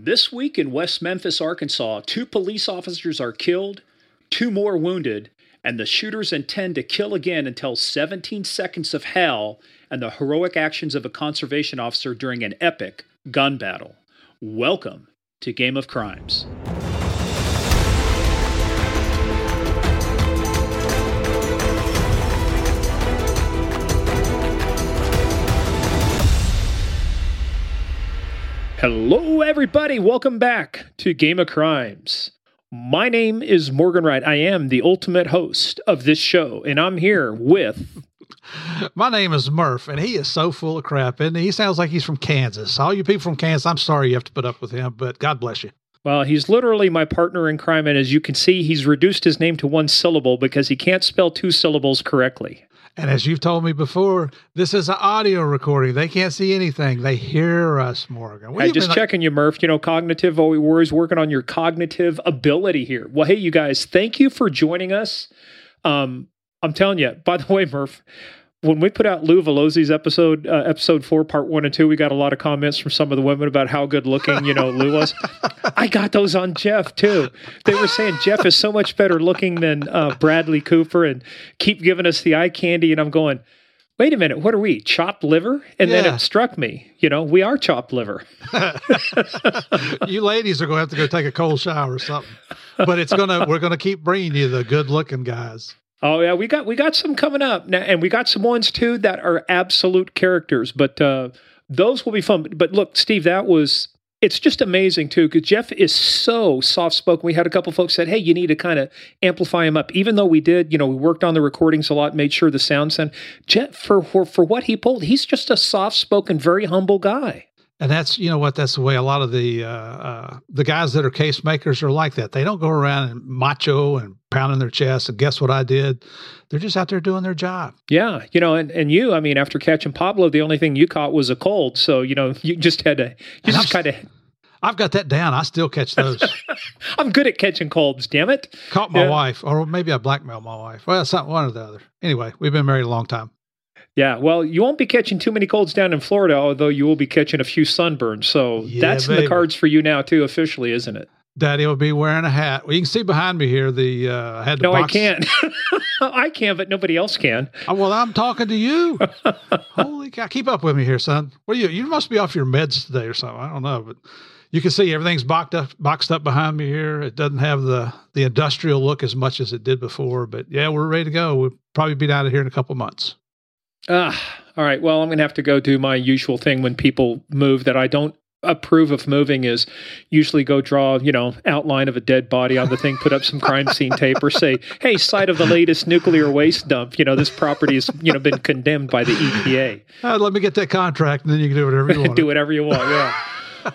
This week in West Memphis, Arkansas, two police officers are killed, two more wounded, and the shooters intend to kill again until 17 seconds of hell and the heroic actions of a conservation officer during an epic gun battle. Welcome to Game of Crimes. Hello, everybody. Welcome back to Game of Crimes. My name is Morgan Wright. I am the ultimate host of this show, and I'm here with. My name is Murph, and he is so full of crap, and he? he sounds like he's from Kansas. All you people from Kansas, I'm sorry you have to put up with him, but God bless you. Well, he's literally my partner in crime, and as you can see, he's reduced his name to one syllable because he can't spell two syllables correctly. And as you've told me before, this is an audio recording. They can't see anything. They hear us, Morgan. What just checking you, Murph. You know, cognitive, worries working on your cognitive ability here. Well, hey, you guys, thank you for joining us. Um, I'm telling you, by the way, Murph, when we put out Lou Velozzi's episode, uh, episode four, part one and two, we got a lot of comments from some of the women about how good looking, you know, Lou was. I got those on Jeff too. They were saying Jeff is so much better looking than uh, Bradley Cooper and keep giving us the eye candy. And I'm going, wait a minute, what are we? Chopped liver? And yeah. then it struck me, you know, we are chopped liver. you ladies are going to have to go take a cold shower or something. But it's going to, we're going to keep bringing you the good looking guys. Oh yeah, we got we got some coming up now, and we got some ones too that are absolute characters. But uh, those will be fun. But look, Steve, that was it's just amazing too because Jeff is so soft spoken. We had a couple folks said, "Hey, you need to kind of amplify him up." Even though we did, you know, we worked on the recordings a lot, made sure the sound sound. Jeff for for, for what he pulled, he's just a soft spoken, very humble guy. And that's you know what that's the way a lot of the uh, uh, the guys that are case makers are like that. They don't go around and macho and pounding their chest and guess what I did. They're just out there doing their job. Yeah, you know, and, and you, I mean, after catching Pablo, the only thing you caught was a cold. So you know, you just had to you just kind of. I've got that down. I still catch those. I'm good at catching colds. Damn it! Caught my yeah. wife, or maybe I blackmailed my wife. Well, it's not one or the other. Anyway, we've been married a long time. Yeah, well, you won't be catching too many colds down in Florida, although you will be catching a few sunburns. So yeah, that's baby. in the cards for you now, too, officially, isn't it? Daddy will be wearing a hat. Well, you can see behind me here. The uh, had no, box. I can't. I can, but nobody else can. Oh, well, I'm talking to you. Holy cow! Keep up with me here, son. What you? You must be off your meds today or something. I don't know, but you can see everything's boxed up, boxed up behind me here. It doesn't have the the industrial look as much as it did before, but yeah, we're ready to go. We'll probably be out of here in a couple months. Ah, all right. Well, I'm going to have to go do my usual thing when people move that I don't approve of moving is usually go draw, you know, outline of a dead body on the thing, put up some crime scene tape or say, hey, site of the latest nuclear waste dump, you know, this property has, you know, been condemned by the EPA. Uh, let me get that contract and then you can do whatever you want. do whatever you want, yeah.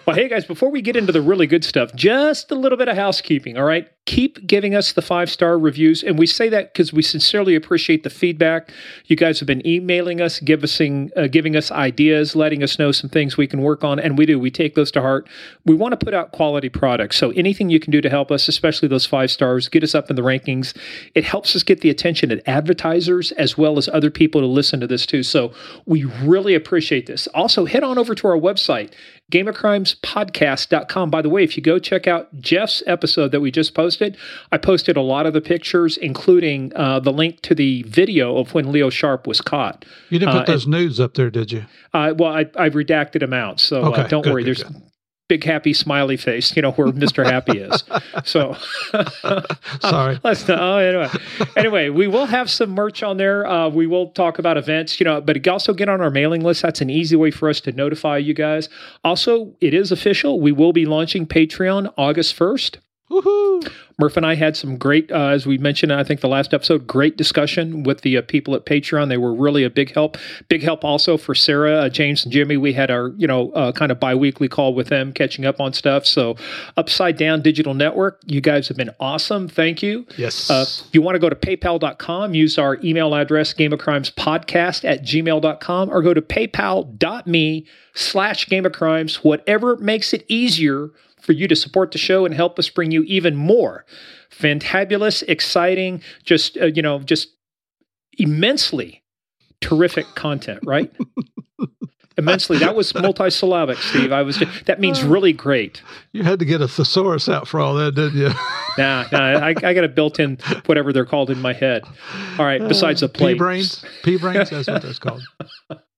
well, hey guys, before we get into the really good stuff, just a little bit of housekeeping, all right? Keep giving us the five star reviews. And we say that because we sincerely appreciate the feedback. You guys have been emailing us, give us, uh, giving us ideas, letting us know some things we can work on. And we do. We take those to heart. We want to put out quality products. So anything you can do to help us, especially those five stars, get us up in the rankings. It helps us get the attention of advertisers as well as other people to listen to this too. So we really appreciate this. Also, head on over to our website, gameofcrimespodcast.com. By the way, if you go check out Jeff's episode that we just posted, posted. I posted a lot of the pictures, including uh, the link to the video of when Leo Sharp was caught. You didn't put uh, those and, nudes up there, did you? Uh, well, I, I redacted them out, so uh, okay, don't good, worry. Good, There's good big happy smiley face, you know, where Mr. Happy is. So sorry. Let's not, oh, anyway. Anyway, we will have some merch on there. Uh, we will talk about events, you know, but also get on our mailing list. That's an easy way for us to notify you guys. Also, it is official. We will be launching Patreon August 1st. Woohoo! Murph and I had some great, uh, as we mentioned, I think the last episode, great discussion with the uh, people at Patreon. They were really a big help. Big help also for Sarah, uh, James, and Jimmy. We had our, you know, uh, kind of biweekly call with them, catching up on stuff. So, Upside Down Digital Network, you guys have been awesome. Thank you. Yes. Uh, you want to go to paypal.com, use our email address, Game of Crimes Podcast at gmail.com, or go to paypal.me slash Game of Crimes, whatever makes it easier for you to support the show and help us bring you even more fantabulous, exciting, just, uh, you know, just immensely terrific content, right? immensely. That was multisyllabic, Steve. I was. Just, that means really great. You had to get a thesaurus out for all that, didn't you? Nah, nah. I, I got a built-in whatever they're called in my head. All right. Besides the plane. P brains. P brains. That's what that's called.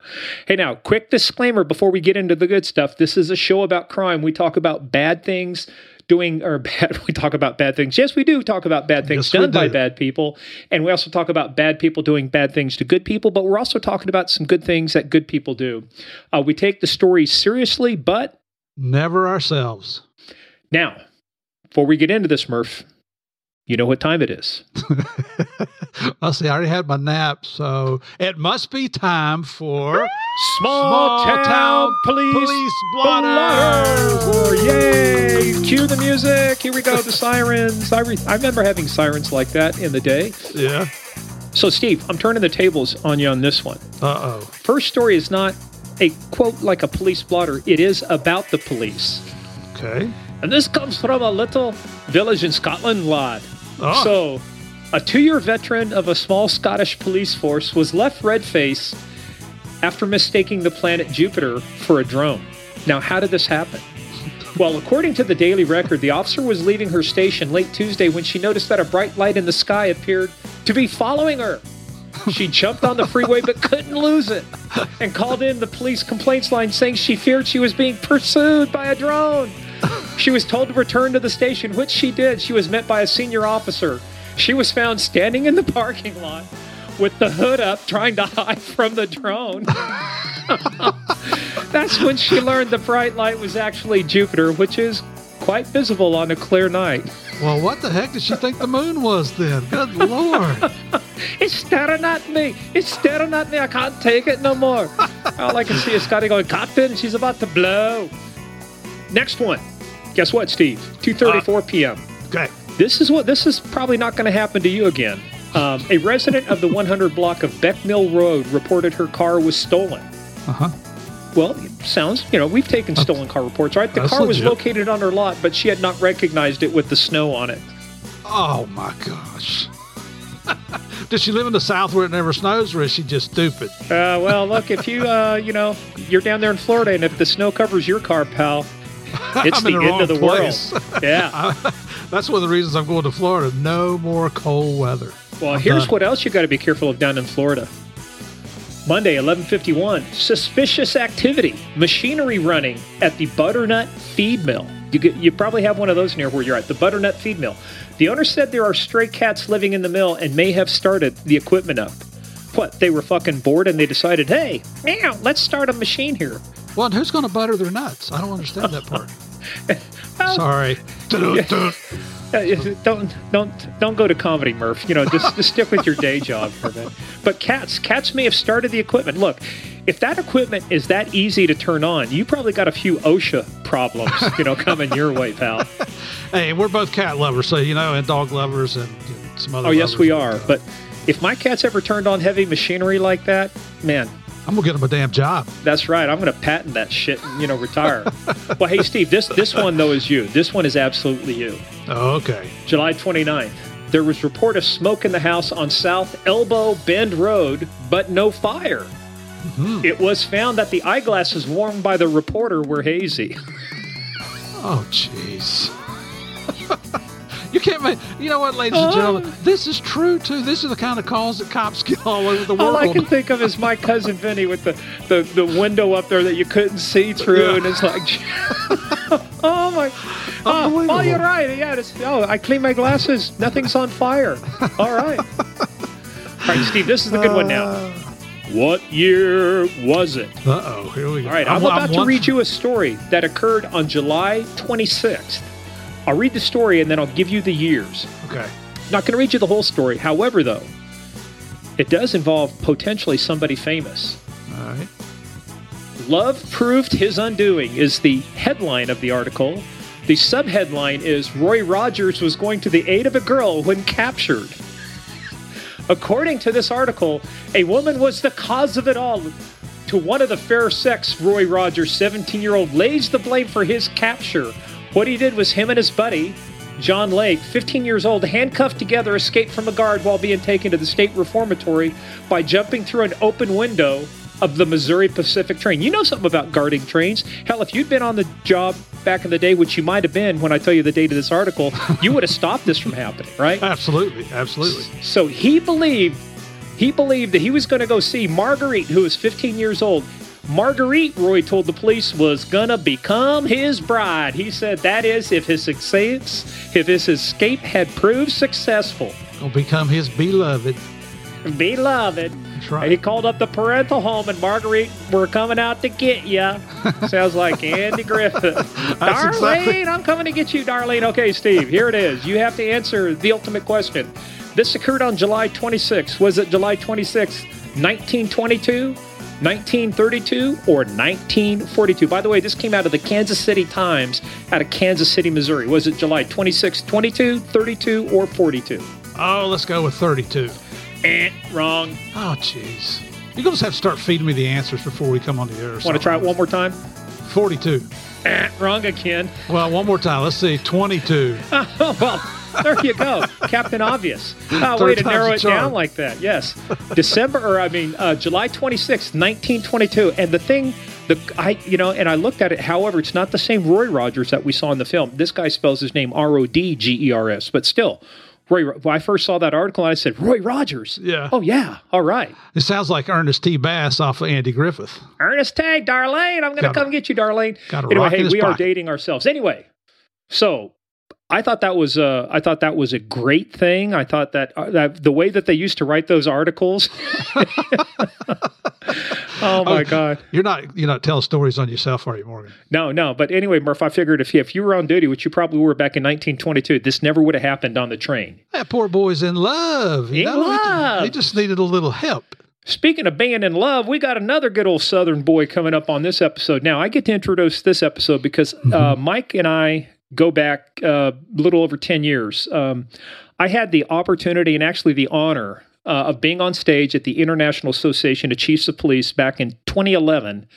Hey, now, quick disclaimer before we get into the good stuff. This is a show about crime. We talk about bad things doing or bad we talk about bad things yes we do talk about bad things Yes, done by bad people and we also talk about bad people doing bad things to good people but we're also talking about some good things that good people do uh, we take the stories seriously but Never ourselves. now before we get into this murph you know what time it is I see. I already had my nap, so it must be time for small, Small town, Town police, Police Blotters. blotters. yay cue the music here we go the sirens I, re- I remember having sirens like that in the day Yeah. So, Steve, I'm turning the tables on you on this one. Uh oh. First story is not a quote like a police blotter, it is about the police. Okay. And this comes from a little village in Scotland, lad. Oh. So, a two year veteran of a small Scottish police force was left red faced after mistaking the planet Jupiter for a drone. Now, how did this happen? Well, according to the Daily Record, the officer was leaving her station late Tuesday when she noticed that a bright light in the sky appeared to be following her. She jumped on the freeway but couldn't lose it and called in the police complaints line saying she feared she was being pursued by a drone. She was told to return to the station, which she did. She was met by a senior officer. She was found standing in the parking lot with the hood up, trying to hide from the drone. That's when she learned the bright light was actually Jupiter, which is quite visible on a clear night. Well, what the heck did she think the moon was then? Good lord. It's staring at me. It's staring at me. I can't take it no more. All I can see is Scotty going, Captain, she's about to blow. Next one. Guess what, Steve? Uh, 2.34 p.m. Okay. This is what this is probably not going to happen to you again. Um, a resident of the 100 block of Beckmill Road reported her car was stolen. Uh huh. Well, sounds, you know, we've taken stolen car reports, right? The That's car was located on her lot, but she had not recognized it with the snow on it. Oh my gosh. Does she live in the South where it never snows, or is she just stupid? Uh, well, look, if you, uh, you know, you're down there in Florida, and if the snow covers your car, pal, it's the the end of the place. world. Yeah. That's one of the reasons I'm going to Florida. No more cold weather. Well, I'm here's done. what else you got to be careful of down in Florida. Monday, 11:51. Suspicious activity. Machinery running at the Butternut Feed Mill. You get, you probably have one of those near where you're at. The Butternut Feed Mill. The owner said there are stray cats living in the mill and may have started the equipment up. What? They were fucking bored and they decided, hey, meow, let's start a machine here. Well, and who's going to butter their nuts? I don't understand that part. Well, Sorry. Don't don't don't go to comedy, Murph. You know, just, just stick with your day job for a bit. But cats, cats may have started the equipment. Look, if that equipment is that easy to turn on, you probably got a few OSHA problems, you know, coming your way, pal. Hey, we're both cat lovers, so you know, and dog lovers, and you know, some other. Oh yes, we are. But if my cat's ever turned on heavy machinery like that, man, I'm gonna get him a damn job. that's right. I'm going to patent that shit and you know retire. well, hey Steve, this this one though is you. This one is absolutely you. Oh, okay. July 29th. There was report of smoke in the house on South Elbow Bend Road, but no fire. Mm-hmm. It was found that the eyeglasses worn by the reporter were hazy. Oh, jeez. You can't make. You know what, ladies and gentlemen? This is true too. This is the kind of calls that cops get all over the world. All I can think of is my cousin Vinny with the, the, the window up there that you couldn't see through, Yeah. and it's like, oh my, oh, oh, you're right. Yeah, it's, oh, I clean my glasses. Nothing's on fire. All right. All right, Steve, this is the good one now. What year was it? Uh oh, here we go. All right, I'm, about to one- read you a story that occurred on July 26th. I'll read the story and then I'll give you the years. Okay. Not going to read you the whole story. However, though, it does involve potentially somebody famous. All right. Love proved his undoing is the headline of the article. The subheadline is Roy Rogers was going to the aid of a girl when captured. According to this article, a woman was the cause of it all. To one of the fair sex, Roy Rogers, 17 year old, lays the blame for his capture. What he did was him and his buddy, John Lake, 15 years old, handcuffed together, escaped from a guard while being taken to the state reformatory by jumping through an open window of the Missouri Pacific train. You know something about guarding trains. Hell, if you'd been on the job back in the day, which you might have been when I tell you the date of this article, you would have stopped this from happening, right? Absolutely, absolutely. So he believed he believed that he was going to go see Marguerite, who was 15 years old. Marguerite, Roy told the police, was to become his bride. He said that is if his success, if his escape had proved successful. Gonna become his beloved. Beloved. That's right. He called up the parental home, and Marguerite, we're coming out to get you. Sounds like Andy Griffith. Darlene, exactly- I'm coming to get you, Darlene. Okay, Steve, here it is. You have to answer the ultimate question. This occurred on July 26. Was it July 26, 1922, 1932, or 1942? By the way, this came out of the Kansas City Times out of Kansas City, Missouri. Was it July 26, 22, 32, or 42? Oh, let's go with 32. Eh, wrong. Oh, jeez. You're gonna just have to start feeding me the answers before we come on the air. Want to try it one more time? 42. Eh, wrong again. Well, one more time. Let's see. 22. Oh, well, there you go. Captain Obvious. Oh, way to narrow it down like that. Yes. December, or I mean, uh, July 26, 1922. And the thing, the I, you know, and I looked at it. However, it's not the same Roy Rogers that we saw in the film. This guy spells his name R O D G E R S, but still. Roy, when I first saw that article, I said, Roy Rogers. Yeah. Oh, yeah. All right. It sounds like Ernest T. Bass off of Andy Griffith. Ernest Tag, Darlene. I'm going to come get you, Darlene. got anyway, hey, we are dating ourselves. Anyway, so I thought that was uh, I thought that was a great thing. I thought that uh, that the way that they used to write those articles. oh my god. You're not you're not telling stories on yourself, are you, Morgan? No, no. But anyway, Murph, I figured if you, if you were on duty, which you probably were back in 1922, this never would have happened on the train. That poor boy's in love. In know? Love. He just needed a little help. Speaking of being in love, we got another good old Southern boy coming up on this episode. Now, I get to introduce this episode because uh, Mike and I go back uh, a little over 10 years. Um, I had the opportunity and actually the honor uh, of being on stage at the International Association of Chiefs of Police back in 2011.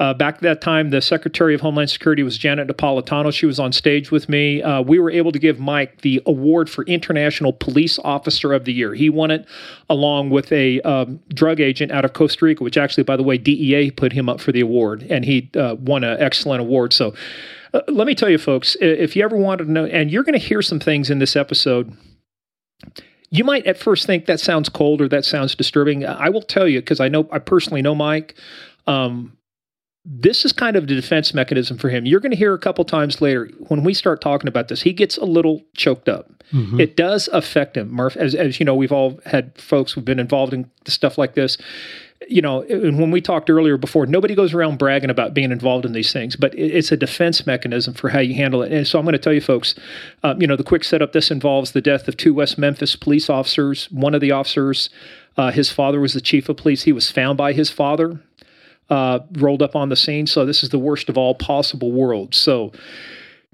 Uh, back at that time, the Secretary of Homeland Security was Janet Napolitano. She was on stage with me. Uh, we were able to give Mike the award for International Police Officer of the Year. He won it along with a um, drug agent out of Costa Rica, which actually, by the way, DEA put him up for the award, and he uh, won an excellent award. So, uh, let me tell you, folks, if you ever wanted to know, and you're going to hear some things in this episode. You might at first think that sounds cold or that sounds disturbing. I will tell you because I know I personally know Mike. Um, this is kind of the defense mechanism for him. You're going to hear a couple times later when we start talking about this, he gets a little choked up. Mhm. It does affect him, Murph. As, as you know, we've all had folks who've been involved in stuff like this. You know, and when we talked earlier before, nobody goes around bragging about being involved in these things, but it's a defense mechanism for how you handle it. And so I'm going to tell you, folks, um, you know, the quick setup this involves the death of two West Memphis police officers. One of the officers, uh, his father was the chief of police. He was found by his father uh, rolled up on the scene. So this is the worst of all possible worlds. So,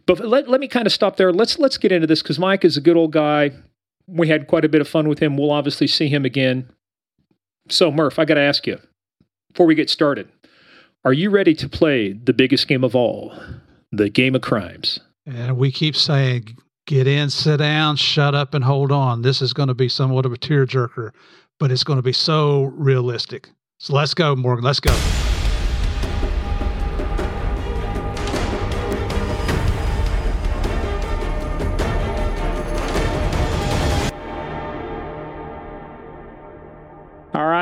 but let, let me kind of stop there. Let's let's get into this because Mike is a good old guy. We had quite a bit of fun with him. We'll obviously see him again. So Murph, I got to ask you before we get started: Are you ready to play the biggest game of all, the game of crimes? And we keep saying, get in, sit down, shut up, and hold on. This is going to be somewhat of a tearjerker, but it's going to be so realistic. So let's go, Morgan. Let's go.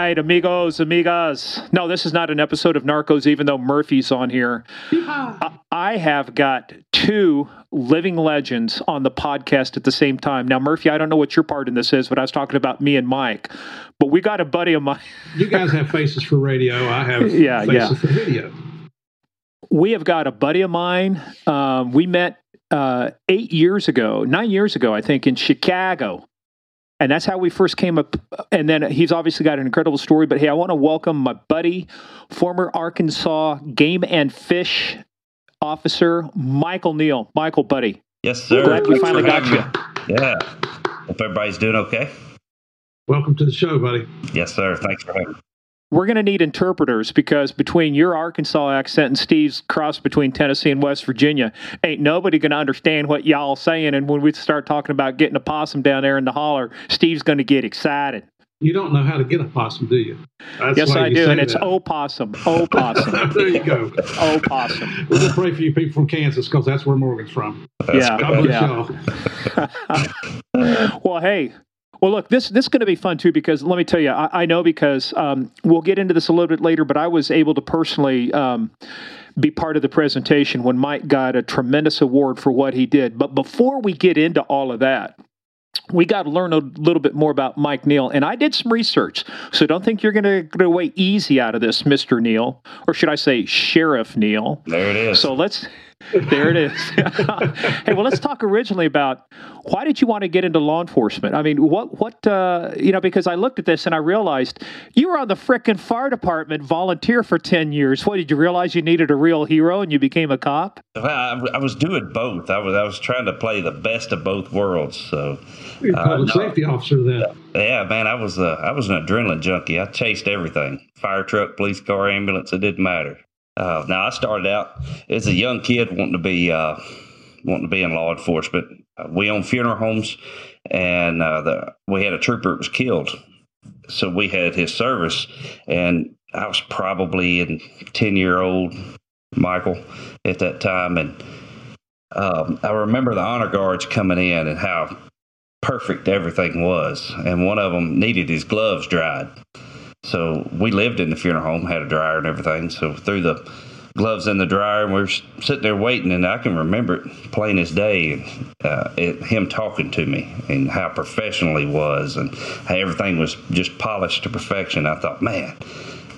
Right, amigos, amigas. No, this is not an episode of Narcos, even though Murphy's on here. I- I have got two living legends on the podcast at the same time. Now, Murphy, I don't know what your part in this is, but I was talking about me and Mike. But we got a buddy of mine. You guys have faces for radio. I have Yeah, faces yeah. for video. We have got a buddy of mine. Um, we met uh, eight years ago, nine years ago, I think, in Chicago. And that's how we first came up. And then he's obviously got an incredible story. But hey, I want to welcome my buddy, former Arkansas game and fish officer, Michael Neal. Michael, buddy. Yes, sir. Glad we finally got having me. Yeah. Hope everybody's doing okay. Welcome to the show, buddy. Yes, sir. Thanks for having me. We're going to need interpreters because between your Arkansas accent and Steve's cross between Tennessee and West Virginia, ain't nobody going to understand what y'all saying. And when we start talking about getting a possum down there in the holler, Steve's going to get excited. You don't know how to get a possum, do you? That's yes, I do, and it's that. opossum. Opossum. there you go. Opossum. We're gonna pray for you people from Kansas because that's where Morgan's from. yeah. God bless yeah. well, hey, well, look, this this is going to be fun too because let me tell you, I, I know because um, we'll get into this a little bit later, but I was able to personally um, be part of the presentation when Mike got a tremendous award for what he did. But before we get into all of that, we got to learn a little bit more about Mike Neal. And I did some research. So don't think you're going to get away easy out of this, Mr. Neal, or should I say Sheriff Neal. There it is. So let's there it is. hey, well, let's talk originally about why did you want to get into law enforcement? I mean, what, what, uh, you know, because I looked at this and I realized you were on the frickin' fire department, volunteer for ten years. What did you realize you needed a real hero and you became a cop? I, I was doing both. I was, I was trying to play the best of both worlds. So, You're uh, public no, safety officer then. Yeah, man, I was, uh, I was an adrenaline junkie. I chased everything: fire truck, police car, ambulance. It didn't matter. Uh, now I started out as a young kid wanting to be uh, wanting to be in law enforcement. Uh, we own funeral homes, and uh, the, we had a trooper that was killed, so we had his service, and I was probably in ten year old Michael at that time, and um, I remember the honor guards coming in and how perfect everything was, and one of them needed his gloves dried. So we lived in the funeral home, had a dryer and everything. So threw the gloves in the dryer, and we were sitting there waiting. And I can remember it plain as day, and uh, it, him talking to me and how professional he was, and how everything was just polished to perfection. I thought, man,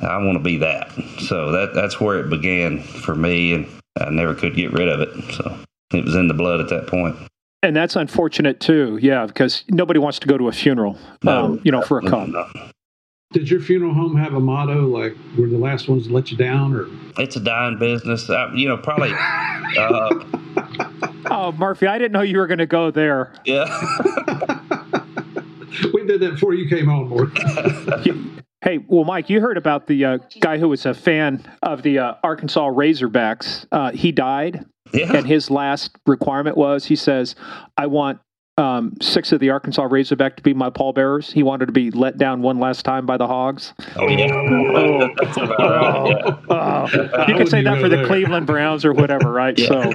I want to be that. So that that's where it began for me, and I never could get rid of it. So it was in the blood at that point. And that's unfortunate too, yeah, because nobody wants to go to a funeral, no, um, you know, for a cop. No. Did your funeral home have a motto like "We're the last ones to let you down"? Or it's a dying business. Uh, you know, probably. Uh, oh, Murphy, I didn't know you were going to go there. Yeah. we did that before you came on board. Hey, well, Mike, you heard about the uh, guy who was a fan of the uh, Arkansas Razorbacks. Uh, he died, yeah. and his last requirement was he says, "I want um, six of the Arkansas Razorback to be my pallbearers. He wanted to be let down one last time by the Hogs. Oh yeah. oh, oh, oh. You can say that for the Cleveland Browns or whatever, right? So,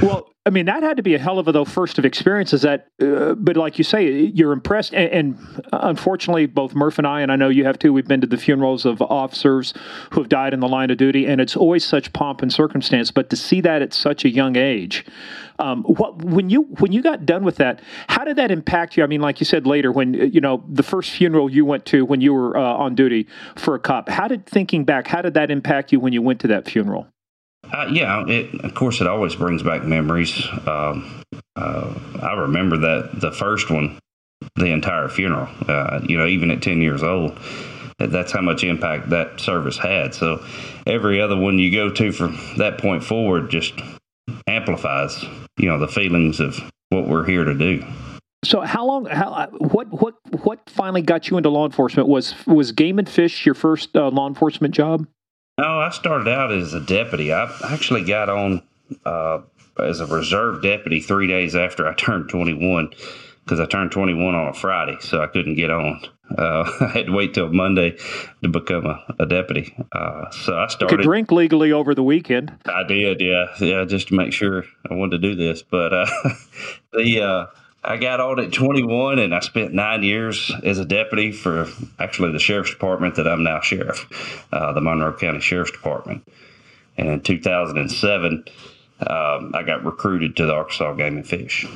well, I mean, that had to be a hell of a though first of experiences. That, uh, but like you say, you're impressed. And, and, unfortunately, both Murph and I, and I know you have too. We've been to the funerals of officers who have died in the line of duty, and it's always such pomp and circumstance. But to see that at such a young age, um, what when you when you got done with that, how did that impact you? I mean, like you said later, when you know the first funeral you went to when you were uh, on duty for a cop, how did thinking back, how did that impact you when you went to that funeral? Uh, yeah, it, of course, it always brings back memories. Um, uh, I remember that the first one, the entire funeral. Uh, you know, even at ten years old, that's how much impact that service had. So, every other one you go to from that point forward just amplifies, you know, the feelings of what we're here to do. So how long? How what what what finally got you into law enforcement? Was was game and fish your first uh, law enforcement job? No, I started out as a deputy. I actually got on uh, as a reserve deputy three days after I turned 21 because I turned 21 on a Friday, so I couldn't get on. Uh, I had to wait till Monday to become a, a deputy. Uh, so I started. You could drink legally over the weekend. I did, yeah, yeah, just to make sure I wanted to do this. But uh, the uh, I got on at 21, and I spent nine years as a deputy for actually the sheriff's department that I'm now sheriff, uh, the Monroe County Sheriff's Department. And in 2007, um, I got recruited to the Arkansas Game and Fish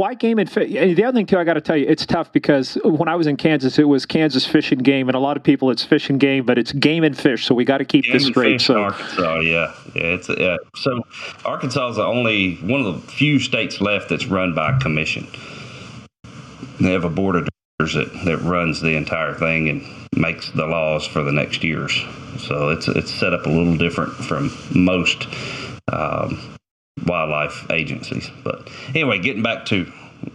why game and fish? The other thing too, I got to tell you, it's tough because when I was in Kansas, it was Kansas Fish and Game, and a lot of people it's fish and game, but it's game and fish. So we got to keep game this straight. so Arkansas, yeah, yeah, it's yeah. So Arkansas is the only one of the few states left that's run by a commission. They have a board of directors that that runs the entire thing and makes the laws for the next years. So it's it's set up a little different from most. Um, wildlife agencies. But anyway, getting back to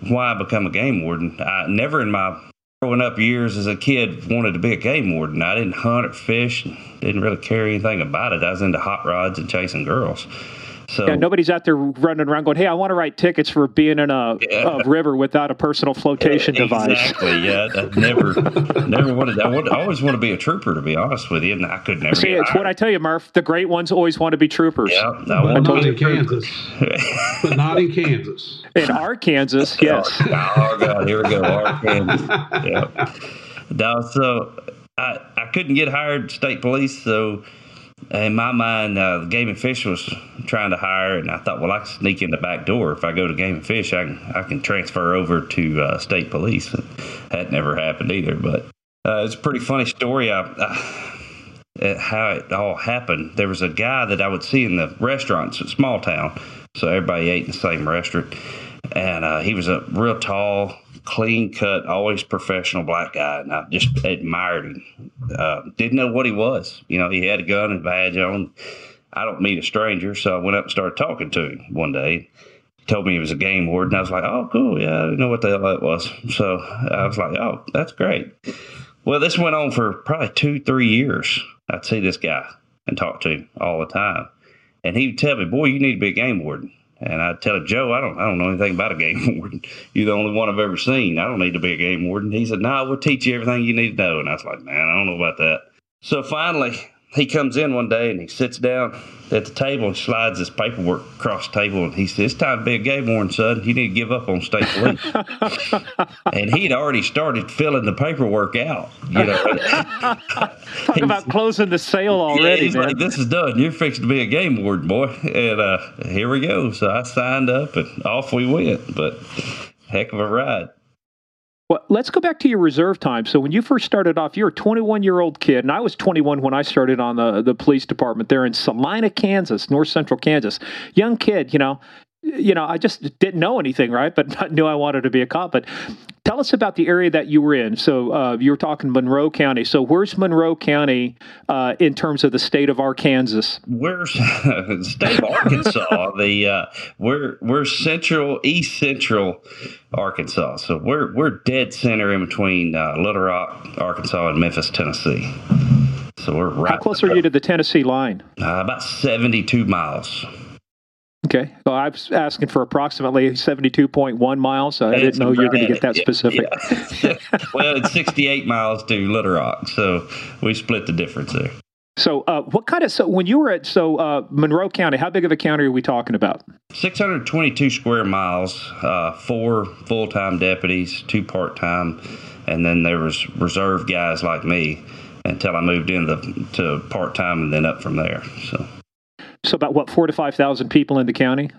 why I become a game warden, I never in my growing up years as a kid wanted to be a game warden. I didn't hunt or fish, didn't really care anything about it. I was into hot rods and chasing girls. So Yeah, nobody's out there running around going, "Hey, I want to write tickets for being in a, Yeah. a river without a personal flotation device." Exactly. Yeah, I never, never wanted. I, would, I always want to be a trooper, to be honest with you, and I could never. See, get it's what I tell you, Murph. The great ones always want to be troopers. Yeah, I But not in be. Kansas. but not in Kansas. In Arkansas, oh, yes. Oh God, here we go. Arkansas. yeah. No, so I I couldn't get hired state police, so in my mind, uh, the game and fish was trying to hire, and I thought, well, I can sneak in the back door. If I go to game and fish, I can I can transfer over to uh, state police. And That never happened either, but uh, it's a pretty funny story. I, I how it all happened. There was a guy that I would see in the restaurants, a small town, so everybody ate in the same restaurant, and uh, he was a real tall, clean cut, always professional black guy, and I just admired him. Uh, didn't know what he was. You know, he had a gun and badge on. I don't meet a stranger, so I went up and started talking to him one day. He told me he was a game warden. I was like, "Oh, cool, yeah, I didn't know what the hell that was." So I was like, "Oh, that's great." Well, this went on for probably two, three years. I'd see this guy and talk to him all the time, and he would tell me, "Boy, you need to be a game warden." And I'd tell him, Joe, I don't, I don't know anything about a game warden. You're the only one I've ever seen. I don't need to be a game warden. He said, No, we'll teach you everything you need to know. And I was like, Man, I don't know about that. So finally, he comes in one day and he sits down at the table and slides his paperwork across the table. And he says, It's time to be a game warden, son. You need to give up on state police. and he'd already started filling the paperwork out. You know, Talk about closing the sale Yeah, already, he's man. like, this is done. You're fixing to be a game warden, boy. And uh, here we go. So I signed up and off we went. But heck of a ride. Well, let's go back to your reserve time. So when you first started off, you were a 21 year old kid, and I was 21 when I started on the the police department there in Salina, Kansas, north central Kansas. Young kid, you know, you know, I just didn't know anything, right? But knew I wanted to be a cop. But tell us about the area that you were in. So uh, you were talking Monroe County. So where's Monroe County uh, in terms of the state of Arkansas? We're the state of Arkansas. the uh, we're we're central, east central Arkansas. So we're we're dead center in between uh, Little Rock, Arkansas, and Memphis, Tennessee. So we're right How close are you to the Tennessee line? Uh, about seventy-two miles. Okay. Well, I was asking for approximately 72.1 miles. So I didn't know you were going to get that specific. yeah. well, it's 68 miles to Little Rock, so we split the difference there. So, uh, what kind of so when you were at so uh, Monroe County? How big of a county are we talking about? 622 square miles, uh, four full-time deputies, two part-time, and then there was reserve guys like me until I moved into to part-time and then up from there. So So, about what four to five thousand people in the county?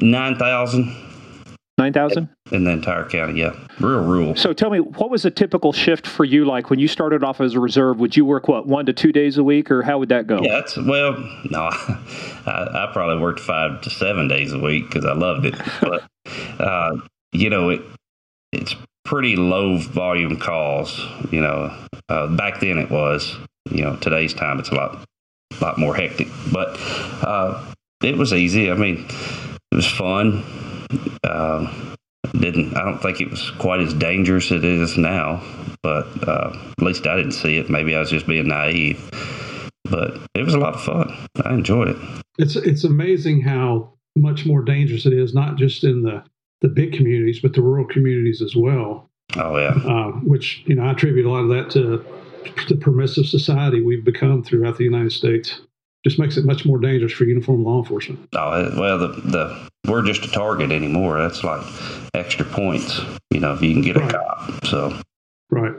9,000 Nine thousand. in the entire county. Yeah, real rural. So, tell me, what was a typical shift for you? Like when you started off as a reserve, would you work what one to two days a week, or how would that go? Yeah, that's well. No, I, I probably worked five to seven days a week because I loved it. But uh, you know, it it's pretty low volume calls. You know, uh, back then it was. You know, today's time it's a lot lot more hectic. But uh, it was easy. I mean, it was fun. Uh, didn't I don't think it was quite as dangerous as it is now, but uh, at least I didn't see it. Maybe I was just being naive but it was a lot of fun. I enjoyed it. It's it's amazing how much more dangerous it is, not just in the the big communities, but the rural communities as well. Oh yeah, Uh, which you know, I attribute a lot of that to the permissive society we've become throughout the United States. Just makes it much more dangerous for uniform law enforcement. oh well, the the we're just a target anymore. That's like extra points, you know, if you can get a cop. So Right.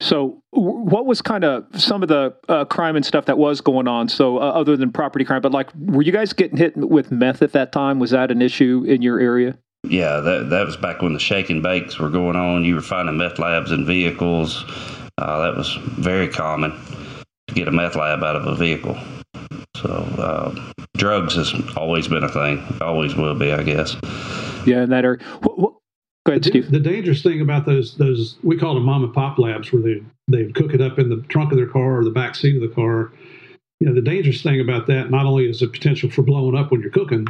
So, what was kind of some of the uh, crime and stuff that was going on? So, uh, other than property crime, but like, were you guys getting hit with meth at that time? Was that an issue in your area? yeah, that that was back when the shake and bakes were going on. You were finding meth labs in vehicles. Uh, that was very common to get a meth lab out of a vehicle. So uh, drugs has always been a thing. Always will be, I guess. Yeah, in that area. Wh- wh- Go ahead, The, the dangerous thing about those those we call them mom and pop labs, where they they cook it up in the trunk of their car or the back seat of the car. You know, the dangerous thing about that not only is the potential for blowing up when you're cooking,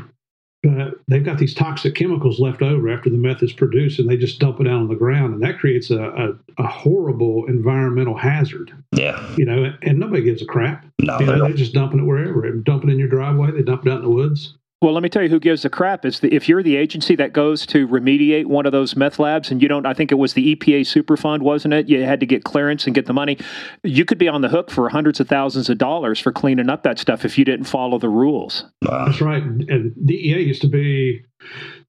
but they've got these toxic chemicals left over after the meth is produced, and they just dump it out on the ground, and that creates a, a, a horrible environmental hazard. Yeah. You know, and nobody gives a crap. No, You know, they're just dumping it wherever. They dump it in your driveway. They dump it out in the woods. Well, let me tell you who gives a crap is the, if you're the agency that goes to remediate one of those meth labs and you don't, I think it was the EPA Superfund, wasn't it? You had to get clearance and get the money. You could be on the hook for hundreds of thousands of dollars for cleaning up that stuff if you didn't follow the rules. That's right. And DEA used to be,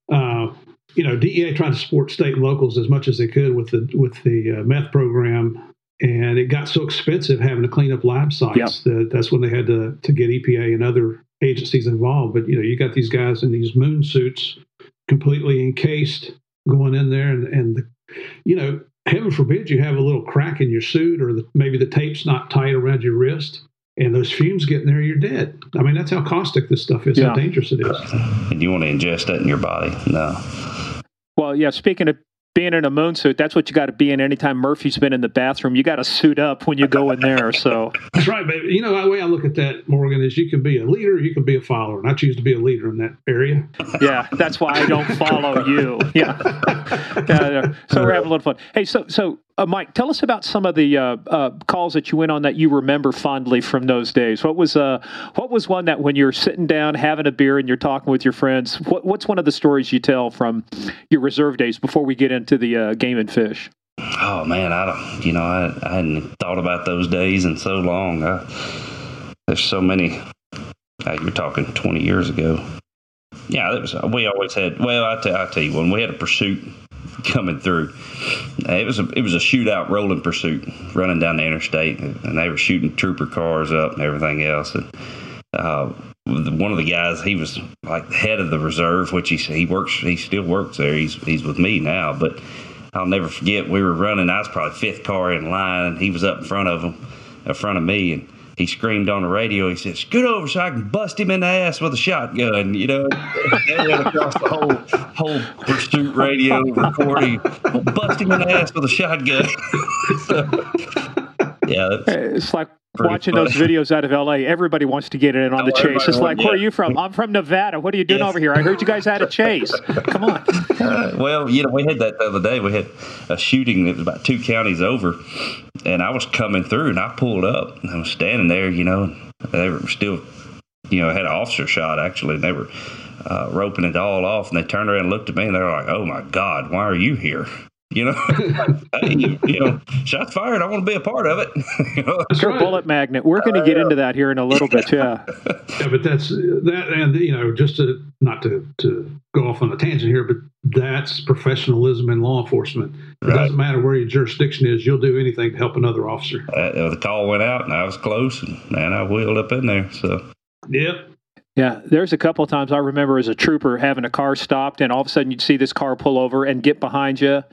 uh, you know, DEA tried to support state and locals as much as they could with the with the uh, meth program, and it got so expensive having to clean up lab sites Yep. that that's when they had to to get EPA and other agencies involved. But you know, you got these guys in these moon suits, completely encased, going in there, and and the, you know, heaven forbid you have a little crack in your suit, or the, maybe the tape's not tight around your wrist. And those fumes get in there, you're dead. I mean, that's how caustic this stuff is, Yeah. how dangerous it is. And you want to ingest that in your body? No. Well, yeah, speaking of being in a moon suit, that's what you got to be in anytime Murphy's been in the bathroom. You got to suit up when you go in there. So, That's right, baby. You know, the way I look at that, Morgan, is you can be a leader, you can be a follower, and I choose to be a leader in that area. yeah, that's why I don't follow you. Yeah. yeah. So we're having a little fun. Hey, so so uh, Mike, tell us about some of the uh, uh, calls that you went on that you remember fondly from those days. What was uh what was one that when you're sitting down having a beer and you're talking with your friends, what, what's one of the stories you tell from your reserve days before we get into the uh, game and fish? Oh man, I don't. You know, I, I hadn't thought about those days in so long. I, there's so many. Uh, you're talking 20 years ago. Yeah, that was. We always had. Well, I tell, you, when we had a pursuit coming through, uh, it was a it was a shootout rolling pursuit running down the interstate, and they were shooting trooper cars up and everything else. And uh, one of the guys, he was like the head of the reserve, which he he works. He still works there. He's he's with me now, but. I'll never forget. We were running. I was probably fifth car in line, and he was up in front of him, in front of me, and he screamed on the radio. He said, "Scoot over so I can bust him in the ass with a shotgun." You know, they went across the whole whole pursuit radio recording. Bust him in the ass with a shotgun. so, yeah, It's like watching those videos out of LA. Everybody wants to get in on the chase. It's like, where are you from? I'm from Nevada. What are you doing Yes. over here? I heard you guys had a chase. Come on. Uh, well, you know, we had that the other day. We had a shooting that was about two counties over, and I was coming through, and I pulled up, and I was standing there, you know, and they were still, you know, had an officer shot actually, and they were uh, roping it all off, and they turned around and looked at me, and they were like, "Oh my God, why are you here?" You know, hey, you, you know, shots fired. I want to be a part of it. you know? That's You're a right. bullet magnet. We're going to get into that here in a little bit. Yeah. Yeah, but that's that, and you know, just to not to to go off on a tangent here, but that's professionalism in law enforcement. It Right. doesn't matter where your jurisdiction is; you'll do anything to help another officer. Uh, the call went out, and I was close, and man, I wheeled up in there. So Yep. Yeah, there's a couple of times I remember as a trooper having a car stopped, and all of a sudden you'd see this car pull over and get behind you,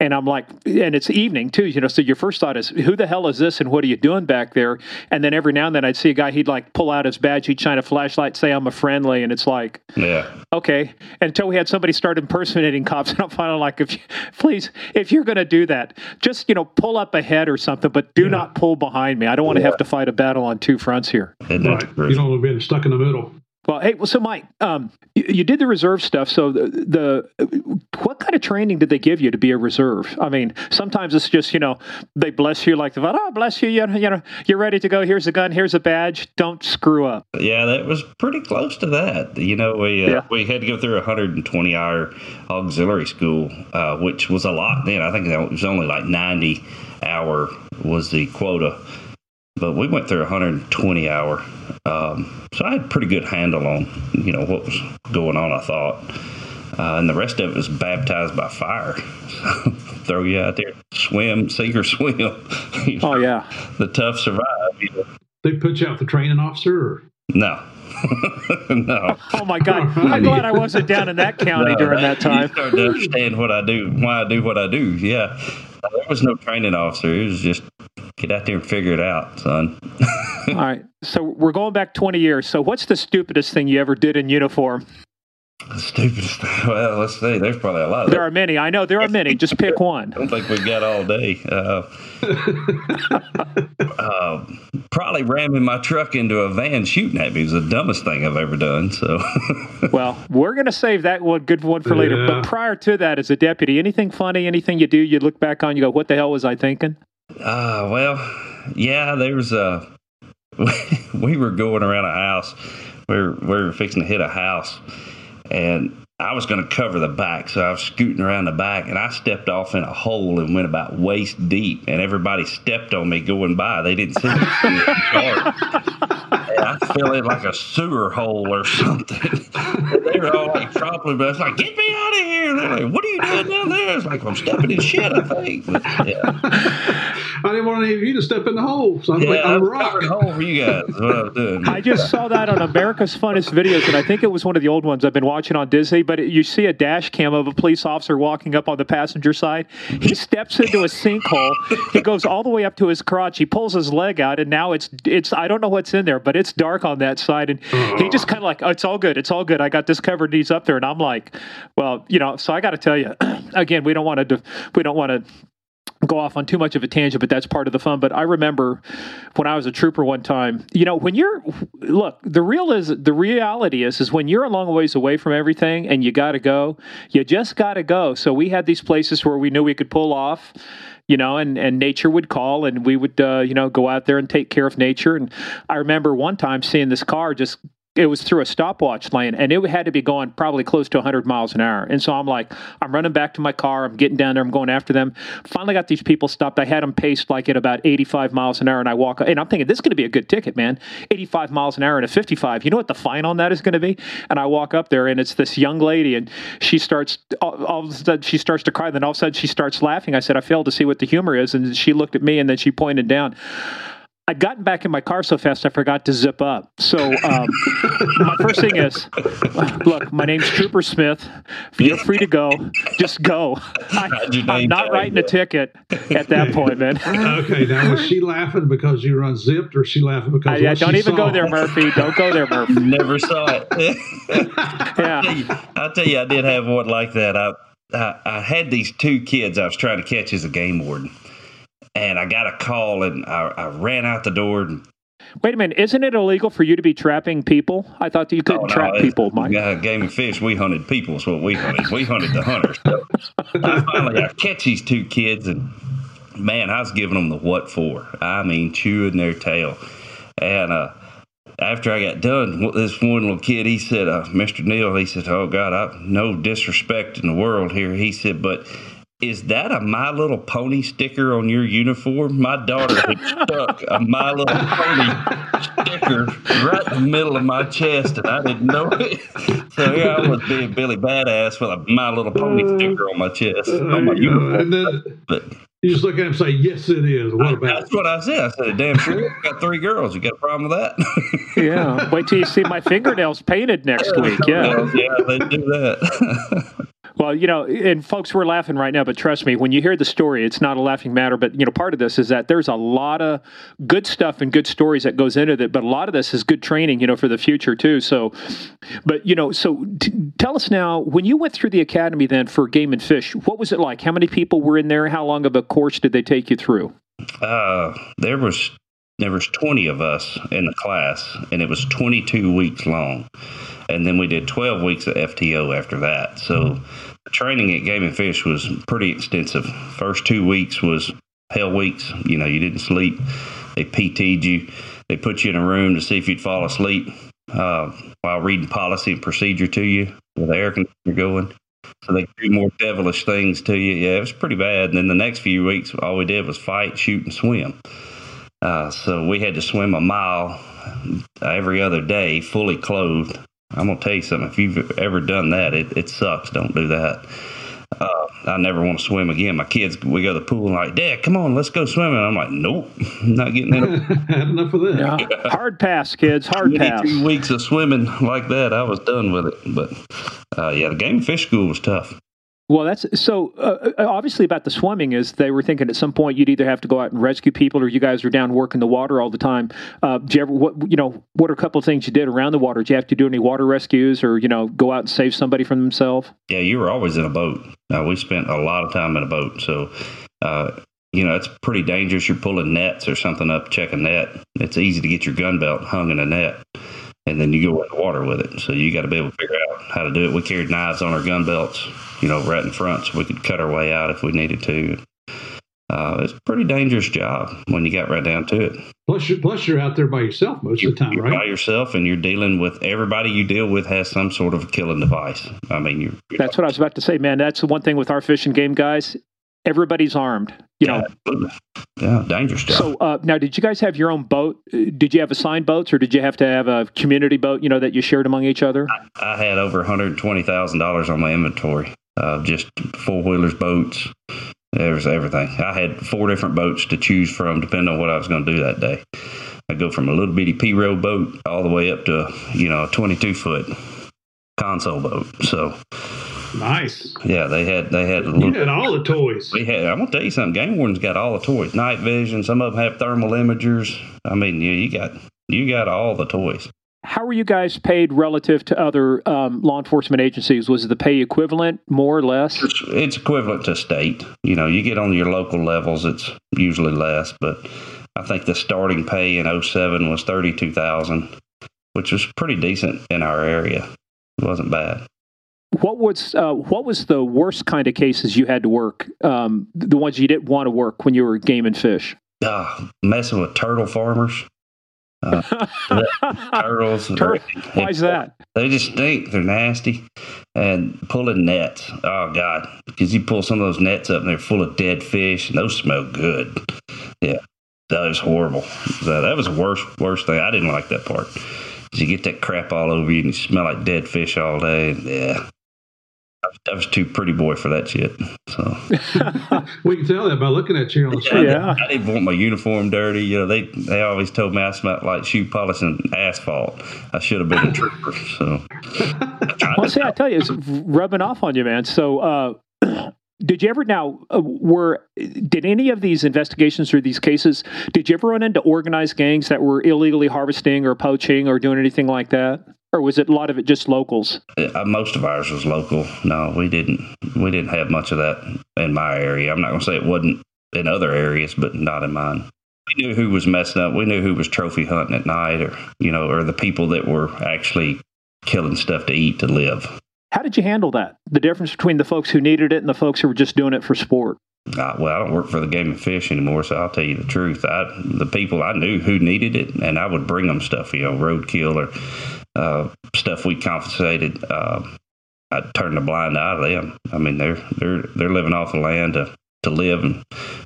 and I'm like, and it's evening too, you know. So your first thought is, who the hell is this, and what are you doing back there? And then every now and then I'd see a guy, he'd like pull out his badge, he'd shine a flashlight, say I'm a friendly, and it's like, yeah, okay. Until we had somebody start impersonating cops, and I'm finally like, if you, please, if you're going to do that, just you know, pull up ahead or something, but do Yeah. not pull behind me. I don't want to have to fight a battle on two fronts here. isn't that Right. You don't want to be stuck in the middle. Well, hey, well, so Mike, um, you, you did the reserve stuff. So the, the what kind of training did they give you to be a reserve? I mean, sometimes it's just you know they bless you like the oh bless you, you know, you know you're ready to go. Here's a gun. Here's a badge. Don't screw up. Yeah, that was pretty close to that. You know, we uh, Yeah. we had to go through a 120 hour auxiliary school, uh, which was a lot then. I think that was only like 90 hour was the quota, but we went through 120 hour. Um, so I had a pretty good handle on you know what was going on. I thought. Uh, and the rest of it was baptized by fire. Throw you out there, swim, sink or swim. You know, Oh yeah. The tough survive. You know. They put you out the training officer, or No, no. Oh my God. I'm glad I wasn't down in that county No, during that You time. start to understand what I do, why I do what I do. Yeah, there was no training officer. It was just get out there and figure it out, son. All right. So we're going back 20 years. So what's the stupidest thing you ever did in uniform? Stupidest. Well, let's see. There's probably a lot of There that. are many. I know there are many. Just pick one. I don't think we've got all day. Uh, uh, probably ramming my truck into a van shooting at me was the dumbest thing I've ever done. So, Well, we're going to save that one good one for later. Yeah. But prior to that, as a deputy, anything funny, anything you do, you look back on, you go, "What the hell was I thinking?" uh, well, yeah, there was a. we were going around a house We were, we were fixing to hit a house, and I was going to cover the back, so I was scooting around the back, and I stepped off in a hole and went about waist deep, and everybody stepped on me going by. They didn't see me. I fell in like a sewer hole or something. they were all like trampling, but I was like, "Get me out of here!" And they're like, "What are you doing down there?" It's like I'm stepping in shit. I think. But, yeah. I didn't want any of you to step in the hole, so I'm Yeah, like, I I'm was rock. hole for you guys. What I was doing. I just saw that on America's Funniest Videos, and I think it was one of the old ones I've been watching on Disney. But you see a dash cam of a police officer walking up on the passenger side. He steps into a sinkhole. He goes all the way up to his crotch. He pulls his leg out, and now it's it's I don't know what's in there, but it's dark on that side. And he just kind of like, oh, it's all good, it's all good. I got this covered. He's up there, and I'm like, well, you know. So I got to tell you, again, we don't want to we don't want to go off on too much of a tangent, but that's part of the fun. But I remember when I was a trooper one time, you know, when you're look, the real is the reality is is when you're a long ways away from everything and you got to go, you just got to go. So we had these places where we knew we could pull off. You know, and, and nature would call, and we would, uh, you know, go out there and take care of nature. And I remember one time seeing this car just it was through a stopwatch lane and it had to be going probably close to 100 miles an hour. And so I'm like, I'm running back to my car. I'm getting down there. I'm going after them. Finally got these people stopped. I had them paced like at about 85 miles an hour. And I walk, and I'm thinking, this is going to be a good ticket, man. 85 miles an hour and a 55. You know what the fine on that is going to be? And I walk up there and it's this young lady and she starts, all, all of a sudden, she starts to cry. Then all of a sudden she starts laughing. I said, I failed to see what the humor is. And she looked at me and then she pointed down. I'd gotten back in my car so fast I forgot to zip up. So um, my first thing is, look, my name's Trooper Smith. Feel free to go. Just go. I, I'm not tag writing a ticket at that point, man. Okay, now was she laughing because you were unzipped, or she laughing because yeah, don't she even saw? go there, Murphy. Don't go there, Murphy. Never saw it. Yeah. I'll tell you, I did have one like that. I, I I had these two kids I was trying to catch as a game warden, and I got a call, and I, I ran out the door. And, Wait a minute. Isn't it illegal for you to be trapping people? I thought you couldn't Oh, no, trap people, Mike. Yeah, game and fish. We hunted people. Is what we hunted. We hunted the hunters. So I finally I catch these two kids, and man, I was giving them the what for. I mean, chewing their tail. And uh, after I got done, this one little kid, he said, uh, "Mr. Neal," he said, "Oh God, I no disrespect in the world here." He said, "But." Is that a My Little Pony sticker on your uniform? My daughter had stuck a My Little Pony sticker right in the middle of my chest, and I didn't know it. So here I was being Billy Badass with a My Little Pony uh, sticker on my chest. There on my you uniform. And then But you just look at him and say, "Yes, it is." What about that's what I said. I said, "Damn sure, you got three girls. You got a problem with that?" Yeah. Wait till you see my fingernails painted next week. Yeah. yeah, they do that. Well, you know, and folks, we're laughing right now, but trust me, when you hear the story, it's not a laughing matter. But you know, part of this is that there's a lot of good stuff and good stories that goes into it, but a lot of this is good training, you know, for the future too. So, but you know, so t- tell us now, when you went through the academy then for Game and Fish, what was it like? How many people were in there? How long of a course did they take you through? Uh, there was there was 20 of us in the class, and it was 22 weeks long. And then we did 12 weeks of FTO after that. So training at Game and Fish was pretty extensive. First two weeks was hell weeks. You know, you didn't sleep. They PT'd you. They put you in a room to see if you'd fall asleep uh, while reading policy and procedure to you with the air conditioner going. So they do more devilish things to you. Yeah, it was pretty bad. And then the next few weeks, all we did was fight, shoot, and swim. Uh, so we had to swim a mile every other day, fully clothed. I'm gonna tell you something. If you've ever done that, it, it sucks. Don't do that. Uh, I never want to swim again. My kids, we go to the pool and like, Dad, come on, let's go swimming. I'm like, Nope, not getting in. Had enough of that. Yeah. Hard pass, kids. Hard pass. 22 weeks of swimming like that, I was done with it. But uh, yeah, the game and fish school was tough. Well, that's so uh, obviously about the swimming is they were thinking at some point you'd either have to go out and rescue people or you guys are down working the water all the time. Uh, you ever, what, you know, what are a couple of things you did around the water? Did you have to do any water rescues or, you know, go out and save somebody from themselves? Yeah, you were always in a boat. Uh, we spent a lot of time in a boat. So, uh, you know, it's pretty dangerous. You're pulling nets or something up, checking net. It's easy to get your gun belt hung in a net, and then you go in the water with it. So you got to be able to figure out how to do it. We carried knives on our gun belts, you know, right in front, so we could cut our way out if we needed to. uh, it's a pretty dangerous job when you got right down to it. Plus, you're, plus you're out there by yourself most you're, of the time, you're right? By yourself, and you're dealing with everybody you deal with has some sort of a killing device. I mean, you're, you're That's what I was about to say, man. That's the one thing with our fishing game guys. Everybody's armed, you know. Yeah, dangerous job. So uh, now, did you guys have your own boat? Uh, Did you have assigned boats, or did you have to have a community boat? You know that you shared among each other. I had over one hundred twenty thousand dollars on my inventory of just four wheelers, boats. There was everything. I had four different boats to choose from, depending on what I was going to do that day. I go from a little bitty P row boat all the way up to you know a twenty two foot console boat. So Nice. yeah, they had they had a You little. had all the toys. We had. I'm gonna tell you something. Game Warden's got all the toys. Night vision. Some of them have thermal imagers. I mean, you, you got you got all the toys. How were you guys paid relative to other um, law enforcement agencies? Was the pay equivalent, more or less? It's, it's equivalent to state. You know, you get on your local levels, it's usually less. But I think the starting pay in 07 was 32000 which was pretty decent in our area. It wasn't bad. What was uh, what was the worst kind of cases you had to work? Um, the ones you didn't want to work when you were game and fish. Ah, messing with turtle farmers. Turtles. Tur- Why is that? They just stink. They're nasty. And pulling nets. Oh, God. Because you pull some of those nets up and they're full of dead fish, and those smell good. Yeah. That was horrible. So that was the worst, worst thing. I didn't like that part. You get that crap all over you and you smell like dead fish all day. Yeah. I was too pretty boy for that shit. So We can tell that by looking at you on the I, street. Yeah. didn't, I didn't want my uniform dirty. You know, they they always told me I smelled like shoe polish and asphalt. I should have been a trooper. So Well, see, I tell you, it's rubbing off on you, man. So, uh, did you ever now uh, were did any of these investigations or these cases? Did you ever run into organized gangs that were illegally harvesting or poaching or doing anything like that, or was it a lot of it just locals? uh, most of ours was local. No, we didn't. We didn't have much of that in my area. I'm not going to say it wasn't in other areas, but not in mine. We knew who was messing up. We knew who was trophy hunting at night, or you know, or the people that were actually killing stuff to eat to live. How did you handle that? The difference between the folks who needed it and the folks who were just doing it for sport. Uh, well, I don't work for the game and fish anymore, so I'll tell you the truth. I, the people I knew who needed it, and I would bring them stuff, you know, roadkill or uh, stuff we confiscated. Uh, I turned turn a blind eye to them. I mean, they're they're they're living off the land to to live and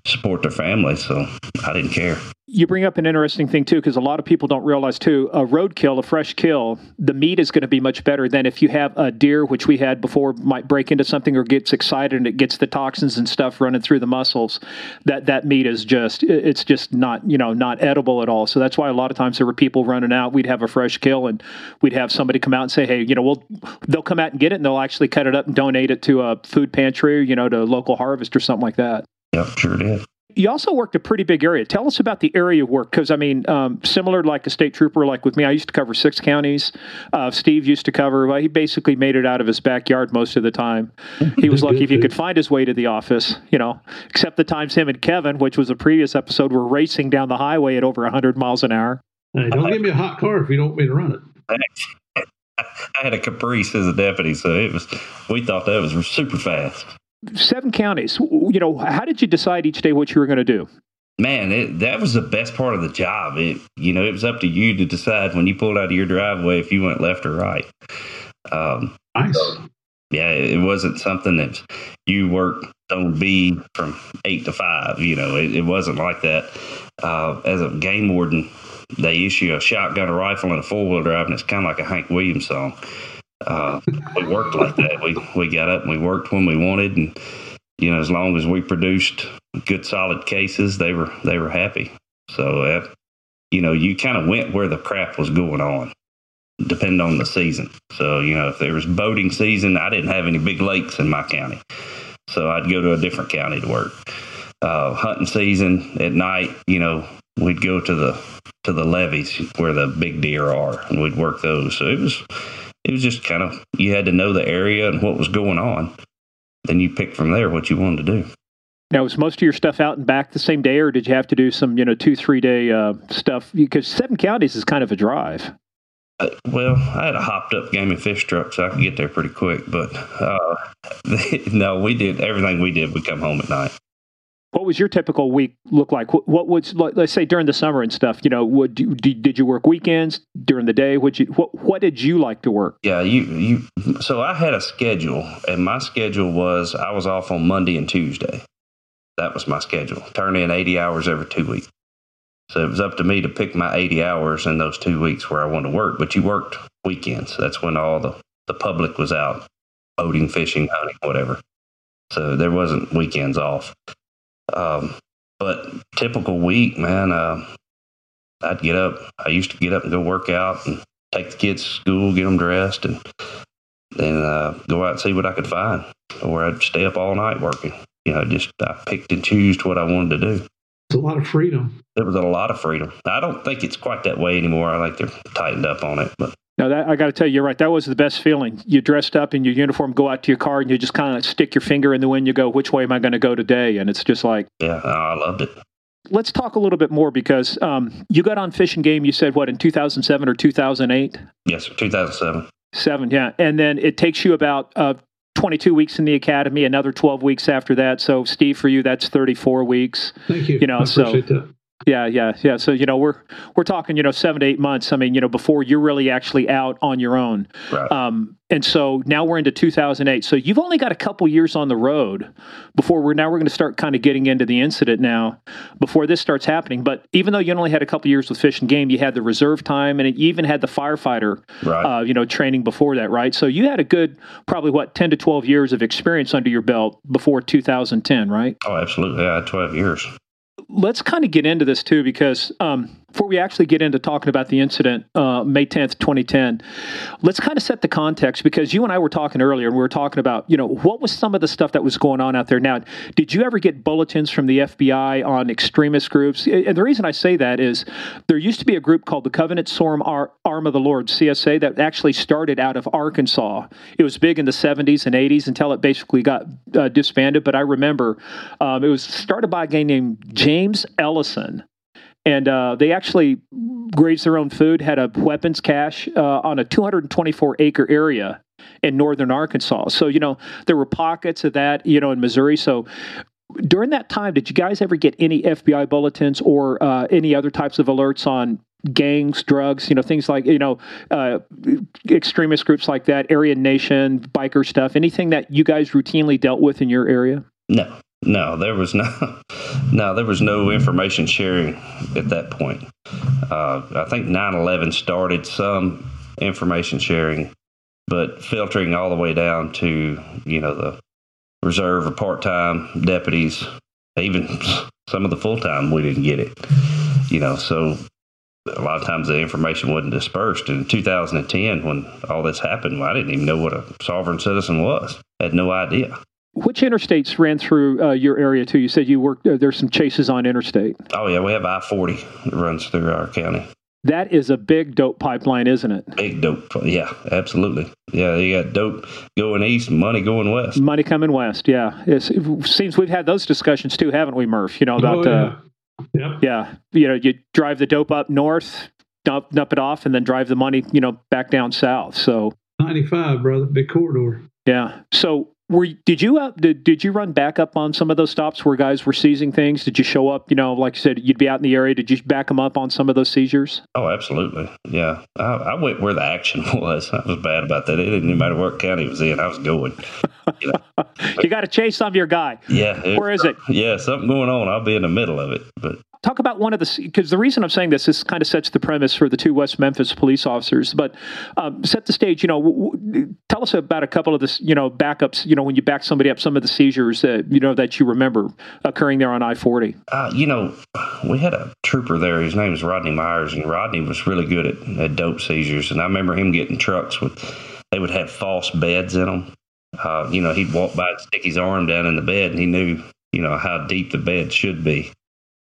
support their family, so I didn't care. You bring up an interesting thing too, because a lot of people don't realize too. A roadkill, a fresh kill, the meat is going to be much better than if you have a deer, which we had before, might break into something or gets excited and it gets the toxins and stuff running through the muscles. That that meat is just it's just not you know not edible at all. So that's why a lot of times there were people running out. We'd have a fresh kill and we'd have somebody come out and say, hey, you know, we'll they'll come out and get it and they'll actually cut it up and donate it to a food pantry, you know, to local harvest or something like that. Yep, sure did. You also worked a pretty big area. Tell us about the area of work, because I mean, um, similar like a state trooper, like with me, I used to cover six counties. Uh, Steve used to cover. Well, he basically made it out of his backyard most of the time. He was lucky if he could find his way to the office. You know, except the times him and Kevin, which was a previous episode, were racing down the highway at over 100 miles an hour. Hey, don't give me a hot car if you don't want me to run it. I had a Caprice as a deputy, so it was. We thought that was super fast. Seven counties. You know, how did you decide each day what you were going to do? Man, it, that was the best part of the job. It, you know, it was up to you to decide when you pulled out of your driveway if you went left or right. Um, Nice. yeah, it wasn't something that you worked on B from eight to five. You know, it, it wasn't like that. Uh, as a game warden, they issue a shotgun, a rifle, and a four wheel drive, and it's kind of like a Hank Williams song. Uh, we worked like that. We we got up and we worked when we wanted, and you know, as long as we produced good, solid cases, they were they were happy. So, uh, you know, you kind of went where the crap was going on, depending on the season. So, you know, if there was boating season, I didn't have any big lakes in my county, so I'd go to a different county to work. Uh, hunting season at night, you know, we'd go to the to the levees where the big deer are, and we'd work those. So it was it was just kind of you had to know the area and what was going on. Then you pick from there what you wanted to do. Now, was most of your stuff out and back the same day, or did you have to do some, you know, two, three day uh, stuff? Because seven counties is kind of a drive. Uh, well, I had a hopped up game and fish truck, so I could get there pretty quick. But uh, no, we did everything we did. We come home at night. What was your typical week look like? What, what was let's say during the summer and stuff? You know, would did, you work weekends during the day? Would you what what did you like to work? Yeah, you you. So I had a schedule, and my schedule was I was off on Monday and Tuesday. That was my schedule. Turn in eighty hours every two weeks. So it was up to me to pick my 80 hours in those two weeks where I wanted to work. But you worked weekends. That's when all the, the public was out boating, fishing, hunting, whatever. So there wasn't weekends off. Um, but typical week, man, uh, I'd get up. I used to get up and go work out and take the kids to school, get them dressed, and then uh, go out and see what I could find. Or I'd stay up all night working. You know, just I picked and chose what I wanted to do. It's a lot of freedom. There was a lot of freedom. I don't think it's quite that way anymore. I think they're tightened up on it, but now that I got to tell you, you're right. That was the best feeling. You dressed up in your uniform, go out to your car, and you just kind of stick your finger in the wind. You go, which way am I going to go today? And it's just like, yeah, I loved it. Let's talk a little bit more because um, you got on Fishing Game. You said what in 2007 or 2008? Yes, 2007. Seven, yeah, and then it takes you about uh, 22 weeks in the academy, another 12 weeks after that. So, Steve, for you, that's 34 weeks. Thank you. You know, I so that. Yeah, yeah, yeah. So you know, we're we're talking, you know, seven to eight months. I mean, you know, before you're really actually out on your own. Right. Um, and so now we're into 2008. So you've only got a couple years on the road before we're now we're going to start kind of getting into the incident now before this starts happening. But even though you only had a couple years with Fish and Game, you had the reserve time and you even had the firefighter, right. uh, you know, training before that, right? So you had a good probably what 10 to 12 years of experience under your belt before 2010, right? Oh, absolutely. Yeah, 12 years let's kind of get into this too, because um, before we actually get into talking about the incident, uh, May 10th, 2010, let's kind of set the context because you and I were talking earlier and we were talking about, you know, what was some of the stuff that was going on out there. Now, did you ever get bulletins from the FBI on extremist groups? And the reason I say that is there used to be a group called the Covenant Ar- Arm of the Lord, CSA, that actually started out of Arkansas. It was big in the 70s and 80s until it basically got uh, disbanded. But I remember um, it was started by a guy named James Ellison and uh, they actually grazed their own food, had a weapons cache uh, on a 224 acre area in northern Arkansas. So, you know, there were pockets of that, you know, in Missouri. So, during that time, did you guys ever get any FBI bulletins or uh, any other types of alerts on gangs, drugs, you know, things like, you know, uh, extremist groups like that, Aryan Nation, biker stuff, anything that you guys routinely dealt with in your area? No, no, there was no, no, there was no information sharing at that point. Uh, I think 9/11 started some information sharing, but filtering all the way down to you know the reserve or part-time deputies, even some of the full-time, we didn't get it. You know, so a lot of times the information wasn't dispersed. In 2010, when all this happened, I didn't even know what a sovereign citizen was. I had no idea. Which interstates ran through uh, your area too? You said you worked. Uh, there's some chases on interstate. Oh yeah, we have I forty that runs through our county. That is a big dope pipeline, isn't it? Big dope. Yeah, absolutely. Yeah, you got dope going east, money going west. Money coming west. Yeah, it's, it seems we've had those discussions too, haven't we, Murph? You know about oh, yeah. Uh, yep. yeah, you know, you drive the dope up north, dump, dump it off, and then drive the money, you know, back down south. So ninety five, brother, big corridor. Yeah. So were did you uh, did, did you run back up on some of those stops where guys were seizing things? Did you show up? You know, like you said, you'd be out in the area. Did you back them up on some of those seizures? Oh, absolutely. Yeah, I, I went where the action was. I was bad about that. It didn't matter what county it was in. I was going. You, know? you got to chase some of your guy. Yeah. Where is it? Yeah, something going on. I'll be in the middle of it, but talk about one of the because the reason I'm saying this this kind of sets the premise for the two West Memphis police officers. But um, set the stage. You know, w- w- tell us about a couple of the you know backups. You know, when you back somebody up, some of the seizures that you know that you remember occurring there on I-40. Uh, you know, we had a trooper there. His name was Rodney Myers, and Rodney was really good at, at dope seizures. And I remember him getting trucks with they would have false beds in them. Uh, you know, he'd walk by and stick his arm down in the bed, and he knew you know how deep the bed should be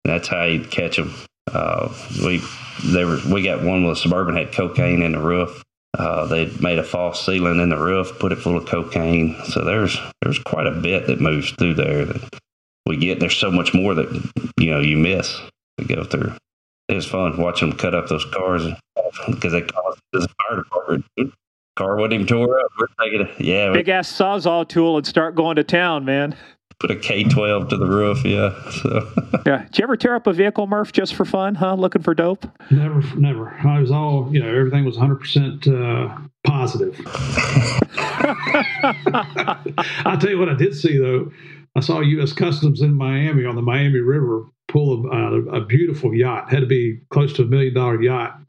that's how you catch them. Uh, we they were we got one with suburban had cocaine in the roof. Uh, they made a false ceiling in the roof, put it full of cocaine. So there's there's quite a bit that moves through there that we get. There's so much more that you know you miss to go through. It was fun watching them cut up those cars because they caused the fire department. Car wouldn't even tore up. We're taking. Yeah, big ass sawzall tool and start going to town, man. Put a K twelve to the roof. Yeah. So. yeah. Did you ever tear up a vehicle, Murph, just for fun? Huh? Looking for dope? Never, never. I was all you know. Everything was one hundred percent uh, positive. I'll tell you what I did see though. I saw U.S. Customs in Miami on the Miami River pull a, a beautiful yacht. Had to be close to a million dollar yacht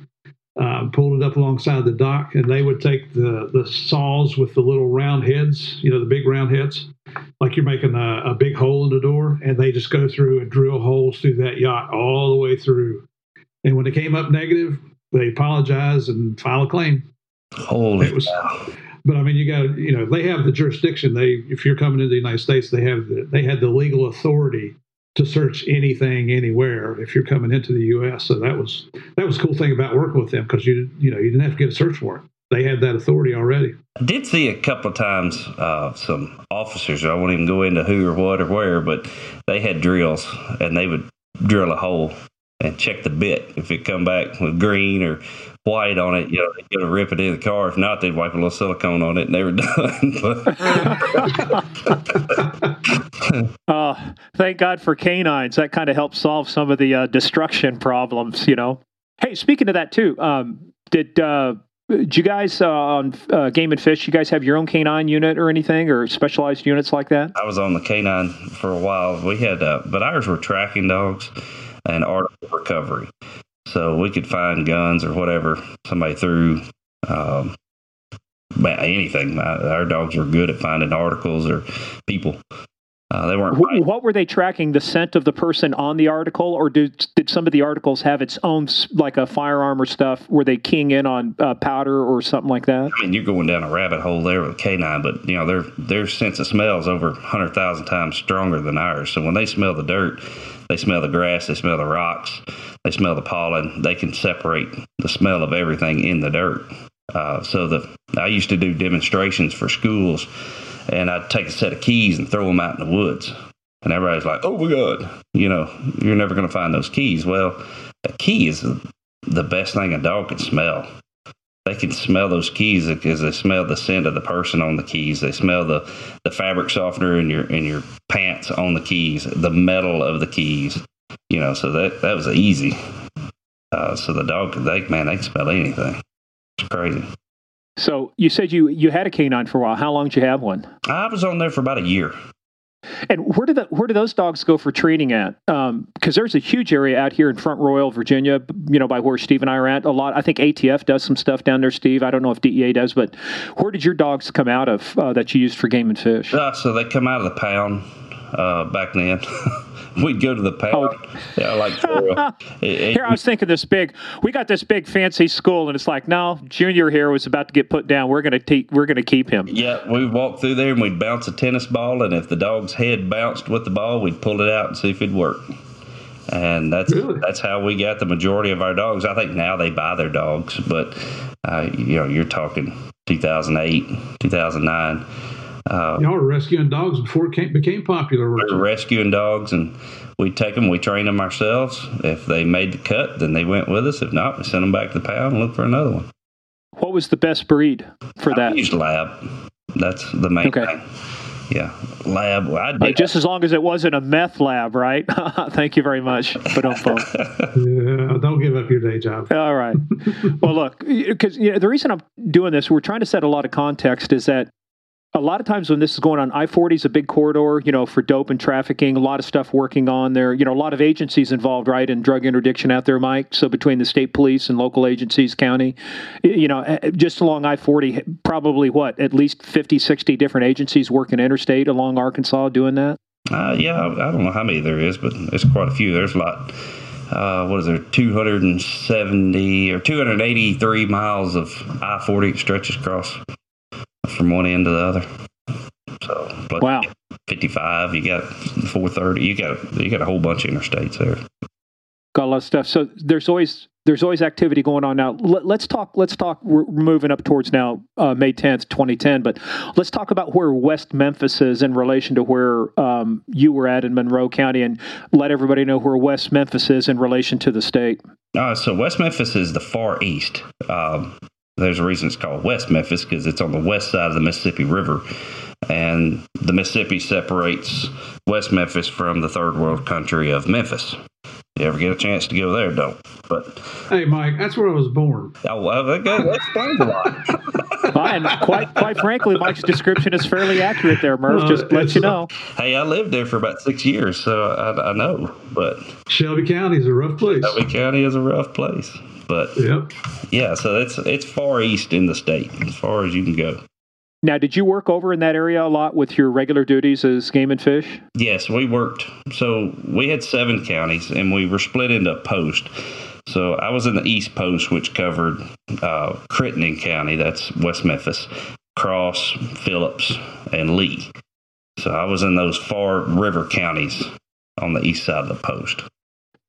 um, pulled it up alongside the dock, and they would take the the saws with the little round heads, you know, the big round heads, like you're making a, a big hole in the door, and they just go through and drill holes through that yacht all the way through. And when it came up negative, they apologize and file a claim. Holy was, cow. But I mean, you got you know they have the jurisdiction. They if you're coming into the United States, they have the, they had the legal authority to search anything anywhere if you're coming into the U.S. So that was that was a cool thing about working with them because you you know you didn't have to get a search warrant. They had that authority already. I did see a couple of times uh, some officers. I won't even go into who or what or where, but they had drills and they would drill a hole and check the bit. If it come back with green or white on it, you know, they're going to rip it in the car. If not, they'd wipe a little silicone on it and they were done. uh, thank God for canines. That kind of helps solve some of the uh, destruction problems, you know. Hey, speaking of that too, um, did uh, did you guys uh, on uh, Game and Fish? You guys have your own canine unit or anything, or specialized units like that? I was on the canine for a while. We had, uh, but ours were tracking dogs and article recovery. So we could find guns or whatever somebody threw, um, anything. Our dogs were good at finding articles or people. Uh, they weren't. What, what, were they tracking? The scent of the person on the article, or did did some of the articles have its own, like a firearm or stuff? Were they keying in on uh, powder or something like that? I mean, you're going down a rabbit hole there with canine, but you know their their sense of smell is over hundred thousand times stronger than ours. So when they smell the dirt, they smell the grass, they smell the rocks, they smell the pollen. They can separate the smell of everything in the dirt. Uh, so the I used to do demonstrations for schools, and I'd take a set of keys and throw them out in the woods, and everybody's like, "Oh my God, you know, you're never going to find those keys." Well, a key is the best thing a dog can smell they can smell those keys because they smell the scent of the person on the keys. They smell the, the fabric softener in your in your pants on the keys, the metal of the keys. You know, so that that was easy. Uh, so the dog, they man, they can smell anything. It's crazy. So you said you you had a canine for a while. How long did you have one? I was on there for about a year. And where do the where do those dogs go for training at? Because um, there's a huge area out here in Front Royal, Virginia. You know, by where Steve and I are at. A lot. I think ATF does some stuff down there. Steve, I don't know if DEA does, but where did your dogs come out of uh, that you used for game and fish? Uh, so they come out of the pound uh, back then. we'd go to the pound. Oh. Yeah, like here, I was thinking this big. We got this big fancy school, and it's like, no, Junior here was about to get put down. We're gonna te- we're gonna keep him. Yeah, we'd walk through there and we'd bounce a tennis ball, and if the dog's head bounced with the ball, we'd pull it out and see if it'd work. And that's really? that's how we got the majority of our dogs. I think now they buy their dogs, but uh, you know, you're talking 2008, 2009 uh, Y'all were rescuing dogs before it came, became popular. We were rescuing dogs, and we'd take them, we train them ourselves. If they made the cut, then they went with us. If not, we sent them back to the pound and look for another one. What was the best breed for I that? used lab. That's the main okay. thing. Yeah, lab. Well, I did. just as long as it wasn't a meth lab, right? Thank you very much. But don't phone. yeah, don't give up your day job. All right. well, look, because you know, the reason I'm doing this, we're trying to set a lot of context, is that a lot of times when this is going on, I 40 is a big corridor, you know, for dope and trafficking, a lot of stuff working on there, you know, a lot of agencies involved, right, in drug interdiction out there, Mike. So between the state police and local agencies, county, you know, eh, just along I 40, probably what, at least 50, 60 different agencies working interstate along Arkansas doing that? Uh, yeah, I don't know how many there is, but there's quite a few. There's a lot. Uh, what is there, 270 or 283 miles of I 40 stretches across from one end to the other. So, wow, fifty-five. You got four thirty. You got you got a whole bunch of interstates there. Got a lot of stuff. So there's always there's always activity going on now. Let, us talk. Let's talk. We're moving up towards now uh, May 10th, 2010. But let's talk about where West Memphis is in relation to where um, you were at in Monroe County, and let everybody know where West Memphis is in relation to the state. Uh, so West Memphis is the far east. Um, there's a reason it's called West Memphis because it's on the west side of the Mississippi River. and the Mississippi separates West Memphis from the third world country of Memphis. You ever get a chance to go there, don't. But hey, Mike, that's where I was born. Oh, well, that, that explains a lot. Fine. Quite, quite frankly, Mike's description is fairly accurate there, Murph. Uh, Just to let you know. hey, I lived there for about six years, so I, I know. But Shelby County is a rough place. Shelby County is a rough place. But Yep. yeah, so it's it's far east in the state, as far as you can go. Now, did you work over in that area a lot with your regular duties as game and fish? Yes, we worked. So we had seven counties, and we were split into post. So I was in the East Post, which covered uh, Crittenden County, that's West Memphis, Cross, Phillips, and Lee. So I was in those far river counties on the east side of the post.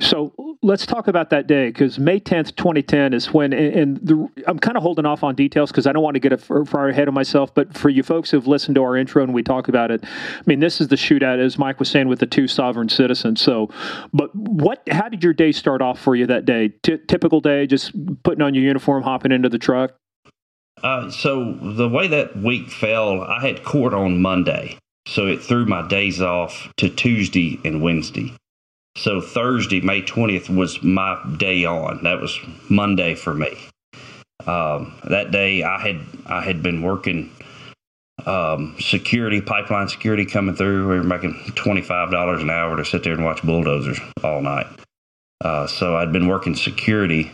So let's talk about that day because May 10th, 2010 is when, and the, I'm kind of holding off on details because I don't want to get far ahead of myself. But for you folks who've listened to our intro and we talk about it, I mean, this is the shootout, as Mike was saying, with the two sovereign citizens. So, but what, how did your day start off for you that day? T- typical day, just putting on your uniform, hopping into the truck? Uh, so the way that week fell, I had court on Monday, so it threw my days off to Tuesday and Wednesday. So Thursday, May twentieth, was my day on. That was Monday for me. Um, that day, I had I had been working um, security, pipeline security coming through. We were making twenty five dollars an hour to sit there and watch bulldozers all night. Uh, so I'd been working security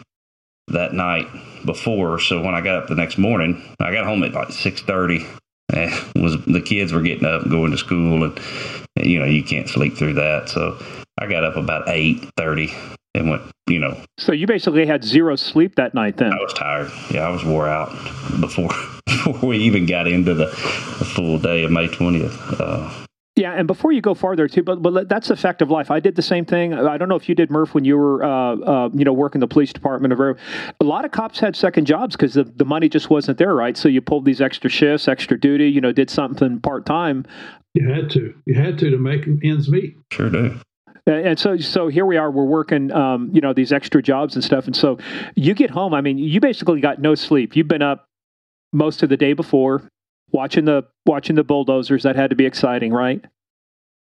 that night before. So when I got up the next morning, I got home at like six thirty. Was the kids were getting up and going to school, and you know you can't sleep through that. So I got up about eight thirty and went. You know, So you basically had zero sleep that night then. I was tired. Yeah, I was wore out before before we even got into the, the full day of May twentieth. Uh, Yeah, and before you go farther too, but but that's a fact of life. I did the same thing. I don't know if you did, Murph, when you were uh, uh, you know working the police department. Or a lot of cops had second jobs because the, the money just wasn't there, right? So you pulled these extra shifts, extra duty. You know, did something part time, You had to. You had to to make ends meet. sure do. And so so here we are. We're working, um, you know, these extra jobs and stuff. And so you get home. I mean, you basically got no sleep. You've been up most of the day before, watching the watching the bulldozers. That had to be exciting, right?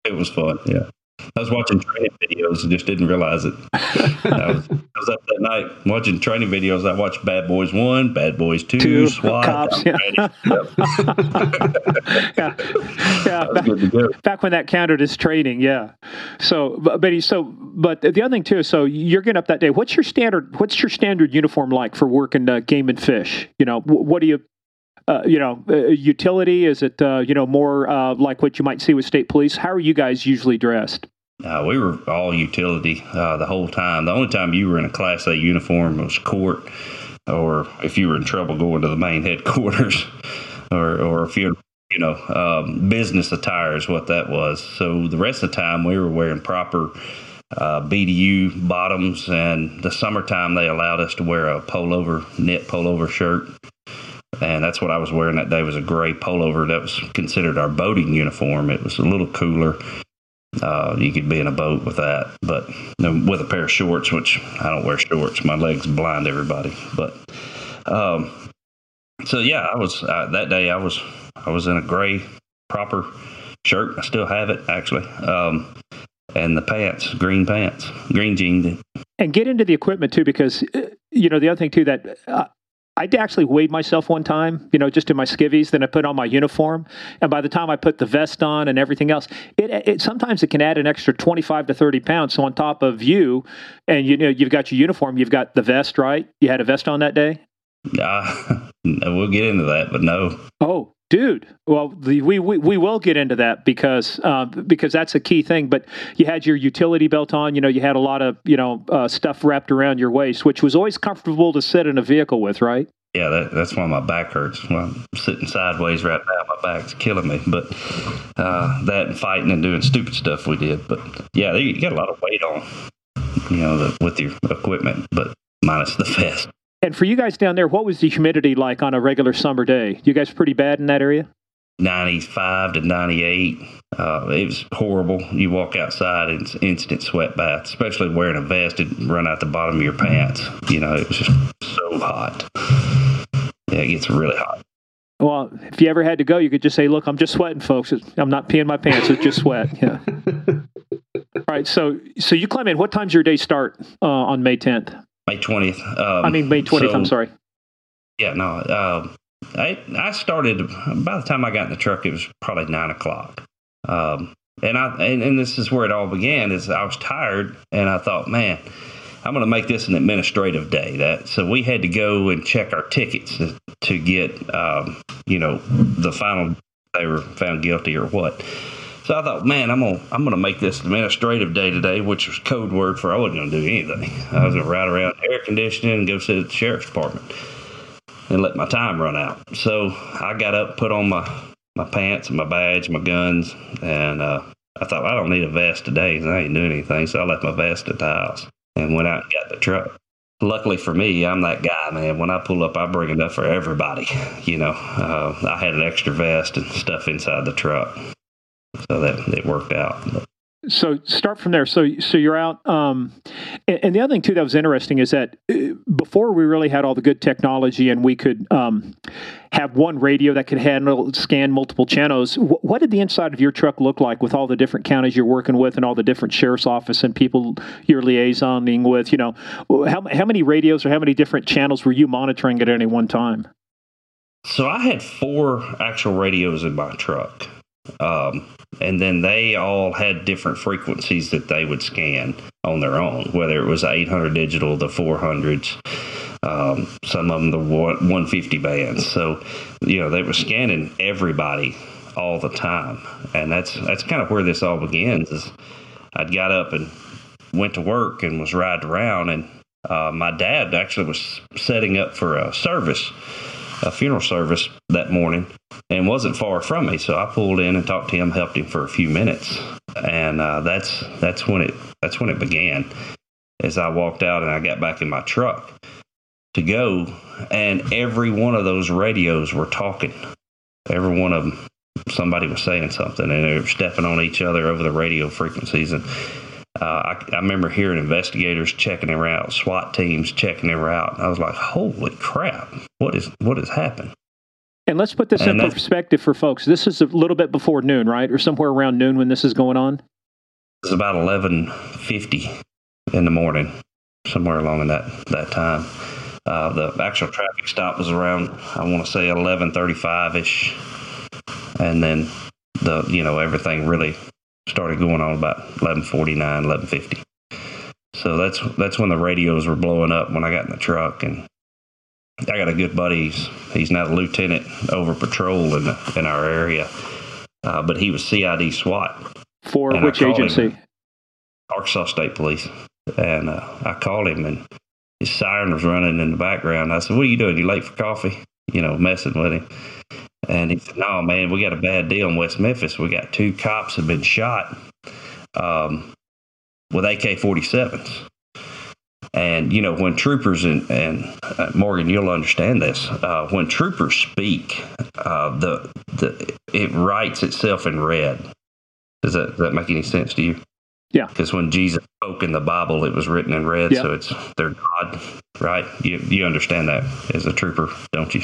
It was fun. Yeah. I was watching training videos and just didn't realize it. I was, I was up that night watching training videos. I watched Bad Boys One, Bad Boys Two, Two, SWAT. cops, yeah. Yep, yeah, yeah. Back, good to go. back when that counted as training, yeah. So, but, but he- so, but the other thing too. So you're getting up that day. What's your standard? What's your standard uniform like for working uh, game and fish? You know, wh- what do you? Uh, you know, uh, utility? Is it uh, you know more like what you might see with state police? How are you guys usually dressed? Uh, we were all utility uh, the whole time. The only time you were in a Class A uniform was court, or if you were in trouble going to the main headquarters, or or if you're you know um, business attire is what that was. So the rest of the time we were wearing Propper uh, BDU bottoms, and the summertime they allowed us to wear a pullover knit pullover shirt. And that's what I was wearing that day was a gray pullover that was considered our boating uniform. It was a little cooler. Uh, you could be in a boat with that, but with a pair of shorts, which I don't wear shorts. My legs blind everybody. But um, so yeah, I was uh, that day. I was I was in a gray Propper shirt. I still have it actually, um, and the pants, green pants, green jeans. and get into the equipment too because uh, you know the other thing too that uh, I actually weighed myself one time, you know, just in my skivvies. Then I put on my uniform, and by the time I put the vest on and everything else, it, it sometimes it can add an extra twenty-five to thirty pounds. So on top of you, and you know, you've got your uniform, you've got the vest, right? You had a vest on that day. Uh, we'll get into that, but no, Oh, dude. Well, the, we, we we will get into that because uh, because that's a key thing. But you had your utility belt on. You know, you had a lot of you know uh, stuff wrapped around your waist, which was always comfortable to sit in a vehicle with, right? Yeah, that, that's why my back hurts. Well, I'm sitting sideways right now. My back's killing me. But uh, that and fighting and doing stupid stuff we did. But yeah, you got a lot of weight on, you know, the, with your equipment, but minus the vest. And for you guys down there, what was the humidity like on a regular summer day? You guys pretty bad in that area? 95 to 98. Uh, it was horrible. You walk outside and it's instant sweat bath, especially wearing a vest. It run out the bottom of your pants. You know, it was just so hot. Yeah, it gets really hot. Well, if you ever had to go, you could just say, "Look, I'm just sweating, folks. I'm not peeing my pants. It's just sweat." Yeah. All right. So, so you climb in. What time's your day start uh, on May 10th? May 20th. Um, I mean May 20th. So, I'm sorry. Yeah. No. Uh, I I started by the time I got in the truck. It was probably nine o'clock. Um, and I and, and this is where it all began. Is I was tired, and I thought, man I'm going to make this an administrative day. That so we had to go and check our tickets to, to get, um, you know, the final they were found guilty or what. So I thought, man, I'm gonna I'm gonna make this administrative day today, which was code word for I wasn't gonna do anything. I was gonna ride around air conditioning and go sit at the sheriff's department and let my time run out. So I got up, put on my my pants and my badge, my guns, and uh, I thought I don't need a vest today, and I ain't doing anything, so I left my vest at the house and went out and got the truck. Luckily for me, I'm that guy, man. When I pull up, I bring enough for everybody. You know, uh, I had an extra vest and stuff inside the truck, so that it worked out. But so start from there. So so you're out. Um, and, and, the other thing too that was interesting is that uh, before we really had all the good technology and we could um, have one radio that could handle scan multiple channels. What, what did the inside of your truck look like with all the different counties you're working with and all the different sheriff's office and people you're liaisoning with? You know, how how many radios or how many different channels were you monitoring at any one time? So I had four actual radios in my truck. Um, and then they all had different frequencies that they would scan on their own, whether it was 800 digital, the 400s, um, some of them the 150 bands. So, you know, they were scanning everybody all the time, and that's that's kind of where this all begins. Is I'd got up and went to work and was riding around, and uh, my dad actually was setting up for a service a funeral service that morning and wasn't far from me. So I pulled in and talked to him, helped him for a few minutes, and uh, that's that's when it that's when it began. As I walked out and I got back in my truck to go, and every one of those radios were talking. Every one of them, somebody was saying something, and they were stepping on each other over the radio frequencies and uh, I, I, remember hearing investigators checking her out, SWAT teams checking her out. I was like, "Holy crap! What is what has happened?" And let's put this and in perspective for folks. This is a little bit before noon, right, or somewhere around noon when this is going on. It's about eleven fifty in the morning, somewhere along in that that time. Uh, the actual traffic stop was around, I want to say eleven thirty-five ish, and then the you know everything really started going on about 1149, 1150. So that's that's when the radios were blowing up when I got in the truck, and I got a good buddy. He's, he's now the lieutenant over patrol in the, in our area, uh, but he was CID SWAT for and which agency? Him, Arkansas State Police, and uh, I called him, and his siren was running in the background. I said, "What are you doing? You late for coffee?" You know, messing with him. And he said, "No, man, we got a bad deal in West Memphis. We got two cops have been shot um, with AK-47s." And you know, when troopers and, and uh, Morgan, you'll understand this. Uh, when troopers speak, uh, the the it writes itself in red. Does that does that make any sense to you? Yeah. Because when Jesus spoke in the Bible, it was written in red, yeah. so it's their God, right? You you understand that as a trooper, don't you?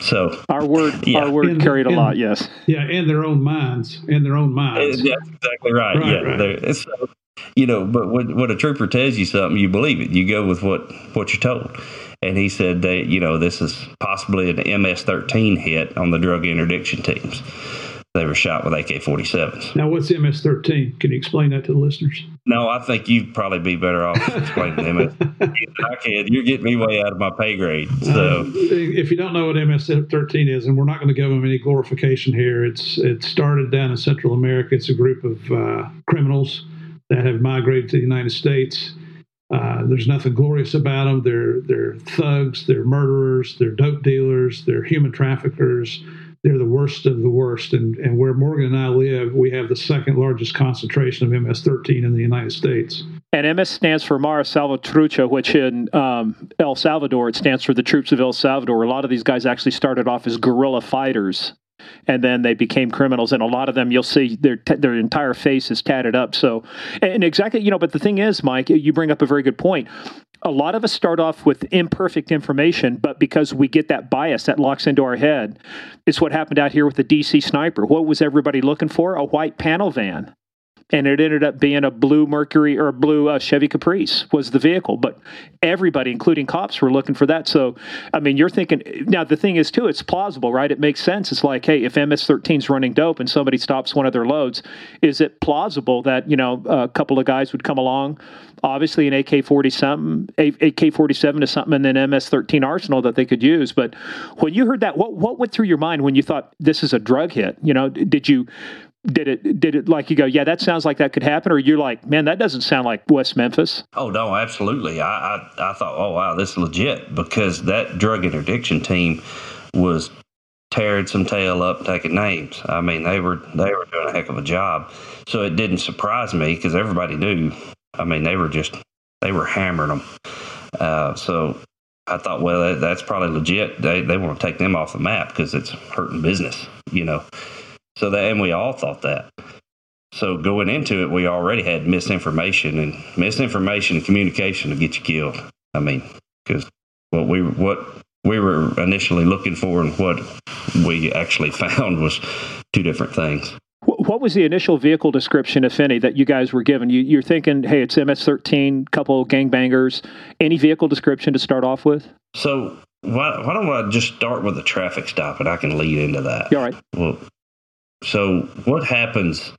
So our word, yeah. our word carried a lot, yes. Yeah, in their own minds, in their own minds. Eh, That's exactly right. right yeah, right. So, you know, but when, when a trooper tells you something, you believe it. You go with what what you're told. And he said that you know this is possibly an MS-13 hit on the drug interdiction teams they were shot with AK 47s. Now, what's MS 13? Can you explain that to the listeners? No, I think you'd probably be better off explaining MS. I can. You're getting me way out of my pay grade. So, um, if you don't know what MS 13 is, and we're not going to give them any glorification here, it's it started down in Central America. It's a group of uh, criminals that have migrated to the United States. Uh, there's nothing glorious about them. They're they're thugs. They're murderers. They're dope dealers. They're human traffickers they're the worst of the worst. And, and where Morgan and I live, we have the second largest concentration of MS 13 in the United States. And MS stands for Mara Salvatrucha, which in um, El Salvador, it stands for the troops of El Salvador. A lot of these guys actually started off as guerrilla fighters and then they became criminals. And a lot of them, you'll see their their entire face is tatted up. So, and exactly, you know. But the thing is, Mike, you bring up a very good point. A lot of us start off with imperfect information, but because we get that bias that locks into our head, it's what happened out here with the DC sniper. What was everybody looking for? A white panel van and it ended up being a blue Mercury or a blue uh, Chevy Caprice was the vehicle. But everybody, including cops, were looking for that. So, I mean, you're thinking now. The thing is, too, it's plausible, right? It makes sense. It's like, hey, if MS-13 is running dope and somebody stops one of their loads, is it plausible that you know a couple of guys would come along? Obviously, an AK-40 something, AK-47 is something, and then MS-13 arsenal that they could use. But when you heard that, what what went through your mind when you thought this is a drug hit? You know, did you did it did it like you go yeah that sounds like that could happen or you're like man that doesn't sound like west memphis. Oh no absolutely. I i, I thought oh wow this is legit because that drug interdiction team was tearing some tail up taking names. I mean they were they were doing a heck of a job. So it didn't surprise me because everybody knew i mean they were just they were hammering them uh, so I thought, well, that's probably legit. They they want to take them off the map because it's hurting business, you know. So that, and we all thought that. So going into it, we already had misinformation and misinformation and communication to get you killed. I mean, because what we what we were initially looking for and what we actually found was two different things. What was the initial vehicle description, if any, that you guys were given? You, you're thinking, hey, it's MS-13, couple gangbangers. Any vehicle description to start off with? So why, why don't I just start with a traffic stop and I can lead into that? All right. Well, so what happens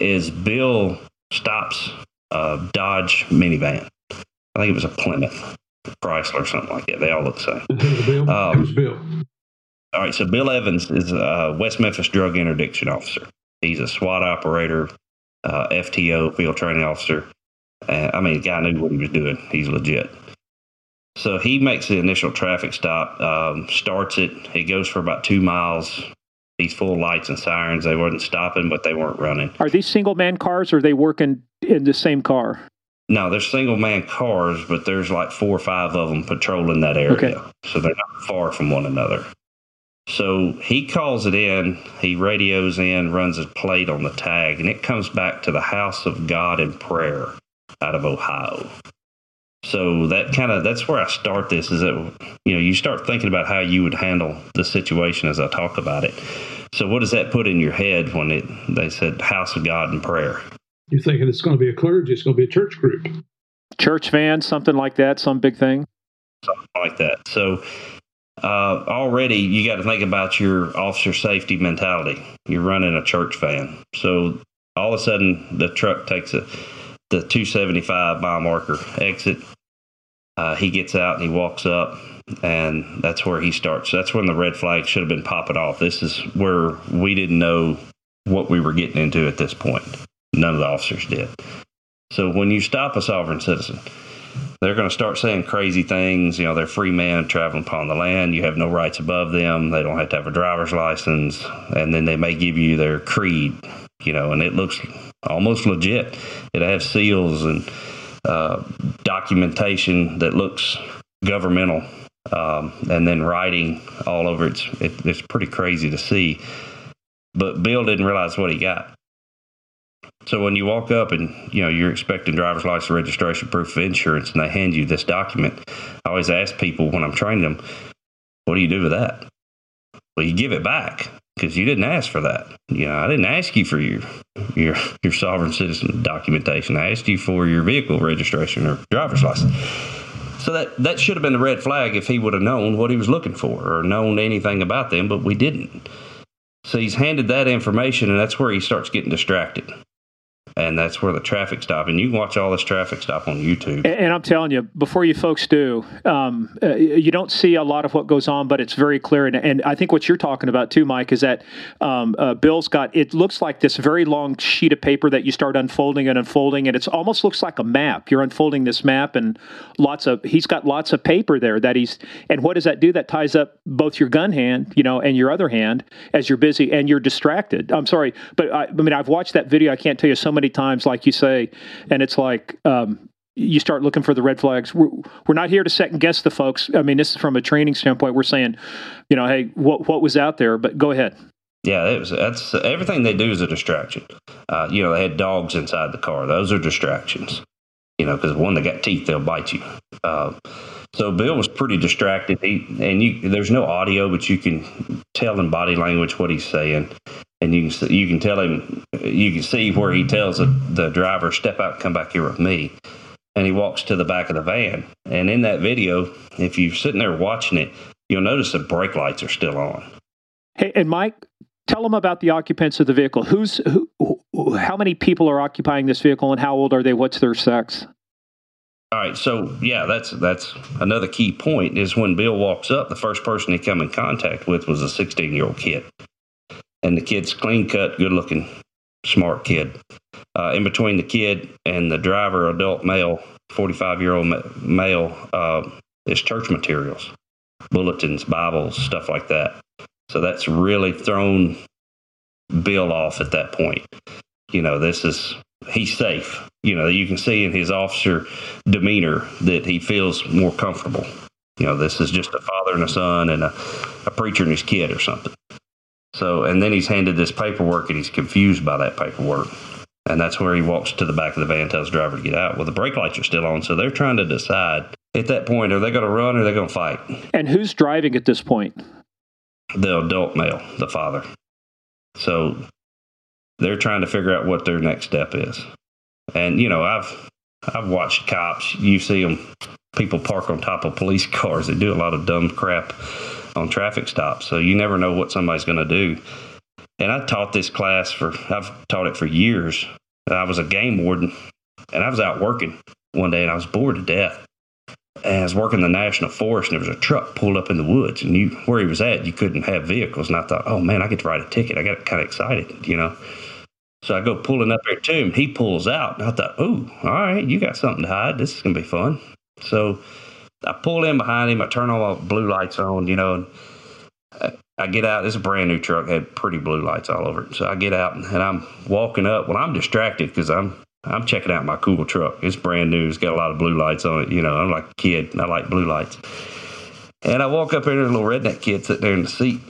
is Bill stops a Dodge minivan. I think it was a Plymouth, Chrysler, or something like that. They all look the same. Bill? Um, Bill? All right, so Bill Evans is a West Memphis drug interdiction officer. He's a SWAT operator, uh, FTO, field training officer. Uh, I mean, the guy knew what he was doing. He's legit. So he makes the initial traffic stop, um, starts it. It goes for about two miles, these full lights and sirens. They weren't stopping, but they weren't running. Are these single man cars or are they working in the same car? No, they're single man cars, but there's like four or five of them patrolling that area. Okay. So they're not far from one another. So he calls it in, he radios in, runs a plate on the tag, and it comes back to the House of God in Prayer out of Ohio. So that kind of that's where I start this is that you know you start thinking about how you would handle the situation as I talk about it. So what does that put in your head when it they said house of God and prayer? You're thinking it's going to be a clergy, it's going to be a church group, church van, something like that, some big thing, something like that. So uh, already you got to think about your officer safety mentality. You're running a church van, so all of a sudden the truck takes a the 275 mile marker exit uh, he gets out and he walks up, and that's where he starts. That's when the red flag should have been popping off. This is where we didn't know what we were getting into at this point. None of the officers did. So when you stop a sovereign citizen, they're going to start saying crazy things. You know, they're free men traveling upon the land. You have no rights above them. They don't have to have a driver's license. And then they may give you their creed, you know, and it looks almost legit. It has seals and uh, documentation that looks governmental, um, and then writing all over it's it, it's pretty crazy to see. But Bill didn't realize what he got. So when you walk up and you know you're expecting driver's license, registration, proof of insurance, and they hand you this document, I always ask people when I'm training them, "What do you do with that?" Well, you give it back because you didn't ask for that. You know, I didn't ask you for your your your sovereign citizen documentation. I asked you for your vehicle registration or driver's license. So that that should have been the red flag if he would have known what he was looking for or known anything about them, but we didn't. So he's handed that information, and that's where he starts getting distracted and that's where the traffic stop. And you can watch all this traffic stop on YouTube. And, I'm telling you, before you folks do, um, uh, you don't see a lot of what goes on, but it's very clear. And, and I think what you're talking about too, Mike, is that um, uh, Bill's got it looks like this very long sheet of paper that you start unfolding and unfolding, and it almost looks like a map. You're unfolding this map, and lots of he's got lots of paper there that he's. And what does that do? That ties up both your gun hand, you know, and your other hand as you're busy and you're distracted. I'm sorry, but I, I mean, I've watched that video. I can't tell you so many many times, like you say, and it's like um, you start looking for the red flags. We're, we're not here to second guess the folks. I mean, this is from a training standpoint. We're saying, you know, hey, what what was out there? But go ahead. Yeah, it was, that's everything they do is a distraction. Uh, you know, they had dogs inside the car; those are distractions. You know, because one they got teeth, they'll bite you. Uh, so Bill was pretty distracted. He and you, there's no audio, but you can tell in body language what he's saying, and you can you can tell him, you can see where he tells the, the driver, "Step out, come back here with me." And he walks to the back of the van. And in that video, if you're sitting there watching it, you'll notice the brake lights are still on. Hey, and Mike, tell them about the occupants of the vehicle. Who's who, who? How many people are occupying this vehicle, and how old are they? What's their sex? All right, so yeah, that's that's another key point is when Bill walks up, the first person he come in contact with was a 16 year old kid, and the kid's clean cut, good looking, smart kid. Uh, in between the kid and the driver, adult male, 45 year old male, uh, is church materials, bulletins, Bibles, stuff like that. So that's really thrown Bill off at that point. You know, this is he's safe. You know, you can see in his officer demeanor that he feels more comfortable. You know, this is just a father and a son and a, a preacher and his kid or something. So, and then he's handed this paperwork and he's confused by that paperwork. And that's where he walks to the back of the van, tells the driver to get out. Well, the brake lights are still on, so they're trying to decide at that point are they going to run or are they going to fight? And who's driving at this point? The adult male, the father. So they're trying to figure out what their next step is. And you know, I've I've watched cops. You see them, people park on top of police cars. They do a lot of dumb crap on traffic stops. So you never know what somebody's going to do. And I taught this class for I've taught it for years. I was a game warden, and I was out working one day, and I was bored to death and I was working the national forest, and there was a truck pulled up in the woods, and you where he was at, you couldn't have vehicles. And I thought, oh man, I get to write a ticket. I got kind of excited, you know. So I go pulling up there to him. He pulls out, and I thought, oh, all right, you got something to hide. This is gonna be fun. So I pull in behind him. I turn all my blue lights on, you know. And I get out. It's a brand new truck, had pretty blue lights all over it. So I get out, and I'm walking up. Well, I'm distracted because I'm I'm checking out my cool truck. It's brand new. It's got a lot of blue lights on it. You know, I'm like a kid. I like blue lights. And I walk up here, there's a little redneck kid sitting there in the seat,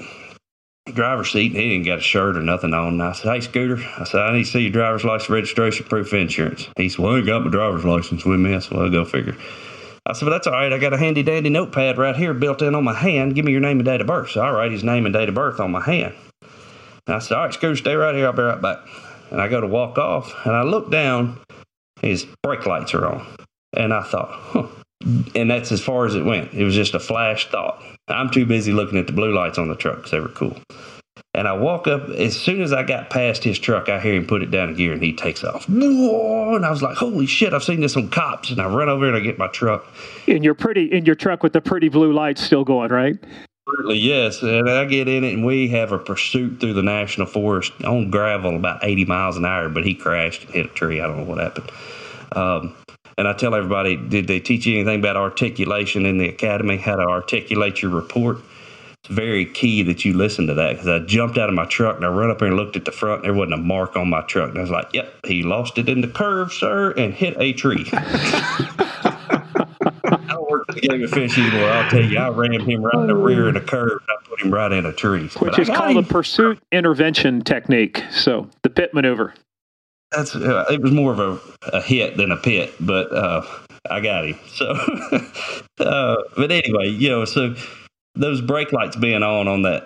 driver's seat, and he didn't got a shirt or nothing on. And I said, Hey, Scooter, I said, I need to see your driver's license, registration, proof of insurance. He said, Well, I got my driver's license with me. I said, Well, I'll go figure. I said, Well, that's all right. I got a handy dandy notepad right here built in on my hand. Give me your name and date of birth. So, I write his name and date of birth on my hand. And I said, All right, Scooter, stay right here. I'll be right back and I go to walk off, and I look down, his brake lights are on, and I thought, huh. And that's as far as it went. It was just a flash thought. I'm too busy looking at the blue lights on the truck because they were cool. And I walk up, as soon as I got past his truck, I hear him put it down in gear and he takes off. Whoa! And I was like, holy shit, I've seen this on cops. And I run over and I get my truck. In your pretty, in your truck with the pretty blue lights still going, right? Absolutely, yes. And I get in it, and we have a pursuit through the national forest on gravel about 80 miles an hour, but he crashed and hit a tree. I don't know what happened. Um, and I tell everybody, did they teach you anything about articulation in the academy, how to articulate your report? It's very key that you listen to that because I jumped out of my truck and I run up there and looked at the front. And there wasn't a mark on my truck. And I was like, yep, he lost it in the curve, sir, and hit a tree. I work the Game and Fish anymore. I'll tell you, I ran him right in the rear of the curve and I put him right in a tree. Which is called him. a pursuit intervention technique. So the pit maneuver. That's uh, it was more of a, a hit than a pit, but uh, I got him. So, uh, but anyway, you know, so those brake lights being on on that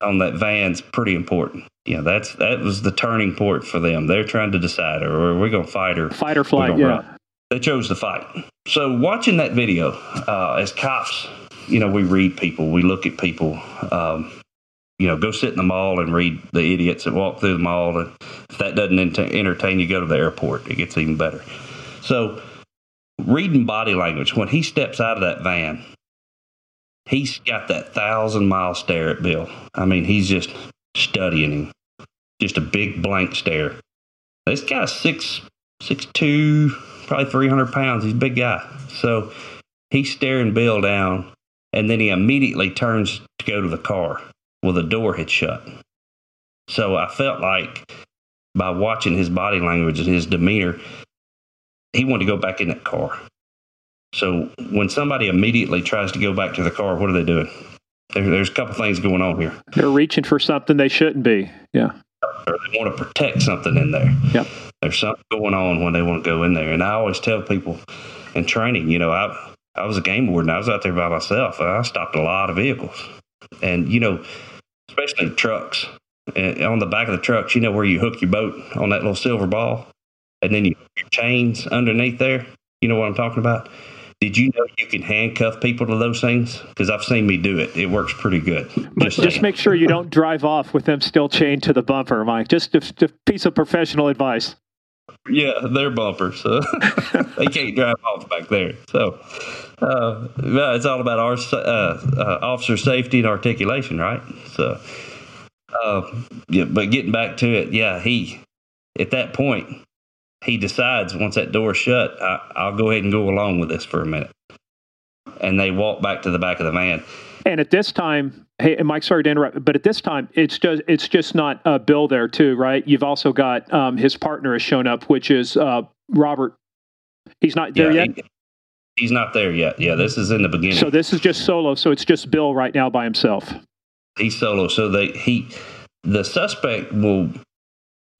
on that van's pretty important. You know, that's that was the turning point for them. They're trying to decide, or are we going to fight or fight or flight? Yeah. Run they chose to fight. So watching that video, uh, as cops, you know, we read people, we look at people. Um, you know, go sit in the mall and read the idiots that walk through the mall. And if that doesn't entertain you, go to the airport. It gets even better. So, reading body language, when he steps out of that van, he's got that thousand mile stare at Bill. I mean, he's just studying him, just a big blank stare. This guy's six, six two, probably 300 pounds. He's a big guy. So he's staring Bill down, and then he immediately turns to go to the car. Well, the door had shut. So I felt like by watching his body language and his demeanor, he wanted to go back in that car. So when somebody immediately tries to go back to the car, what are they doing? There, there's a couple things going on here. They're reaching for something they shouldn't be. Yeah. Or they want to protect something in there. Yeah. There's something going on when they want to go in there. And I always tell people in training, you know, I I was a game warden. I was out there by myself. I stopped a lot of vehicles, and you know, especially trucks. And on the back of the trucks, you know where you hook your boat on that little silver ball, and then you your chains underneath there. You know what I'm talking about? Did you know you can handcuff people to those things? Because I've seen me do it. It works pretty good. But just, just make sure you don't drive off with them still chained to the bumper, Mike. Just a, a piece of professional advice. Yeah, they're bumpers, so they can't drive off back there. So, uh, it's all about our uh, uh, officer safety and articulation, right? So, uh, yeah. But getting back to it, yeah, he at that point he decides once that door's shut, I, will go ahead and go along with this for a minute. And they walk back to the back of the van. And at this time, hey, and Mike, sorry to interrupt, but at this time, it's just it's just not uh, Bill there too, right? You've also got um, his partner has shown up, which is uh, Robert. He's not there yeah, yet. He, he's not there yet. Yeah, this is in the beginning. So this is just solo. So it's just Bill right now by himself. He's solo. So they he the suspect will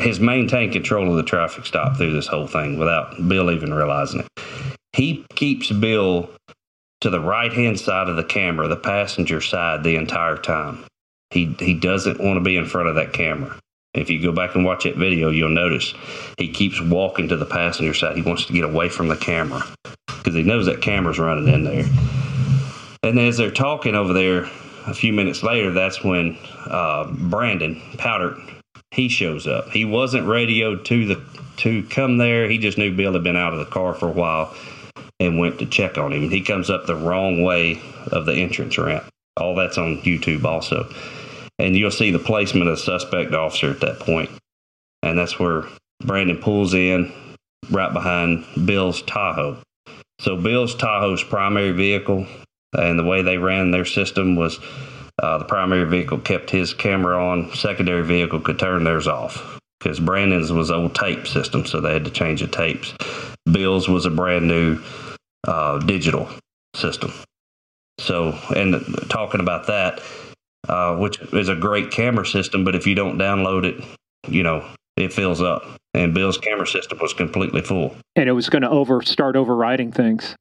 has maintained control of the traffic stop through this whole thing without Bill even realizing it. He keeps Bill to the right hand side of the camera, the passenger side, the entire time. He he doesn't want to be in front of that camera. If you go back and watch that video, you'll notice he keeps walking to the passenger side. He wants to get away from the camera because he knows that camera's running in there. And as they're talking over there, a few minutes later, that's when uh, Brandon Paudert he shows up. He wasn't radioed to the to come there. He just knew Bill had been out of the car for a while and went to check on him. He comes up the wrong way of the entrance ramp. All that's on YouTube also. And you'll see the placement of the suspect officer at that point. And that's where Brandon pulls in right behind Bill's Tahoe. So Bill's Tahoe's primary vehicle and the way they ran their system was uh, the primary vehicle kept his camera on. Secondary vehicle could turn theirs off because Brandon's was old tape system, so they had to change the tapes. Bill's was a brand new uh, digital system. So, and talking about that, uh, which is a great camera system, but if you don't download it, you know, it fills up. And Bill's camera system was completely full. And it was going to over start overriding things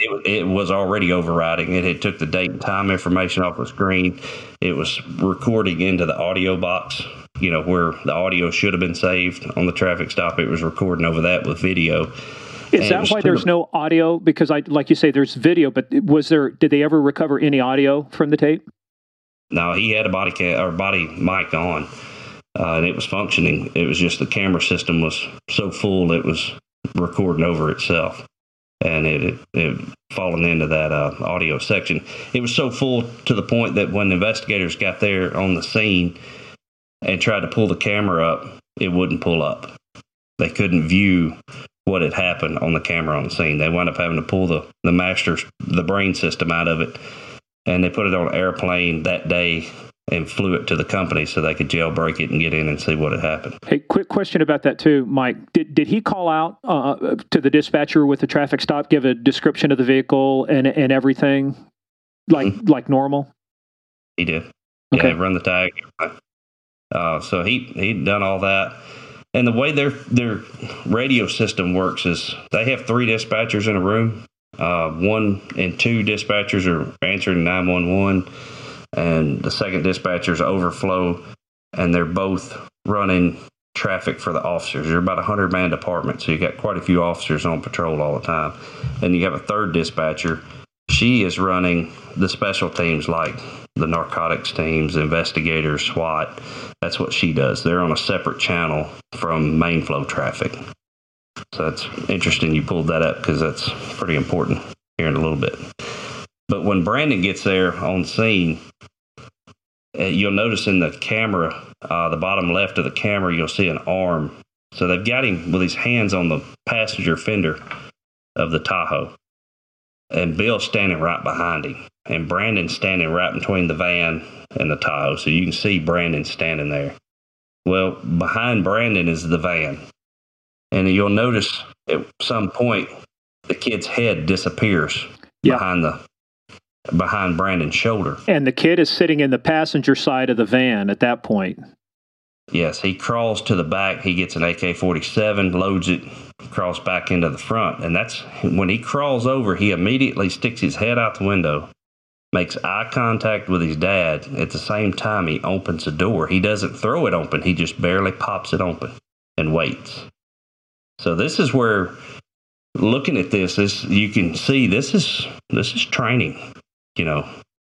it, it was already overriding. It had took the date and time information off the screen. It was recording into the audio box, you know, where the audio should have been saved on the traffic stop. It was recording over that with video. Is and that why there's no audio? Because I, like you say, there's video, but was there? Did they ever recover any audio from the tape? No, he had a body ca- or body mic on, uh, and it was functioning. It was just the camera system was so full it was recording over itself and it, it, fallen into that uh, audio section. It was so full to the point that when investigators got there on the scene and tried to pull the camera up, it wouldn't pull up. They couldn't view what had happened on the camera on the scene. They wound up having to pull the, the master, the brain system out of it, and they put it on an airplane that day and flew it to the company so they could jailbreak it and get in and see what had happened. Hey, quick question about that too, Mike. Did did he call out uh, to the dispatcher with the traffic stop, give a description of the vehicle and and everything, like mm-hmm. like normal? He did. Okay. Yeah, run the tag. Uh, so he he'd done all that. And the way their their radio system works is they have three dispatchers in a room. Uh, one and two dispatchers are answering 911 and the second dispatcher's overflow, and they're both running traffic for the officers. You're about a hundred man department, so you got quite a few officers on patrol all the time. And you have a third dispatcher. She is running the special teams like the narcotics teams, investigators, SWAT. That's what she does. They're on a separate channel from main flow traffic. So that's interesting you pulled that up because that's pretty important here in a little bit. But when Brandon gets there on scene, you'll notice in the camera, uh, the bottom left of the camera, you'll see an arm. So they've got him with his hands on the passenger fender of the Tahoe. And Bill's standing right behind him. And Brandon's standing right between the van and the Tahoe. So you can see Brandon standing there. Well, behind Brandon is the van. And you'll notice at some point the kid's head disappears yeah. behind the behind Brandon's shoulder. And the kid is sitting in the passenger side of the van at that point. Yes, he crawls to the back. He gets an AK 47, loads it, crawls back into the front. And that's when he crawls over, he immediately sticks his head out the window, makes eye contact with his dad. At the same time, he opens the door. He doesn't throw it open, he just barely pops it open and waits. So this is where looking at this, this you can see this is this is training. You know,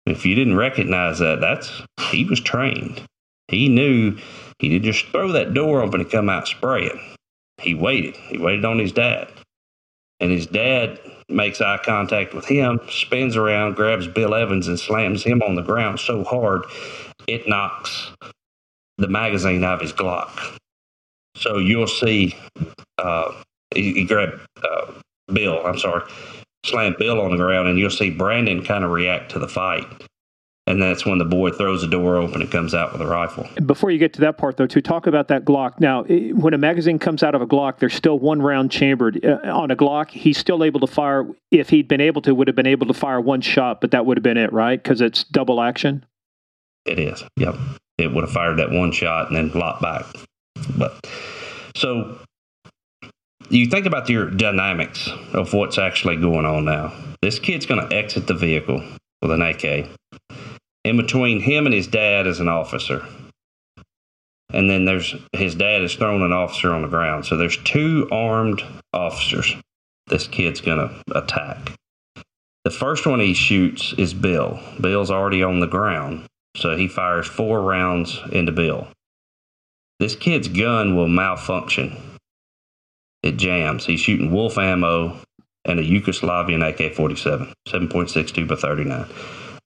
if you didn't recognize that, that's he was trained. He knew he didn't just throw that door open and come out spraying. He waited. He waited on his dad. And his dad makes eye contact with him, spins around, grabs Bill Evans, and slams him on the ground so hard it knocks the magazine out of his Glock. So you'll see uh, he, he grabbed uh, Bill, I'm sorry, slammed Bill on the ground, and you'll see Brandon kind of react to the fight. And that's when the boy throws the door open and comes out with a rifle. Before you get to that part, though, to talk about that Glock. Now, when a magazine comes out of a Glock, there's still one round chambered. Uh, on a Glock, he's still able to fire. If he'd been able to, would have been able to fire one shot, but that would have been it, right? Because it's double action. It is. Yep. It would have fired that one shot and then locked back. But so you think about your dynamics of what's actually going on now. This kid's going to exit the vehicle with an AK. In between him and his dad is an officer. And then there's his dad is throwing an officer on the ground. So there's two armed officers this kid's going to attack. The first one he shoots is Bill. Bill's already on the ground. So he fires four rounds into Bill. This kid's gun will malfunction it jams. He's shooting wolf ammo and a Yugoslavian AK 47, 7.62 by 39.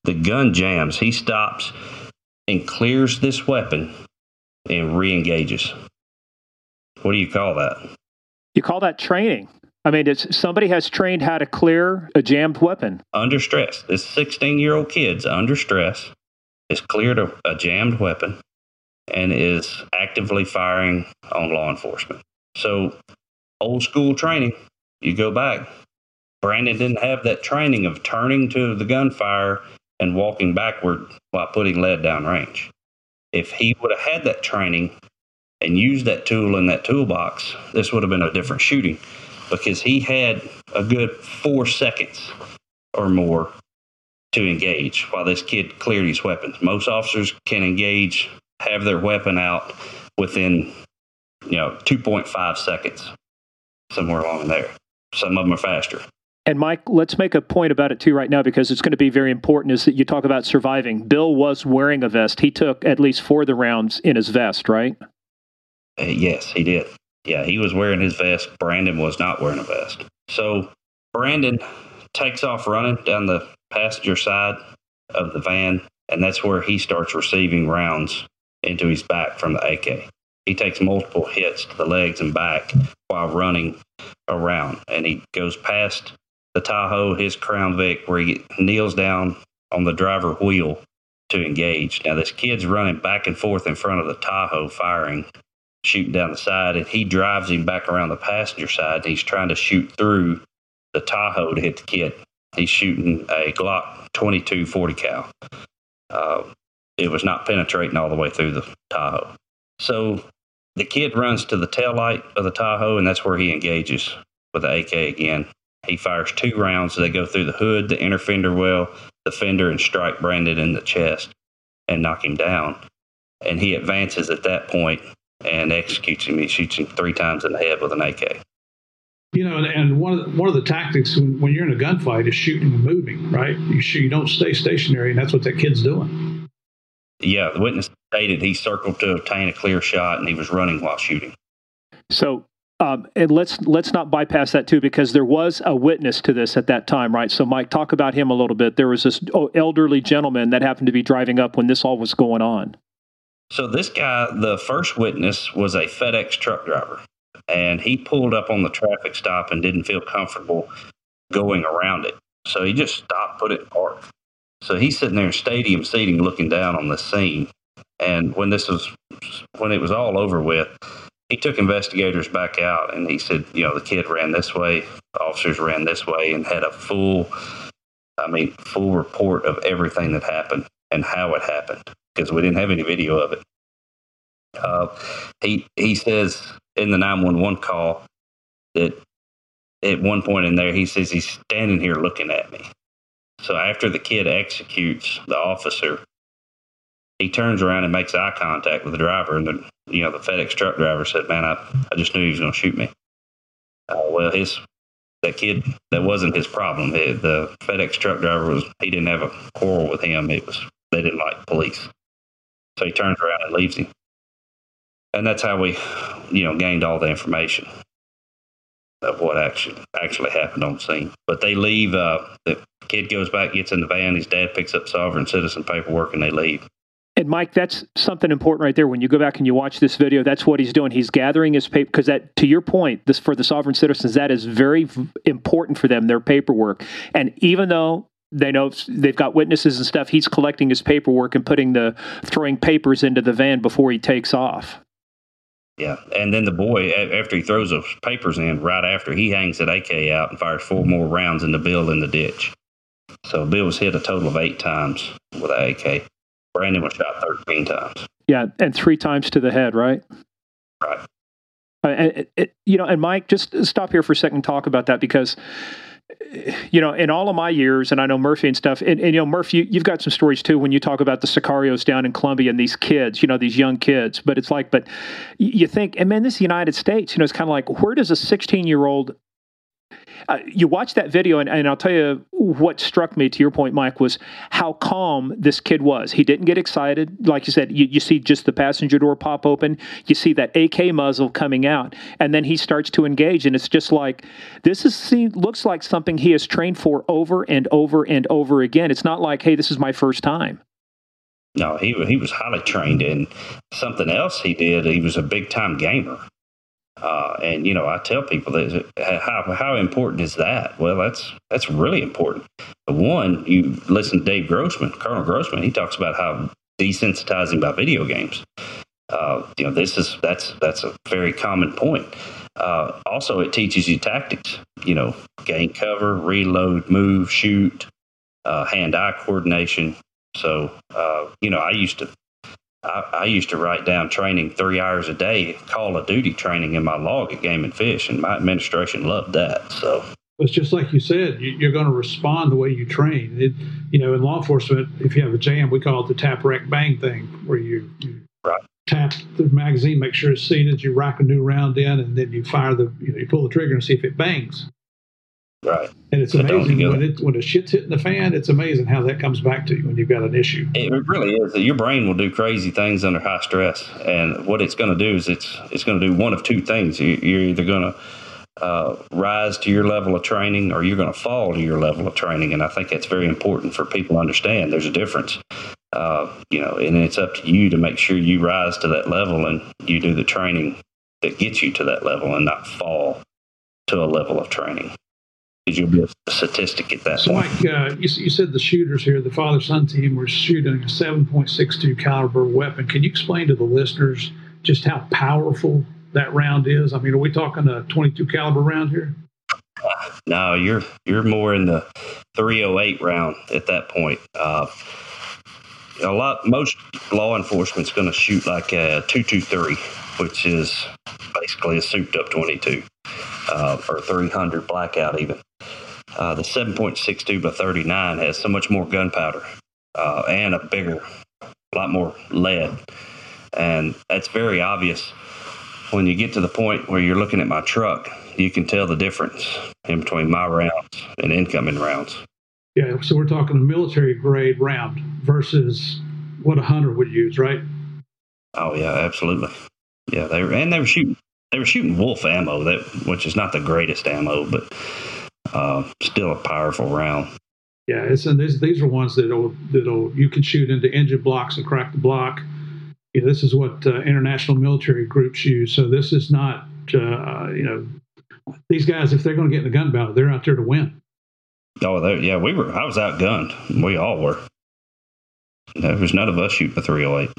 The gun jams. He stops and clears this weapon and re engages. What do you call that? You call that training. I mean, it's, somebody has trained how to clear a jammed weapon. Under stress. This 16 year old kid's under stress, has cleared a, a jammed weapon, and is actively firing on law enforcement. So old school training. You go back. Brandon didn't have that training of turning to the gunfire and walking backward while putting lead down range. If he would have had that training and used that tool in that toolbox, this would have been a different shooting because he had a good four seconds or more to engage while this kid cleared his weapons. Most officers can engage, have their weapon out within, you know, 2.5 seconds somewhere along there. Some of them are faster. And Mike, let's make a point about it too right now because it's going to be very important. Is that you talk about surviving? Bill was wearing a vest. He took at least four of the rounds in his vest, right? Uh, yes, he did. Yeah, he was wearing his vest. Brandon was not wearing a vest. So Brandon takes off running down the passenger side of the van, and that's where he starts receiving rounds into his back from the AK he takes multiple hits to the legs and back while running around. And he goes past the Tahoe, his Crown Vic, where he kneels down on the driver wheel to engage. Now, this kid's running back and forth in front of the Tahoe, firing, shooting down the side, and he drives him back around the passenger side. And he's trying to shoot through the Tahoe to hit the kid. He's shooting a Glock 22 40 cal. Uh, it was not penetrating all the way through the Tahoe. So the kid runs to the tail light of the Tahoe, and that's where he engages with the AK again. He fires two rounds. They go through the hood, the inner fender well, the fender, and strike Brandon in the chest and knock him down. And he advances at that point and executes him. He shoots him three times in the head with an AK. You know, and one of the, one of the tactics when, when you're in a gunfight is shooting and moving, right? You shoot, you don't stay stationary, and that's what that kid's doing. Yeah, the witness stated he circled to obtain a clear shot and he was running while shooting. So, um, and let's let's not bypass that too because there was a witness to this at that time, right? So, Mike, talk about him a little bit. There was this oh, elderly gentleman that happened to be driving up when this all was going on. So, this guy, the first witness, was a FedEx truck driver, and he pulled up on the traffic stop and didn't feel comfortable going around it. So he just stopped, put it in park. So he's sitting there in stadium seating, looking down on the scene. And when this was, when it was all over with, he took investigators back out and he said, you know, the kid ran this way, officers ran this way, and had a full, I mean, full report of everything that happened and how it happened because we didn't have any video of it. Uh, he he says in the nine one one call that at one point in there he says he's standing here looking at me. So after the kid executes the officer, he turns around and makes eye contact with the driver, and the you know the FedEx truck driver said, "Man, I, I just knew he was going to shoot me." Uh, well, his that kid that wasn't his problem. It, the FedEx truck driver was he didn't have a quarrel with him. It was they didn't like police, so he turns around and leaves him, and that's how we, you know, gained all the information of what actually actually happened on scene. But they leave. Uh, the kid goes back, gets in the van. His dad picks up sovereign citizen paperwork, and they leave. And Mike, that's something important right there. When you go back and you watch this video, that's what he's doing. He's gathering his paper because that, to your point, this for the sovereign citizens, that is very v- important for them. Their paperwork, and even though they know they've got witnesses and stuff, he's collecting his paperwork and putting the throwing papers into the van before he takes off. Yeah, and then the boy, after he throws those papers in, right after he hangs that AK out and fires four more rounds in the Bill in the ditch. So Bill was hit a total of eight times with an AK. Brandon was shot 13 times. Yeah, and three times to the head, right? Right. Uh, and, it, you know, and Mike, just stop here for a second and talk about that because, you know, in all of my years, and I know Murphy and stuff, and, and you know, Murphy, you, have got some stories too when you talk about the Sicarios down in Colombia and these kids, you know, these young kids. But it's like, but you think, and man, this is the United States, you know, it's kind of like, where does a 16 year old uh, you watch that video, and, and I'll tell you what struck me to your point, Mike, was how calm this kid was. He didn't get excited. Like you said, you, you see just the passenger door pop open, you see that AK muzzle coming out, and then he starts to engage. And it's just like, this is see, looks like something he has trained for over and over and over again. It's not like, hey, this is my first time. No, he he was highly trained in something else he did. He was a big time gamer. Uh, and you know, I tell people that how how important is that? Well, that's that's really important. One, you listen to Dave Grossman, Colonel Grossman. He talks about how desensitizing by video games. Uh, you know, this is that's that's a very common point. Uh, also, it teaches you tactics. You know, gain cover, reload, move, shoot, uh, hand-eye coordination. So, uh, you know, I used to I, I, used to write down training three hours a day, Call of Duty training in my log at Game and Fish, and my administration loved that. So it's just like you said, you, are going to respond the way you train. It, you know, in law enforcement, if you have a jam, we call it the tap, rack, bang thing, where you, you right. tap the magazine, make sure it's seated, you rack a new round in, and then you fire the, you know, you pull the trigger and see if it bangs. Right. And it's amazing when it when the shit's hitting the fan. It's amazing how that comes back to you when you've got an issue. It really is. Your brain will do crazy things under high stress, and what it's going to do is it's it's going to do one of two things. You're either going to uh, rise to your level of training, or you're going to fall to your level of training. And I think that's very important for people to understand. There's a difference. Uh, you know, and it's up to you to make sure you rise to that level and you do the training that gets you to that level, and not fall to a level of training you'll be a statistic at that so point. Mike, uh, you, you, said the shooters here, the father-son team, were shooting a 7.62 caliber weapon. Can you explain to the listeners just how powerful that round is? I mean, are we talking a 22 caliber round here? No, you're you're more in the 308 round at that point. Uh, a lot, most law enforcement's going to shoot like a 223, which is basically a souped up 22 uh, or 300 blackout even. Uh, the 7.62 by 39 has so much more gunpowder uh, and a bigger, a lot more lead. And that's very obvious when you get to the point where you're looking at my truck. You can tell the difference in between my rounds and incoming rounds. Yeah, so we're talking a military grade round versus what a hunter would use, right? Oh yeah, absolutely. Yeah, they were, and they were shooting they were shooting wolf ammo that which is not the greatest ammo, but uh, still a powerful round. Yeah, it's and these these are ones that'll that'll you can shoot into engine blocks and crack the block. You know, this is what uh, international military groups use. So this is not uh, you know these guys if they're going to get in a gun battle, they're out there to win. Oh, yeah, we were. I was outgunned. We all were. There was none of us shooting a 308.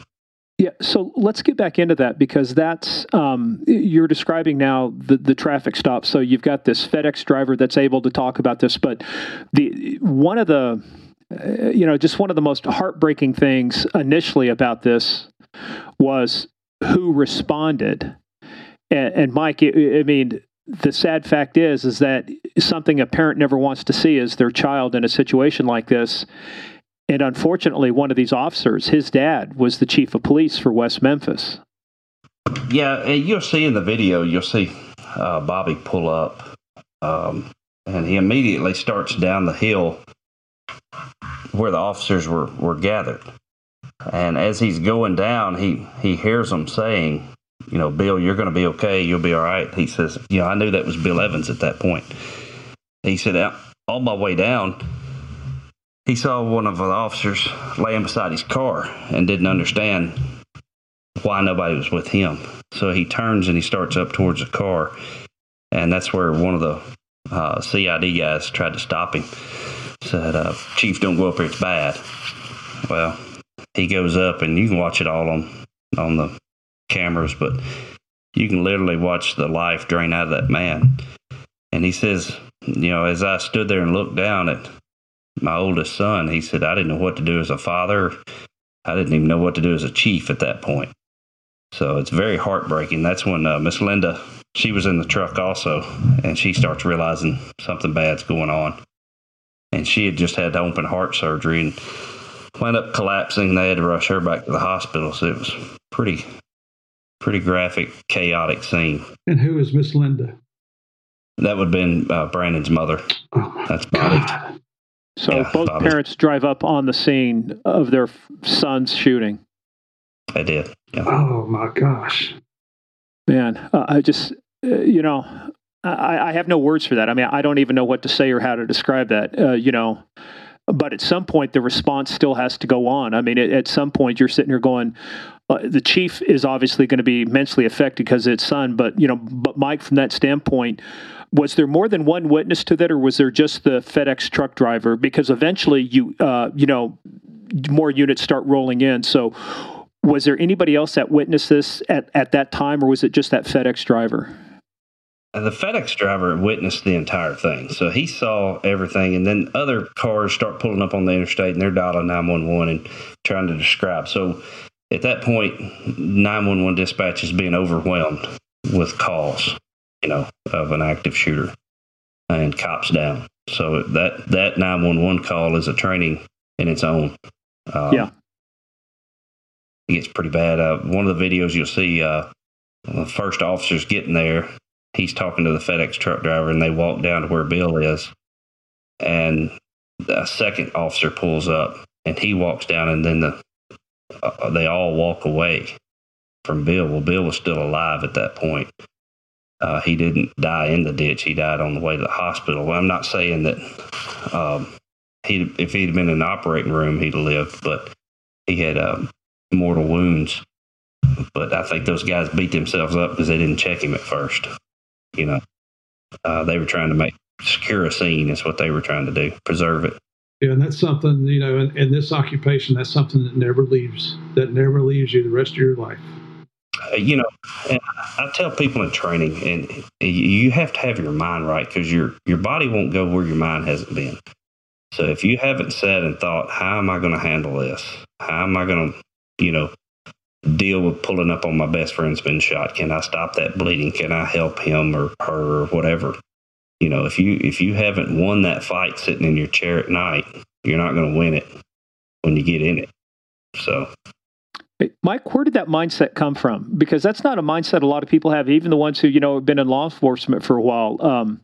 Yeah, so let's get back into that because that's um, you're describing now the the traffic stop. So you've got this FedEx driver that's able to talk about this, but the one of the uh, you know just one of the most heartbreaking things initially about this was who responded. And, and Mike, I mean, the sad fact is, is that something a parent never wants to see is their child in a situation like this. And unfortunately, one of these officers, his dad, was the chief of police for West Memphis. Yeah, you'll see in the video, you'll see uh, Bobby pull up, um, and he immediately starts down the hill where the officers were, were gathered. And as he's going down, he, he hears them saying, you know, Bill, you're going to be okay. You'll be all right. He says, you know, I knew that was Bill Evans at that point. He said, on my way down, he saw one of the officers laying beside his car and didn't understand why nobody was with him. So he turns and he starts up towards the car. And that's where one of the uh, CID guys tried to stop him. Said, uh, Chief, don't go up here. It's bad. Well, he goes up and you can watch it all on, on the cameras, but you can literally watch the life drain out of that man. And he says, you know, as I stood there and looked down at my oldest son, he said, I didn't know what to do as a father. I didn't even know what to do as a chief at that point. So it's very heartbreaking. That's when uh, Miss Linda, she was in the truck also, and she starts realizing something bad's going on. And she had just had open heart surgery and wound up collapsing. They had to rush her back to the hospital. So it was pretty, pretty graphic, chaotic scene. And who is Miss Linda? That would have been uh, Brandon's mother. Oh That's Bobby. God. So Yeah, both Bobby. parents drive up on the scene of their son's shooting. I did. Yeah. Oh my gosh. Man, uh, I just, uh, you know, I, I have no words for that. I mean, I don't even know what to say or how to describe that, uh, you know. But at some point, the response still has to go on. I mean, at, at some point, you're sitting here going, uh, the chief is obviously going to be immensely affected because it's son. But, you know, but Mike, from that standpoint, was there more than one witness to that, or was there just the FedEx truck driver? Because eventually, you, uh, you know, more units start rolling in. So, was there anybody else that witnessed this at, at that time, or was it just that FedEx driver? The FedEx driver witnessed the entire thing. So he saw everything. And then other cars start pulling up on the interstate and they're dialing 911 and trying to describe. So at that point, 911 dispatch is being overwhelmed with calls, you know, of an active shooter and cops down. So that, that 911 call is a training in its own. Um, Yeah. It gets pretty bad. Uh, one of the videos you'll see, uh, the first officer's getting there he's talking to the FedEx truck driver and they walk down to where Bill is. And a second officer pulls up and he walks down and then the uh, they all walk away from Bill. Well, Bill was still alive at that point. Uh, he didn't die in the ditch. He died on the way to the hospital. Well, I'm not saying that um, he, if he'd been in the operating room, he'd have lived, but he had um, mortal wounds. But I think those guys beat themselves up because they didn't check him at first you know uh, they were trying to make secure a scene is what they were trying to do preserve it Yeah, and that's something, you know, in, in this occupation, that's something that never leaves, that never leaves you the rest of your life. You know i tell people in training and you have to have your mind right because your your body won't go where your mind hasn't been. So if you haven't sat and thought how am i going to handle this? How am i going to you know deal with pulling up on my best friend's been shot? Can i stop that bleeding? Can i help him or her or whatever? You know if you if you haven't won that fight sitting in your chair at night you're not going to win it when you get in it. So Mike, where did that mindset come from? Because that's not a mindset a lot of people have, even the ones who, you know, have been in law enforcement for a while. Um,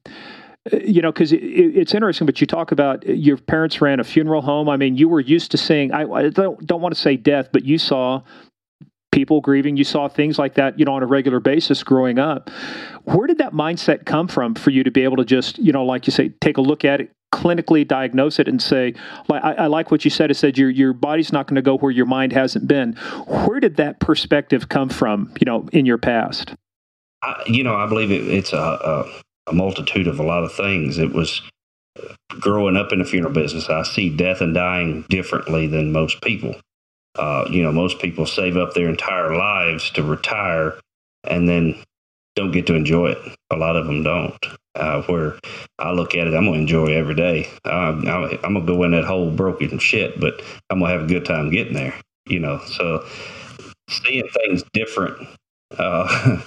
you know, because it, it's interesting, but you talk about your parents ran a funeral home. I mean, you were used to seeing, I, I don't, don't want to say death, but you saw people grieving. You saw things like that, you know, on a regular basis growing up. Where did that mindset come from for you to be able to just, you know, like you say, take a look at it, clinically diagnose it, and say, I, I like what you said. It said your your body's not going to go where your mind hasn't been. Where did that perspective come from? You know, in your past. I, you know, I believe it, it's a, a, a multitude of a lot of things. It was growing up in the funeral business. I see death and dying differently than most people. Uh, you know, most people save up their entire lives to retire and then don't get to enjoy it. A lot of them don't. Uh, where I look at it, I'm gonna enjoy every day. Um, I'm, I'm gonna go in that whole broken shit, but I'm gonna have a good time getting there. You know, so seeing things different uh,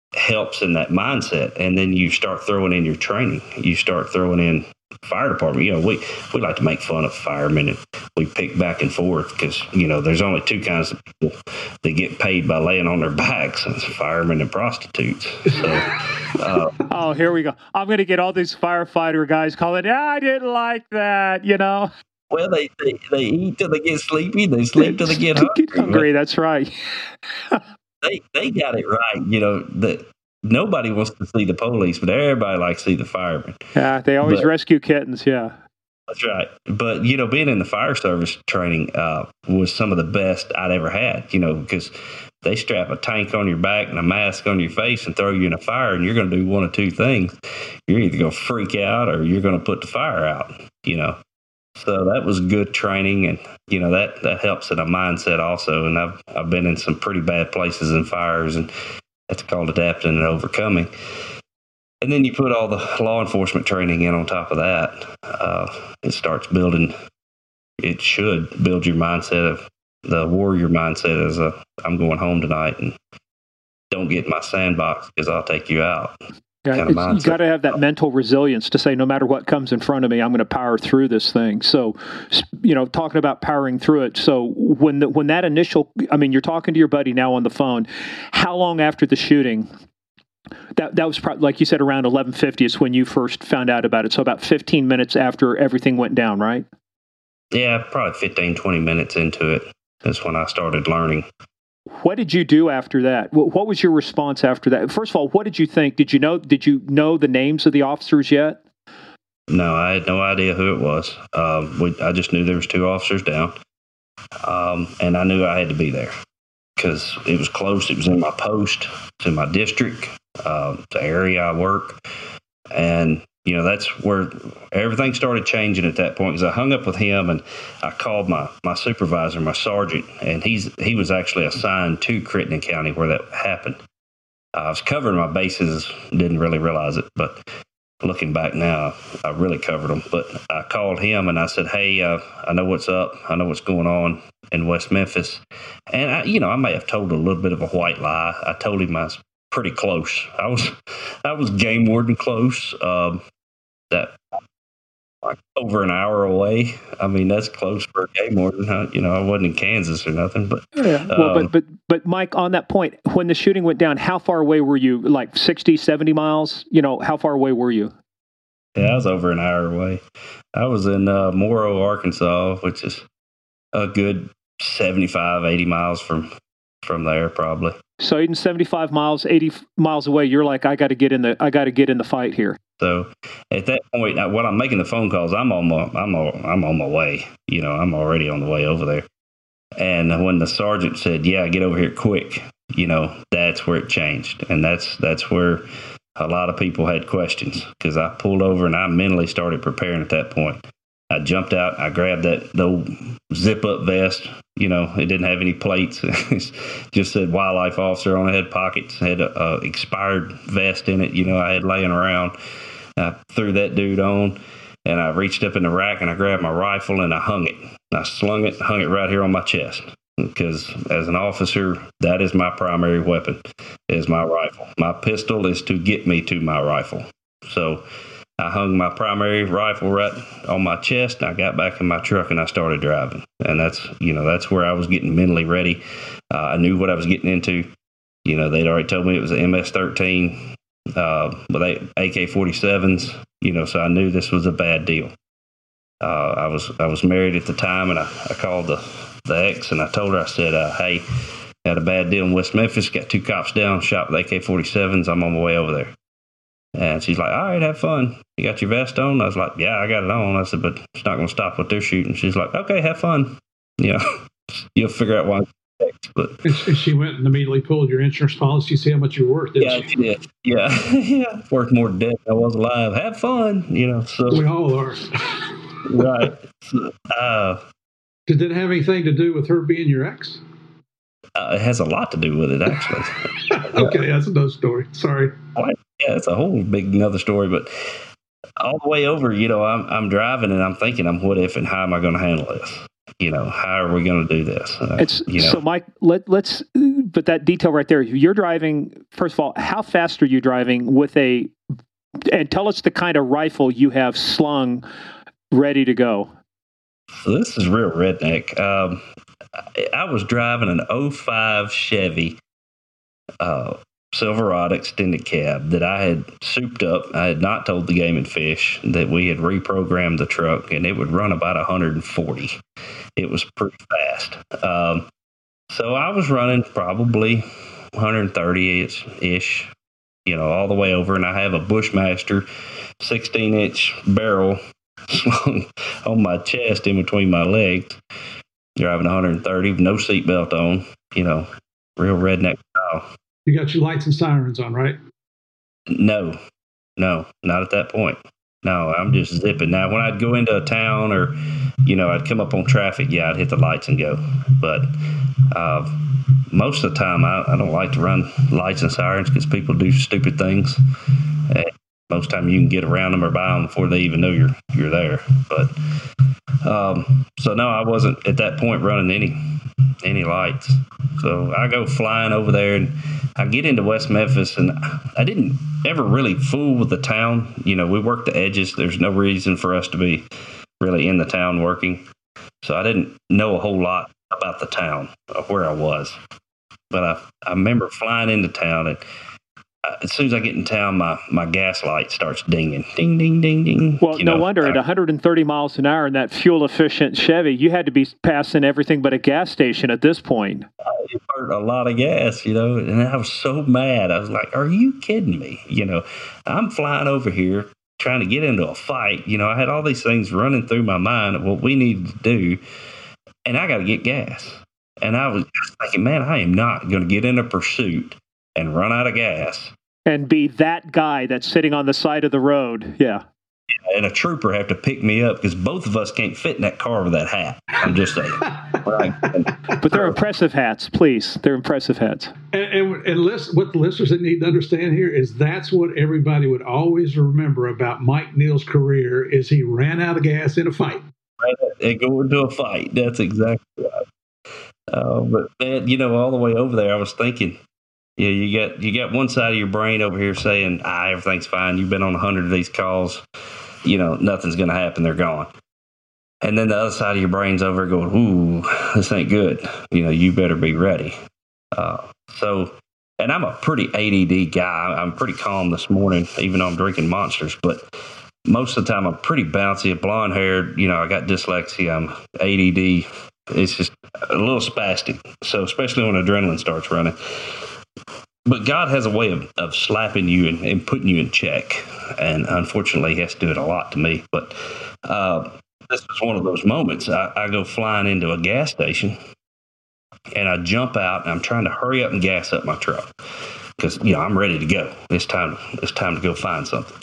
helps in that mindset. And then you start throwing in your training. You start throwing in fire department. You know, we we like to make fun of firemen and we pick back and forth because you know there's only two kinds of people that get paid by laying on their backs: it's firemen and prostitutes. So, uh, oh, here we go. I'm going to get all these firefighter guys calling. Yeah, I didn't like that. You know. Well, they, they, they eat till they get sleepy. They sleep till they get hungry. Get hungry. That's right. they they got it right. You know that nobody wants to see the police, but everybody likes to see the firemen. Yeah, they always but, rescue kittens. Yeah. That's right. But, you know, being in the fire service training uh, was some of the best I'd ever had, you know, because they strap a tank on your back and a mask on your face and throw you in a fire, and you're going to do one of two things. You're either going to freak out or you're going to put the fire out, you know. So that was good training, and you know that that helps in a mindset also. And I've I've been in some pretty bad places in fires, and that's called adapting and overcoming. And then you put all the law enforcement training in on top of that. Uh, it starts building. It should build your mindset of the warrior mindset as a I'm going home tonight and don't get in my sandbox because I'll take you out. Yeah, kind of you got to have that oh. mental resilience to say, no matter what comes in front of me, I'm going to power through this thing. So, you know, talking about powering through it. So when the, when that initial, I mean, you're talking to your buddy now on the phone. How long after the shooting? That that was probably, like you said, around 11:50 is when you first found out about it. So about 15 minutes after everything went down, right? Yeah, probably 15, 20 minutes into it. That's when I started learning. What did you do after that? What was your response after that? First of all, what did you think? Did you know? Did you know the names of the officers yet? No, I had no idea who it was. Um, we, I just knew there was two officers down, um, and I knew I had to be there because it was close. It was in my post, it's in my district, uh, the area I work, and you know, that's where everything started changing at that point because I hung up with him and I called my, my supervisor, my sergeant, and he's he was actually assigned to Crittenden County where that happened. I was covering my bases, didn't really realize it, but looking back now, I really covered them. But I called him and I said, "Hey, uh, I know what's up. I know what's going on in West Memphis." And I, you know, I may have told a little bit of a white lie. I told him I was pretty close. I was, I was game warden close. Um, that like over an hour away. I mean, that's close for a game warden. You know, I wasn't in Kansas or nothing, but yeah. Well, um, but but but Mike, on that point, when the shooting went down, how far away were you? Like 60, 70 miles? You know, how far away were you? Yeah, I was over an hour away. I was in uh, Moro, Arkansas, which is a good 75, 80 miles from from there, probably. So even 75 miles, 80 miles away, you're like, I got to get in the, I got to get in the fight here. So at that point, while I'm making the phone calls, I'm on my, I'm on, I'm on my way. You know, I'm already on the way over there. And when the sergeant said, "Yeah, get over here quick," you know, that's where it changed, and that's that's where a lot of people had questions because I pulled over and I mentally started preparing at that point. I jumped out. I grabbed that the zip up vest. You know, it didn't have any plates. just said wildlife officer on it. Had pockets. Had a, a, expired vest in it. You know, I had laying around. I threw that dude on, and I reached up in the rack and I grabbed my rifle and I hung it. I slung it, hung it right here on my chest because as an officer, that is my primary weapon. Is my rifle. My pistol is to get me to my rifle. So I hung my primary rifle right on my chest. I got back in my truck and I started driving. And that's you know that's where I was getting mentally ready. Uh, I knew what I was getting into. You know they'd already told me it was an MS-13 uh, with AK-47s. You know, so I knew this was a bad deal. Uh, I was I was married at the time, and I, I called the the ex and I told her I said, uh, "Hey, had a bad deal in West Memphis. Got two cops down, shot with AK-47s. I'm on my way over there." And she's like, all right, have fun. You got your vest on? I was like, yeah, I got it on. I said, but it's not going to stop what they're shooting. She's like, okay, have fun. You know, you'll figure out why. But she went and immediately pulled your insurance policy, see how much you're worth. Yeah, she? Yeah, yeah, worth more dead than I was alive. Have fun, you know. So we all are. right. Uh, did that have anything to do with her being your ex? Uh, it has a lot to do with it, actually. okay, that's another story. Sorry. Yeah, it's a whole big another story. But all the way over, you know, I'm I'm driving and I'm thinking, I'm what if and how am I going to handle this? you know, how are we going to do this? Uh, It's you know, so, Mike. Let let's but that detail right there. You're driving. First of all, how fast are you driving with a? And tell us the kind of rifle you have slung, ready to go. So this is real redneck. Um, I, I was driving an 05 Chevy uh, Silverado extended cab that I had souped up. I had not told the Game and Fish that we had reprogrammed the truck, and it would run about 140. It was pretty fast. Um, so I was running probably 130 ish, you know, all the way over, and I have a Bushmaster 16 inch barrel on my chest in between my legs, driving 130 with no seatbelt on, you know, real redneck style. You got your lights and sirens on, right? No, no, not at that point. No, I'm just zipping. Now, when I'd go into a town or, you know, I'd come up on traffic, yeah, I'd hit the lights and go. But uh, most of the time, I, I don't like to run lights and sirens because people do stupid things. Most time, you can get around them or by them before they even know you're you're there. But um, so no, I wasn't at that point running any any lights. So I go flying over there and I get into West Memphis and I didn't ever really fool with the town. You know, we work the edges. There's no reason for us to be really in the town working. So I didn't know a whole lot about the town of where I was. But I, I remember flying into town and Uh, as soon as I get in town, my, my gas light starts dinging. Ding, ding, ding, ding. Well, You no know, wonder I- at 130 miles an hour in that fuel efficient Chevy, you had to be passing everything but a gas station at this point. it burnt a lot of gas, you know, and I was so mad. I was like, "Are you kidding me?" You know, I'm flying over here trying to get into a fight. You know, I had all these things running through my mind of what we needed to do, and I got to get gas. And I was thinking, man, I am not going to get in a pursuit and run out of gas, And be that guy that's sitting on the side of the road. Yeah. and a trooper have to pick me up because both of us can't fit in that car with that hat. I'm just saying. Right. But they're impressive hats, please. They're impressive hats. And, and, and listen, what the listeners that need to understand here is that's what everybody would always remember about Mike Neal's career is he ran out of gas in a fight. and go into a fight. That's exactly right. Uh, but man, you know, all the way over there, I was thinking, yeah, you got you got one side of your brain over here saying, ah, everything's fine. You've been on a hundred of these calls. You know, nothing's going to happen. They're gone. And then the other side of your brain's over going, ooh, this ain't good. You know, you better be ready. Uh, so, and I'm a pretty ADD guy. I'm pretty calm this morning, even though I'm drinking monsters. But most of the time, I'm pretty bouncy, blonde haired. You know, I got dyslexia. I'm ADD. It's just a little spastic. So, especially when adrenaline starts running. But God has a way of, of slapping you and, and putting you in check. And unfortunately, He has to do it a lot to me. But uh, this is one of those moments. I, I go flying into a gas station and I jump out and I'm trying to hurry up and gas up my truck because you know I'm ready to go. It's time. It's time to go find something.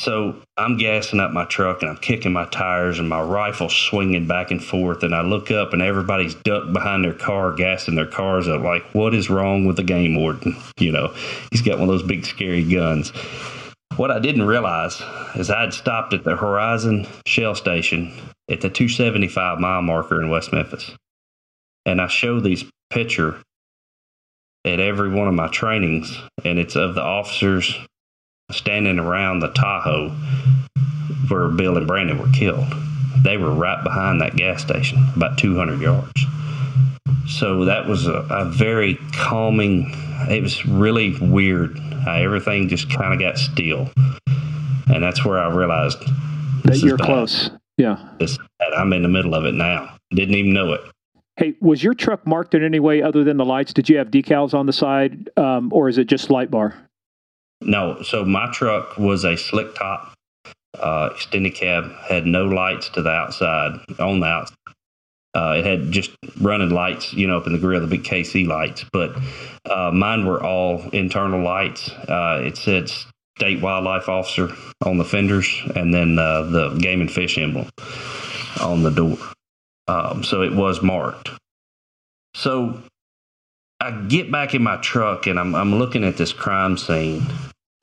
So I'm gassing up my truck and I'm kicking my tires and my rifle swinging back and forth. And I look up and everybody's ducked behind their car, gassing their cars up. Like, what is wrong with the game warden? You know, he's got one of those big scary guns. What I didn't realize is I'd stopped at the Horizon Shell Station at the 275 mile marker in West Memphis. And I show these picture at every one of my trainings, and it's of the officers standing around the Tahoe where Bill and Brandon were killed. They were right behind that gas station, about 200 yards. So that was a, a very calming, it was really weird how everything just kind of got still. And that's where I realized That you're bad. close. Yeah. This, I'm in the middle of it now. Didn't even know it. Hey, was your truck marked in any way other than the lights? Did you have decals on the side, um, or is it just light bar? No, so my truck was a slick top uh, extended cab, had no lights to the outside, on the outside. Uh, it had just running lights, you know, up in the grill, the big KC lights, but uh, mine were all internal lights. Uh, it said state wildlife officer on the fenders and then uh, the game and fish emblem on the door. Um, so it was marked. So I get back in my truck and I'm, I'm looking at this crime scene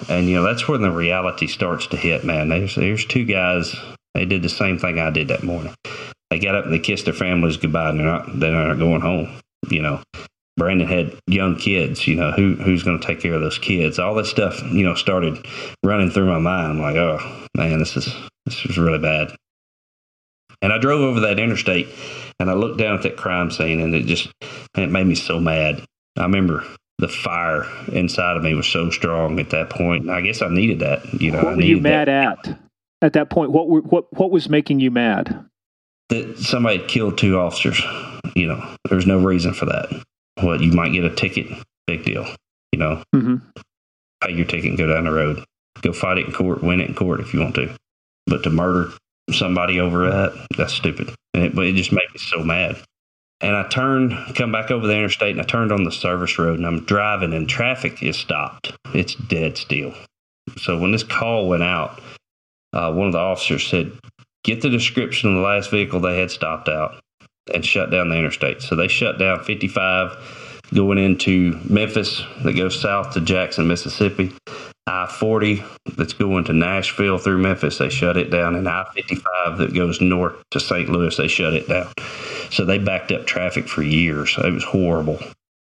and you know that's when the reality starts to hit, man. There's there's two guys. They did the same thing I did that morning. They got up and they kissed their families goodbye, and they're not they're not going home. You know, Brandon had young kids. You know, who who's going to take care of those kids? All this stuff, you know, started running through my mind. I'm like, oh man, this is this is really bad. And I drove over that interstate, and I looked down at that crime scene, and it just it made me so mad. I remember the fire inside of me was so strong at that point. I guess I needed that. You know, what were you mad that. at? At that point, what were, what what was making you mad? That somebody killed two officers. You know, there's no reason for that. What you might get a ticket, big deal. You know, mm-hmm. pay your ticket and go down the road. Go fight it in court, win it in court if you want to. But to murder somebody over that, that's stupid. And it, but it just made me so mad. And I turned, come back over the interstate, and I turned on the service road, and I'm driving, and traffic is stopped. It's dead still. So when this call went out, uh, one of the officers said, "Get the description of the last vehicle they had stopped out and shut down the interstate." So they shut down 55 going into Memphis that goes south to Jackson, Mississippi. I 40 that's going to Nashville through Memphis, they shut it down. And I 55 that goes north to St. Louis, they shut it down. So they backed up traffic for years. It was horrible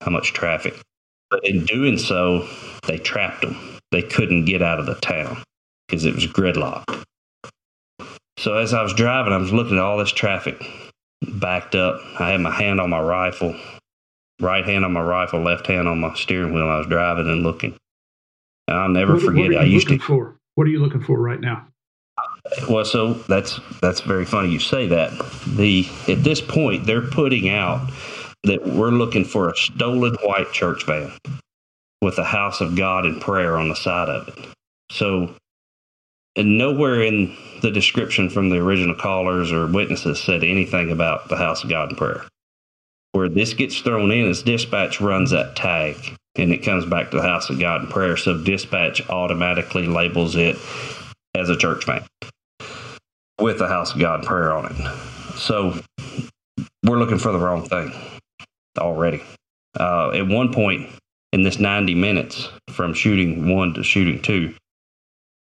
how much traffic. But in doing so, they trapped them. They couldn't get out of the town because it was gridlocked. So as I was driving, I was looking at all this traffic backed up. I had my hand on my rifle, right hand on my rifle, left hand on my steering wheel. I was driving and looking. I'll never what, forget what it. I used to. For? What are you looking for right now? Well, so that's that's very funny you say that. The at this point they're putting out that we're looking for a stolen white church van with the house of God and prayer on the side of it. So, and nowhere in the description from the original callers or witnesses said anything about the house of God and prayer. Where this gets thrown in is dispatch runs that tag and it comes back to the house of God in prayer. So dispatch automatically labels it as a church van with the house of God in prayer on it. So we're looking for the wrong thing already. Uh, at one point in this 90 minutes from shooting one to shooting two,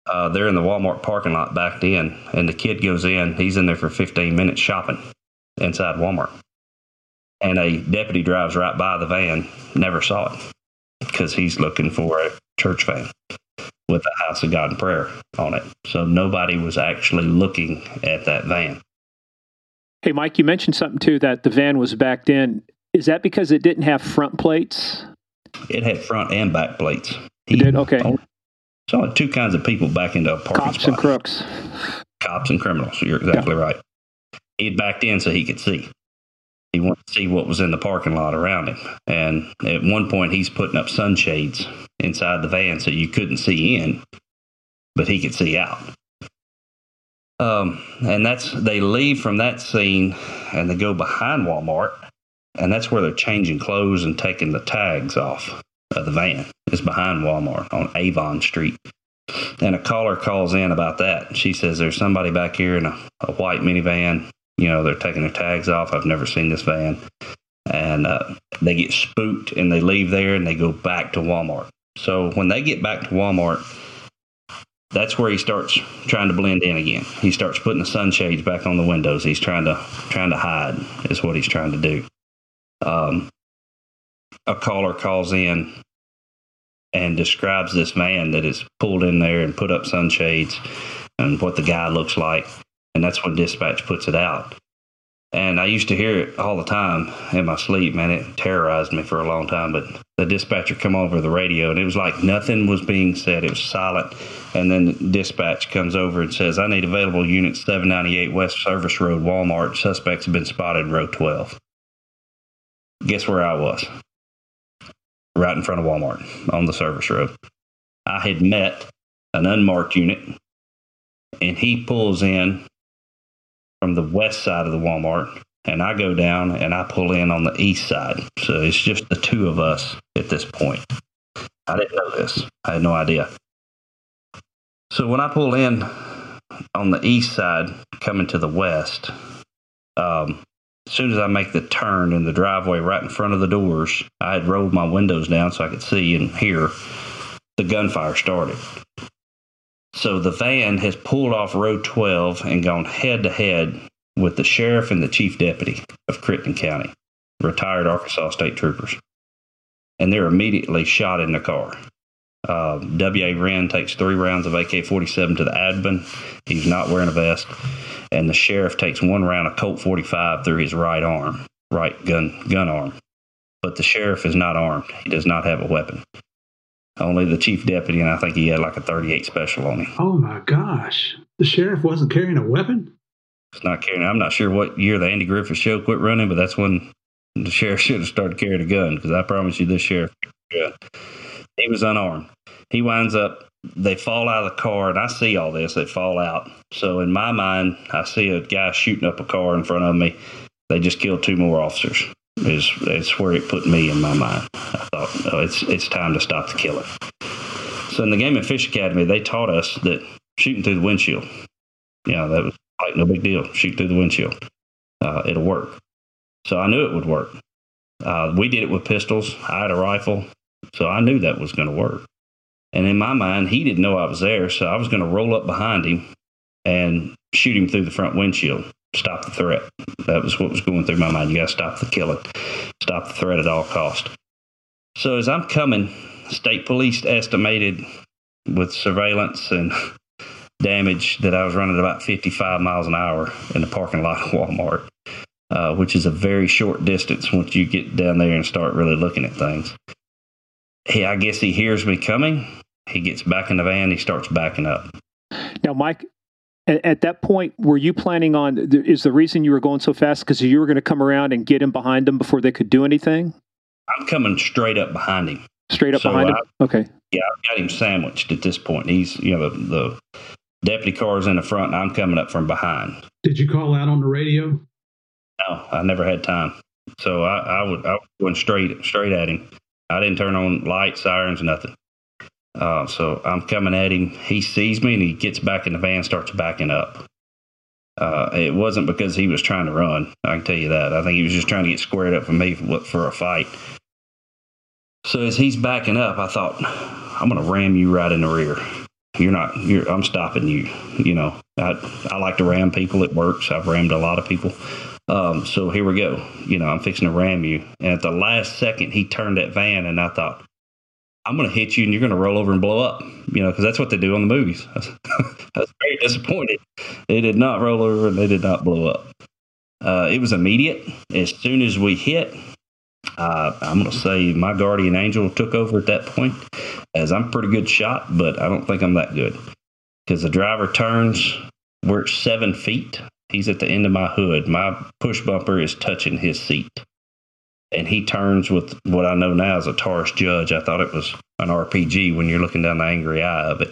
uh, they're in the Walmart parking lot backed in, and the kid goes in. He's in there for 15 minutes shopping inside Walmart. And a deputy drives right by the van, never saw it because he's looking for a church van with a house of God and prayer on it. So nobody was actually looking at that van. Hey, Mike, you mentioned something too that the van was backed in. Is that because it didn't have front plates? It had front and back plates. He it did? Okay. Oh, saw two kinds of people back into a parking Cops spot. and crooks. Cops and criminals. You're exactly yeah. right. He backed in so he could see. He wanted to see what was in the parking lot around him. And at one point, he's putting up sunshades inside the van so you couldn't see in, but he could see out. Um, and that's they leave from that scene and they go behind Walmart, and that's where they're changing clothes and taking the tags off of the van. It's behind Walmart on Avon Street. And a caller calls in about that. She says there's somebody back here in a, a white minivan you know, they're taking their tags off. I've never seen this van. And uh, they get spooked and they leave there and they go back to Walmart. So when they get back to Walmart, that's where he starts trying to blend in again. He starts putting the sunshades back on the windows. He's trying to trying to hide is what he's trying to do. Um, a caller calls in and describes this van that is pulled in there and put up sunshades and what the guy looks like and that's when dispatch puts it out. And I used to hear it all the time in my sleep, man. It terrorized me for a long time. But the dispatcher come over the radio, and it was like nothing was being said. It was silent. And then dispatch comes over and says, "I need available unit 798 West Service Road, Walmart. Suspects have been spotted in row 12." Guess where I was? Right in front of Walmart on the service road. I had met an unmarked unit, and he pulls in from the west side of the Walmart, and I go down and I pull in on the east side. So it's just the two of us at this point. I didn't know this. I had no idea. So when I pull in on the east side, coming to the west, um, as soon as I make the turn in the driveway right in front of the doors, I had rolled my windows down so I could see and hear the gunfire started. So the van has pulled off road 12 and gone head to head with the sheriff and the chief deputy of Crittenden County, retired Arkansas State Troopers. And they're immediately shot in the car. Uh, W.A. Wren takes three rounds of AK 47 to the abdomen. He's not wearing a vest. And the sheriff takes one round of Colt 45 through his right arm, right gun, gun arm. But the sheriff is not armed. He does not have a weapon. Only the chief deputy, and I think he had like a 38 special on him. Oh my gosh. The sheriff wasn't carrying a weapon? It's not carrying. I'm not sure what year the Andy Griffith show quit running, but that's when the sheriff should have started carrying a gun because I promise you this sheriff he was unarmed. He winds up, they fall out of the car, and I see all this. They fall out. So in my mind, I see a guy shooting up a car in front of me. They just killed two more officers. Is it's where it put me in my mind. I thought, oh, it's it's time to stop the killing. So in the Game and Fish Academy, they taught us that shooting through the windshield. Yeah, that was like no big deal. Shoot through the windshield. Uh, it'll work. So I knew it would work. Uh, we did it with pistols. I had a rifle. So I knew that was going to work. And in my mind, he didn't know I was there. So I was going to roll up behind him and shoot him through the front windshield, stop the threat. That was what was going through my mind. You got to stop the killing, stop the threat at all cost. So as I'm coming, state police estimated with surveillance and damage that I was running about 55 miles an hour in the parking lot of Walmart, uh, which is a very short distance once you get down there and start really looking at things he, I guess he hears me coming. He gets back in the van. He starts backing up. Now, Mike, at, at that point, were you planning on? Is the reason you were going so fast because you were going to come around and get him behind them before they could do anything? I'm coming straight up behind him. Straight up so behind I, him. Okay. Yeah, I've got him sandwiched at this point. He's, you know, the, the deputy car is in the front, and I'm coming up from behind. Did you call out on the radio? No, I never had time. So I, I would I was going straight straight at him. I didn't turn on lights, sirens, nothing. Uh, so I'm coming at him. He sees me and he gets back in the van, starts backing up. Uh, it wasn't because he was trying to run. I can tell you that. I think he was just trying to get squared up for me for, for a fight. So as he's backing up, I thought, I'm going to ram you right in the rear. You're not. You're. I'm stopping you. You know. I I like to ram people. It works. I've rammed a lot of people. Um, so here we go. You know, I'm fixing to ram you. And at the last second, he turned that van, and I thought, I'm going to hit you and you're going to roll over and blow up, you know, because that's what they do on the movies. I was very disappointed. They did not roll over and they did not blow up. Uh, it was immediate. As soon as we hit, uh, I'm going to say my guardian angel took over at that point, as I'm pretty good shot, but I don't think I'm that good because the driver turns. We're at seven feet. He's at the end of my hood. My push bumper is touching his seat. And he turns with what I know now is a Taurus Judge. I thought it was an RPG when you're looking down the angry eye of it.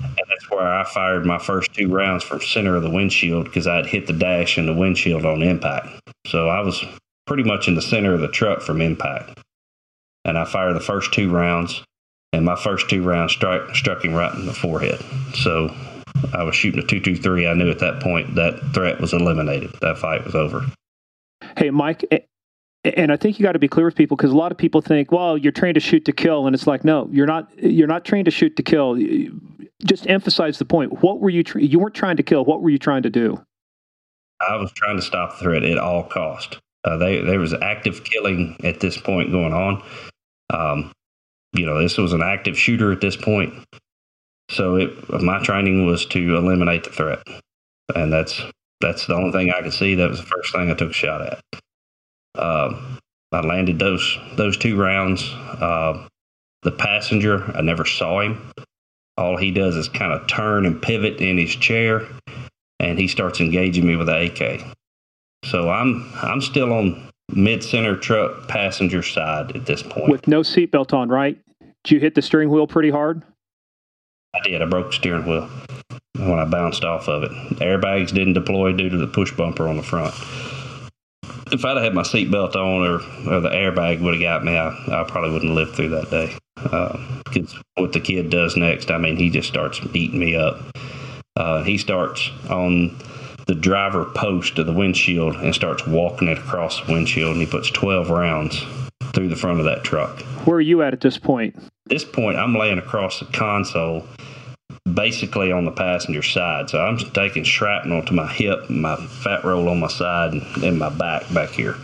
And that's where I fired my first two rounds from center of the windshield because I'd hit the dash and the windshield on impact. So I was pretty much in the center of the truck from impact. And I fired the first two rounds, and my first two rounds struck, struck him right in the forehead. So I was shooting a 223. I knew at that point that threat was eliminated. That fight was over. Hey, Mike, and I think you got to be clear with people because a lot of people think, well, you're trained to shoot to kill, and it's like, no, you're not. You're not trained to shoot to kill. Just emphasize the point. What were you? Tra- you weren't trying to kill. What were you trying to do? I was trying to stop the threat at all cost. Uh, they, there was active killing at this point going on. Um, you know, this was an active shooter at this point. So it, my training was to eliminate the threat, and that's that's the only thing I could see. That was the first thing I took a shot at. Uh, I landed those those two rounds. Uh, the passenger, I never saw him. All he does is kind of turn and pivot in his chair, and he starts engaging me with the AK. So I'm I'm still on mid center truck passenger side at this point. With no seatbelt on, right? Did you hit the steering wheel pretty hard? I did. I broke the steering wheel when I bounced off of it. Airbags didn't deploy due to the push bumper on the front. If I'd have had my seatbelt on or, or the airbag would have got me, I, I probably wouldn't have lived through that day. Because uh, what the kid does next, I mean, he just starts beating me up. Uh, he starts on the driver post of the windshield and starts walking it across the windshield, and he puts 12 rounds through the front of that truck. Where are you at at this point? At this point, I'm laying across the console basically on the passenger side. So I'm taking shrapnel to my hip, my fat roll on my side, and in my back back here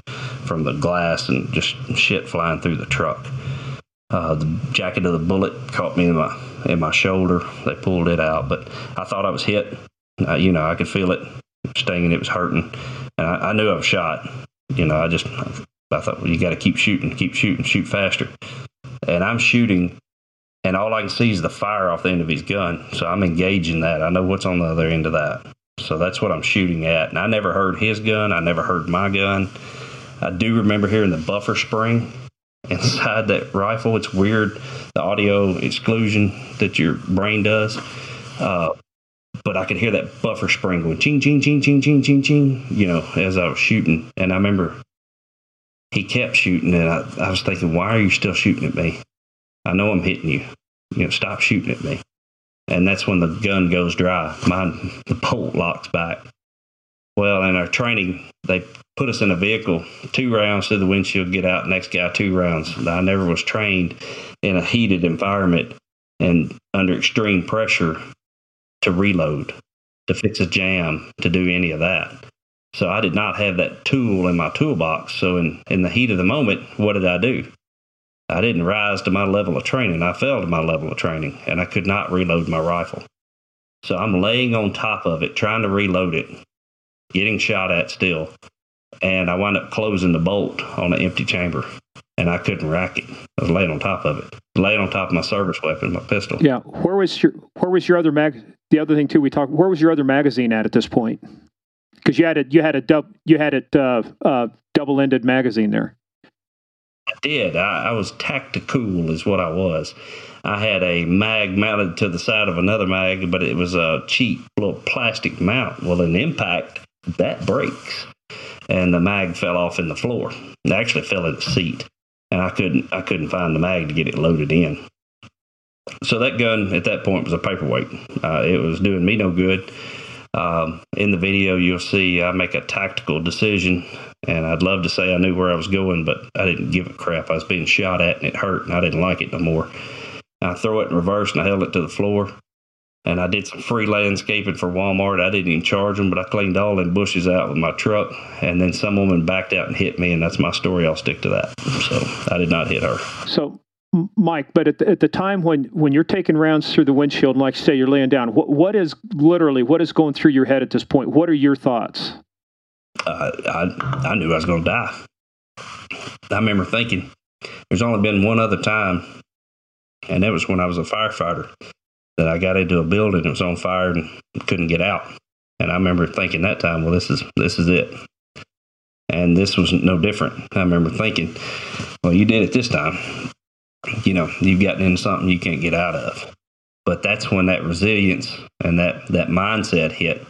from the glass, and just shit flying through the truck. Uh, the jacket of the bullet caught me in my in my shoulder. They pulled it out, but I thought I was hit. Uh, you know, I could feel it stinging. It was hurting, and I, I knew I was shot. You know, I just I thought well, you got to keep shooting, keep shooting, shoot faster. And I'm shooting, and all I can see is the fire off the end of his gun. So I'm engaging that. I know what's on the other end of that. So that's what I'm shooting at. And I never heard his gun. I never heard my gun. I do remember hearing the buffer spring inside that rifle. It's weird, the audio exclusion that your brain does. Uh, but I could hear that buffer spring going ching, ching, ching, ching, ching, ching, ching, you know, as I was shooting. And I remember he kept shooting, and I, I was thinking, why are you still shooting at me? I know I'm hitting you. You know, stop shooting at me. And that's when the gun goes dry. Mine, the bolt locks back. Well, in our training, they put us in a vehicle, two rounds to the windshield, get out, next guy, two rounds. I never was trained in a heated environment and under extreme pressure to reload, to fix a jam, to do any of that. So I did not have that tool in my toolbox. So in, in the heat of the moment, what did I do? I didn't rise to my level of training. I fell to my level of training and I could not reload my rifle. So I'm laying on top of it, trying to reload it, getting shot at still. And I wound up closing the bolt on an empty chamber and I couldn't rack it. I was laying on top of it, laying on top of my service weapon, my pistol. Yeah. Where was your Where was your other mag? The other thing too, we talked. Where was your other magazine at at this point? Because you had it, you had a dub, you had it uh, uh, double ended magazine there. Did. I, I was tactical, is what I was. I had a mag mounted to the side of another mag, but it was a cheap little plastic mount. Well, an impact that breaks, and the mag fell off in the floor. It actually fell in the seat, and I couldn't I couldn't find the mag to get it loaded in. So that gun at that point was a paperweight. Uh, it was doing me no good. Um, in the video, you'll see I make a tactical decision, and I'd love to say I knew where I was going, but I didn't give a crap. I was being shot at, and it hurt, and I didn't like it no more. I throw it in reverse, and I held it to the floor. And I did some free landscaping for Walmart. I didn't even charge them, but I cleaned all them bushes out with my truck. And then some woman backed out and hit me, and that's my story. I'll stick to that. So I did not hit her. So Mike, but at the, at the time when, when you're taking rounds through the windshield, and like say you're laying down, what, what is literally what is going through your head at this point? What are your thoughts? Uh, I I knew I was going to die. I remember thinking there's only been one other time, and that was when I was a firefighter that I got into a building that was on fire and couldn't get out. And I remember thinking that time, well, this is this is it. And this was no different. I remember thinking, well, you did it this time you know, you've gotten into something you can't get out of. But that's when that resilience and that, that mindset hit.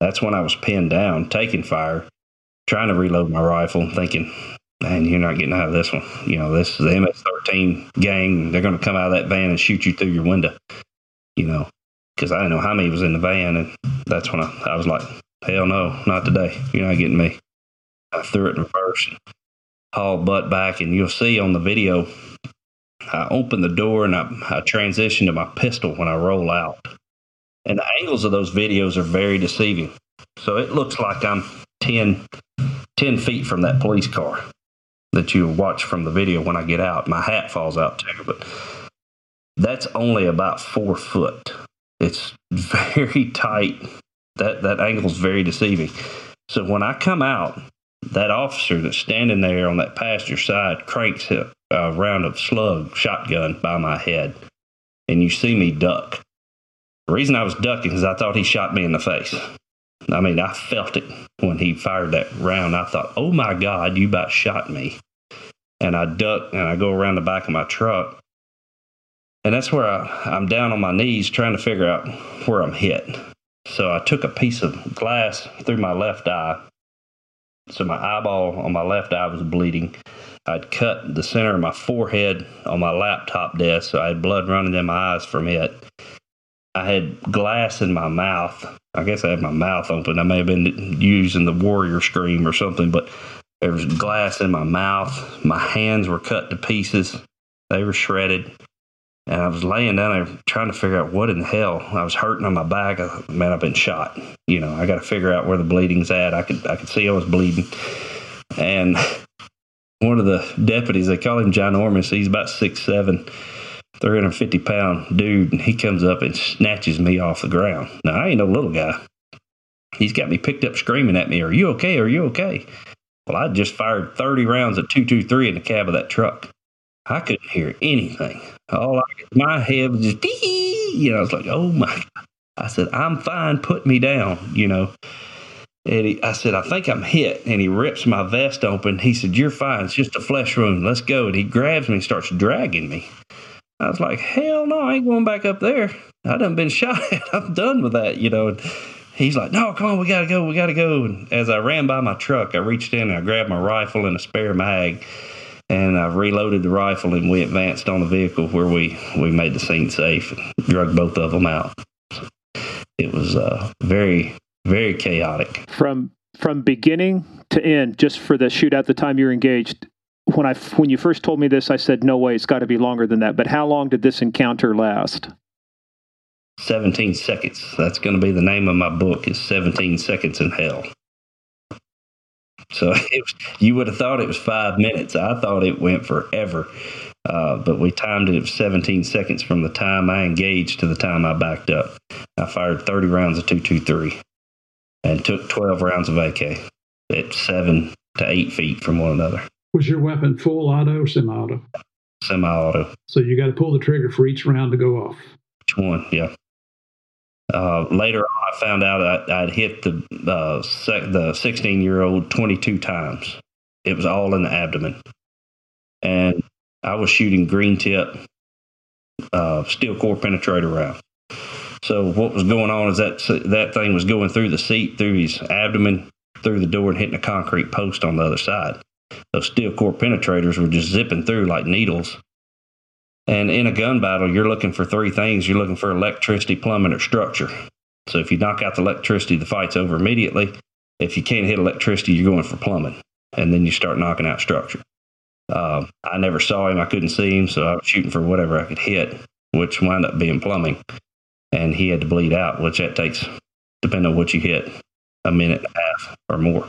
That's when I was pinned down, taking fire, trying to reload my rifle, thinking, man, you're not getting out of this one. You know, this is the MS 13 gang. They're going to come out of that van and shoot you through your window, you know, because I didn't know how many was in the van. And that's when I, I was like, hell no, not today. You're not getting me. I threw it in reverse, hauled butt back, and you'll see on the video I open the door and I, I transition to my pistol when I roll out. And the angles of those videos are very deceiving. So it looks like I'm 10, 10 feet from that police car that you watch from the video when I get out. My hat falls out too, but that's only about four foot. It's very tight. That that angle is very deceiving. So when I come out, that officer that's standing there on that passenger side cranks a, a round of slug shotgun by my head, and you see me duck. The reason I was ducking is I thought he shot me in the face. I mean, I felt it when he fired that round. I thought, oh my God, you about shot me. And I duck and I go around the back of my truck. And that's where I, I'm down on my knees trying to figure out where I'm hit. So I took a piece of glass through my left eye so my eyeball on my left eye was bleeding. I'd cut the center of my forehead on my laptop desk, so I had blood running in my eyes from it. I had glass in my mouth. I guess I had my mouth open. I may have been using the warrior scream or something, but there was glass in my mouth. My hands were cut to pieces. They were shredded. And I was laying down there trying to figure out what in the hell. I was hurting on my back. I, man, I've been shot. You know, I got to figure out where the bleeding's at. I could I could see I was bleeding. And one of the deputies, they call him John Ormus. He's about six seven, 350 pound dude, and he comes up and snatches me off the ground. Now I ain't no little guy. He's got me picked up screaming at me, "Are you okay? Are you okay?" Well, I just fired 30 rounds at 223 in the cab of that truck. I couldn't hear anything. All I, my head was just, you know, I was like, oh my. I said, I'm fine, put me down, you know. And he, I said, I think I'm hit. And he rips my vest open. He said, You're fine. It's just a flesh wound. Let's go. And he grabs me and starts dragging me. I was like, Hell no, I ain't going back up there. I done been shot at. I'm done with that, you know. And he's like, No, come on, we got to go. We got to go. And as I ran by my truck, I reached in and I grabbed my rifle and a spare mag and I reloaded the rifle and we advanced on the vehicle where we, we made the scene safe and drug both of them out. It was uh, very, very chaotic. From from beginning to end, just for the shootout, the time you were engaged. When I when you first told me this, I said, "No way, it's got to be longer than that." But how long did this encounter last? 17 seconds. That's going to be the name of my book. Is 17 seconds in hell. So was, you would have thought it was five minutes. I thought it went forever. Uh, but we timed it at 17 seconds from the time I engaged to the time I backed up. I fired 30 rounds of 223 and took 12 rounds of AK at seven to eight feet from one another. Was your weapon full auto or semi auto? Semi auto. So you got to pull the trigger for each round to go off. Each one, yeah. Uh, later on, I found out I, would hit the uh, sec- the 16 year old 22 times. It was all in the abdomen, and I was shooting green tip uh, steel core penetrator round. So what was going on is that that thing was going through the seat, through his abdomen, through the door, and hitting a concrete post on the other side. Those steel core penetrators were just zipping through like needles and in a gun battle, you're looking for three things. You're looking for electricity, plumbing, or structure. So if you knock out the electricity, the fight's over immediately. If you can't hit electricity, you're going for plumbing. And then you start knocking out structure. Uh, I never saw him. I couldn't see him. So I was shooting for whatever I could hit, which wound up being plumbing. And he had to bleed out, which that takes, depending on what you hit, a minute and a half or more.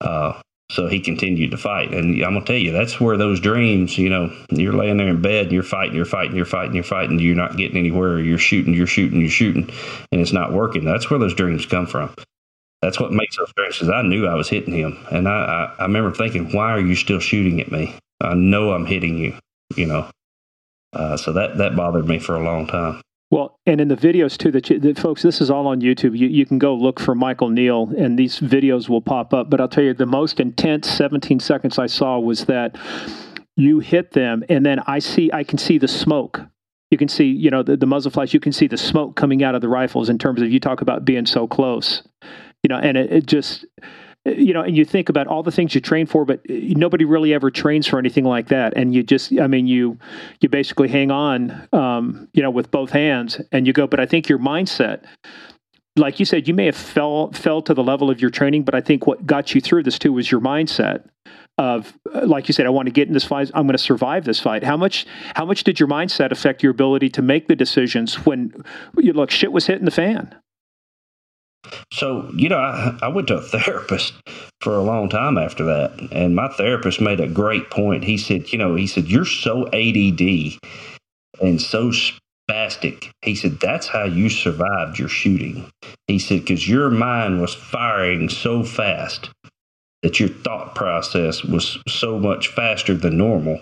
Uh, so he continued to fight. And I'm going to tell you, that's where those dreams, you know, you're laying there in bed and you're fighting, you're fighting, you're fighting, you're fighting, you're not getting anywhere. You're shooting, you're shooting, you're shooting, and it's not working. That's where those dreams come from. That's what makes those dreams because I knew I was hitting him. And I, I, I remember thinking, why are you still shooting at me? I know I'm hitting you, you know. Uh, so that, that bothered me for a long time. Well, and in the videos too, that, you, that folks, this is all on YouTube. You, you can go look for Michael Neal, and these videos will pop up. But I'll tell you, the most intense 17 seconds I saw was that you hit them, and then I see, I can see the smoke. You can see, you know, the, the muzzle flash. You can see the smoke coming out of the rifles. In terms of you talk about being so close, you know, and it, it just you know, and you think about all the things you train for, but nobody really ever trains for anything like that. And you just, I mean, you you basically hang on, um, you know, with both hands, and you go. But I think your mindset, like you said, you may have fell fell to the level of your training, but I think what got you through this too was your mindset of, like you said, I want to get in this fight. I'm going to survive this fight. How much how much did your mindset affect your ability to make the decisions when you look shit was hitting the fan? So, you know, I, I went to a therapist for a long time after that. And my therapist made a great point. He said, you know, he said, you're so ADD and so spastic. He said, that's how you survived your shooting. He said, because your mind was firing so fast that your thought process was so much faster than normal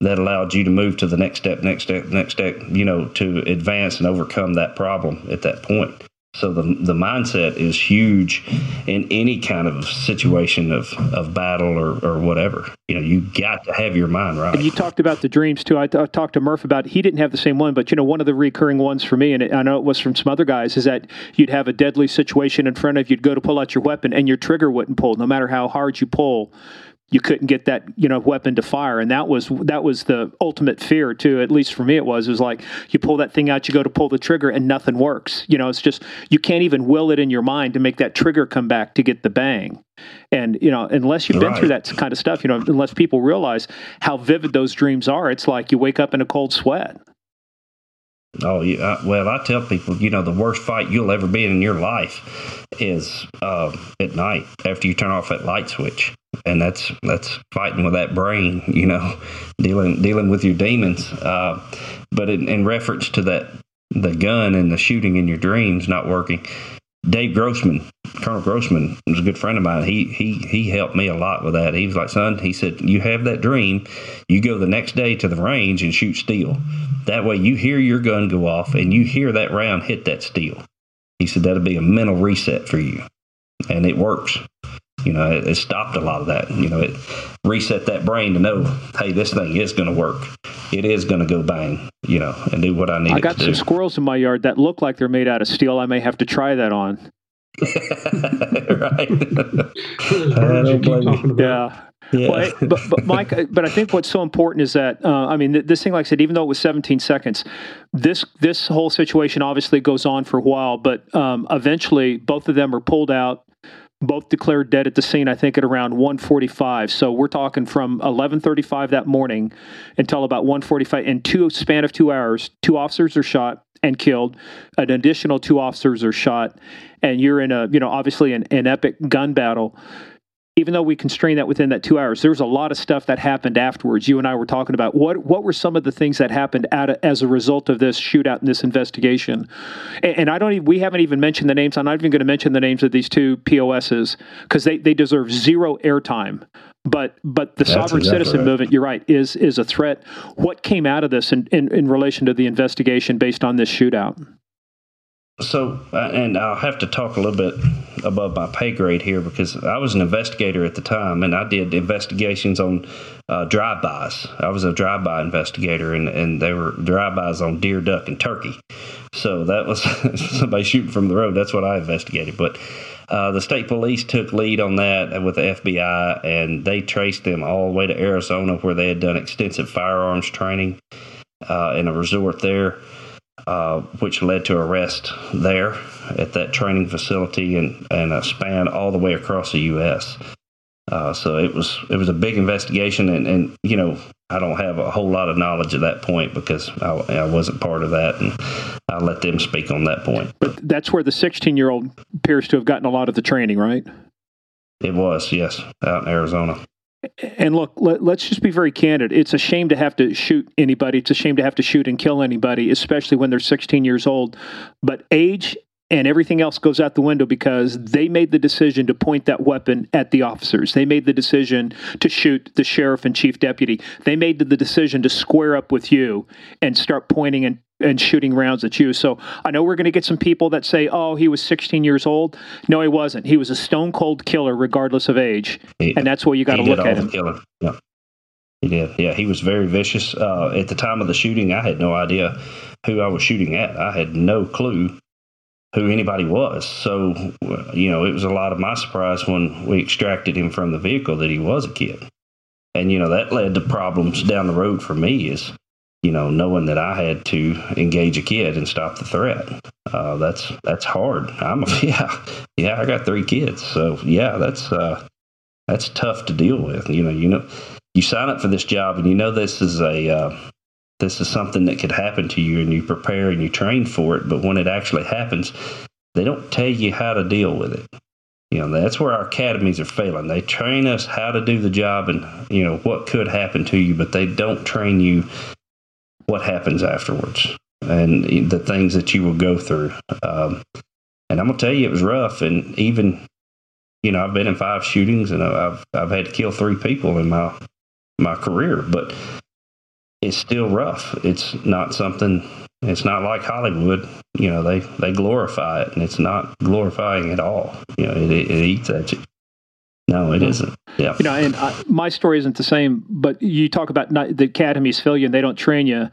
that allowed you to move to the next step, next step, next step, you know, to advance and overcome that problem at that point. So the the mindset is huge in any kind of situation of, of battle or, or whatever. You know, you got to have your mind right. And you talked about the dreams too. I, I talked to Murph about he didn't have the same one, but you know, one of the recurring ones for me, and I know it was from some other guys, is that you'd have a deadly situation in front of you, you'd go to pull out your weapon, and your trigger wouldn't pull, no matter how hard you pull you couldn't get that you know weapon to fire. And that was that was the ultimate fear too at least for me it was it was like you pull that thing out you go to pull the trigger and nothing works. You know it's just you can't even will it in your mind to make that trigger come back to get the bang. And you know unless you've been through that kind of stuff you know unless people realize how vivid those dreams are it's like you wake up in a cold sweat Oh, yeah. Well, I tell people, you know, the worst fight you'll ever be in in your life is uh, at night after you turn off that light switch, and that's that's fighting with that brain, you know, dealing dealing with your demons. Uh, but in, in reference to that, the gun and the shooting in your dreams not working. Dave Grossman, Colonel Grossman, was a good friend of mine. He he he helped me a lot with that. He was like, "Son," he said, "You have that dream. You go the next day to the range and shoot steel. That way, you hear your gun go off and you hear that round hit that steel." He said that'll be a mental reset for you, and it works. You know, it, it stopped a lot of that. You know, it reset that brain to know, hey, this thing is going to work. It is going to go bang. You know, and do what I need. I got to some do. squirrels in my yard that look like they're made out of steel. I may have to try that on. right. Those birds you keep talking. Yeah. Yeah. Well, I- but, but Mike, but I think what's so important is that uh, I mean, th- this thing, like I said, even though it was 17 seconds, this this whole situation obviously goes on for a while. But um, eventually, both of them are pulled out, both declared dead at the scene. I think at around 1:45. So we're talking from 11:35 that morning until about 1:45. In two span of two hours, two officers are shot and killed. An additional two officers are shot, and you're in a you know obviously an, an epic gun battle even though we constrained that within that two hours, there was a lot of stuff that happened afterwards. You and I were talking about what what were some of the things that happened of, as a result of this shootout and this investigation. And, and I don't even, we haven't even mentioned the names. I'm not even going to mention the names of these two POSs because they, they deserve zero airtime. But but the That's sovereign citizen right. movement, you're right, is is a threat. What came out of this in, in, in relation to the investigation based on this shootout? So, uh, and I'll have to talk a little bit above my pay grade here because I was an investigator at the time and I did investigations on uh, drive-bys. I was a drive-by investigator and, and they were drive-bys on deer, duck, and turkey. So that was somebody shooting from the road. That's what I investigated. But uh, the state police took lead on that with the FBI and they traced them all the way to Arizona where they had done extensive firearms training uh, in a resort there uh, which led to arrest there at that training facility and, and span all the way across the U.S. Uh, so it was it was a big investigation, and, and you know I don't have a whole lot of knowledge at that point because I, I wasn't part of that, and I let them speak on that point. But that's where the 16 year old appears to have gotten a lot of the training, right? It was yes, out in Arizona. And look, let, us just be very candid. It's a shame to have to shoot anybody. It's a shame to have to shoot and kill anybody, especially when they're 16 years old. But age and everything else goes out the window because they made the decision to point that weapon at the officers. They made the decision to shoot the sheriff and chief deputy. They made the decision to square up with you and start pointing and and shooting rounds at you. So I know we're going to get some people that say, "Oh, he was 16 years old." No, he wasn't. He was a stone cold killer, regardless of age, He- and that's what you got to look at him. killing. Yeah, he did. Yeah, he was very vicious. Uh, at the time of the shooting, I had no idea who I was shooting at. I had no clue who anybody was. So, you know, it was a lot of my surprise when we extracted him from the vehicle that he was a kid. And, you know, that led to problems down the road for me is, you know, knowing that I had to engage a kid and stop the threat. Uh, that's, that's hard. I'm, a, yeah, yeah, I got three kids. So yeah, that's, uh, that's tough to deal with. You know, you know, you sign up for this job and you know this is a uh, this is something that could happen to you, and you prepare and you train for it. But when it actually happens, they don't tell you how to deal with it. You know, that's where our academies are failing. They train us how to do the job and you know what could happen to you, but they don't train you what happens afterwards and the things that you will go through. Um, and I'm gonna tell you, it was rough. And even you know, I've been in five shootings and I've I've had to kill three people in my my career, but it's still rough. It's not something. It's not like Hollywood. You know, they they glorify it, and it's not glorifying at all. You know, it, it eats at you. No, it isn't. Yeah. You know, and uh, my story isn't the same, but you talk about not, the academies fail you and they don't train you.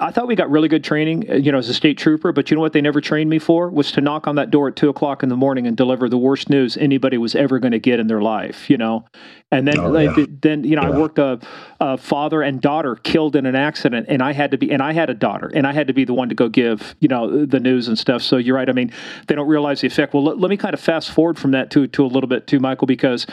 I thought we got really good training, uh, you know, as a state trooper, but you know what they never trained me for was to knock on that door at two o'clock in the morning and deliver the worst news anybody was ever going to get in their life, you know. And then, Oh, like, then you know, I worked a, a father and daughter killed in an accident, and I had to be, and I had a daughter, and I had to be the one to go give, you know, the news and stuff. So you're right. I mean, they don't realize the effect. Well, let, let me kind of fast forward from that to to a little bit too, Michael, because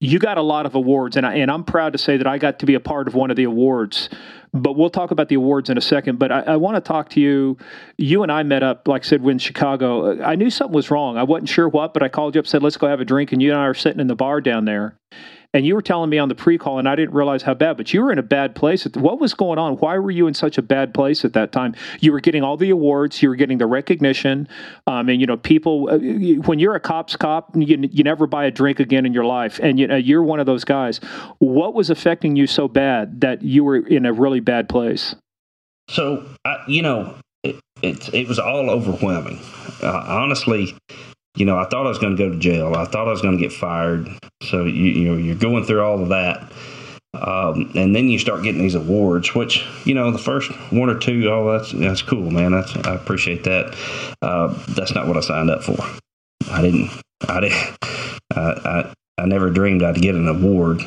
you got a lot of awards, and I, and I'm proud to say that I got to be a part of one of the awards. But we'll talk about the awards in a second. But I, I want to talk to you. You and I met up, like I said, in Chicago. I knew something was wrong. I wasn't sure what, but I called you up, said, "Let's go have a drink," and you and I are sitting in the bar down there and you were telling me on the pre-call, and I didn't realize how bad. But you were in a bad place. what was going on? Why were you in such a bad place at that time? You were getting all the awards, you were getting the recognition, um, and you know, people. Uh, when you're a cop's cop, you, you never buy a drink again in your life, and you know, you're one of those guys. What was affecting you so bad that you were in a really bad place? So, I, you know, it, it, it was all overwhelming. Uh, honestly, you know, I thought I was going to go to jail. I thought I was going to get fired. So you, you know, you're going through all of that, um, and then you start getting these awards. Which you know, the first one or two, oh, that's that's cool, man. That's I appreciate that. Uh, that's not what I signed up for. I didn't. I didn't. I, I never dreamed I'd get an award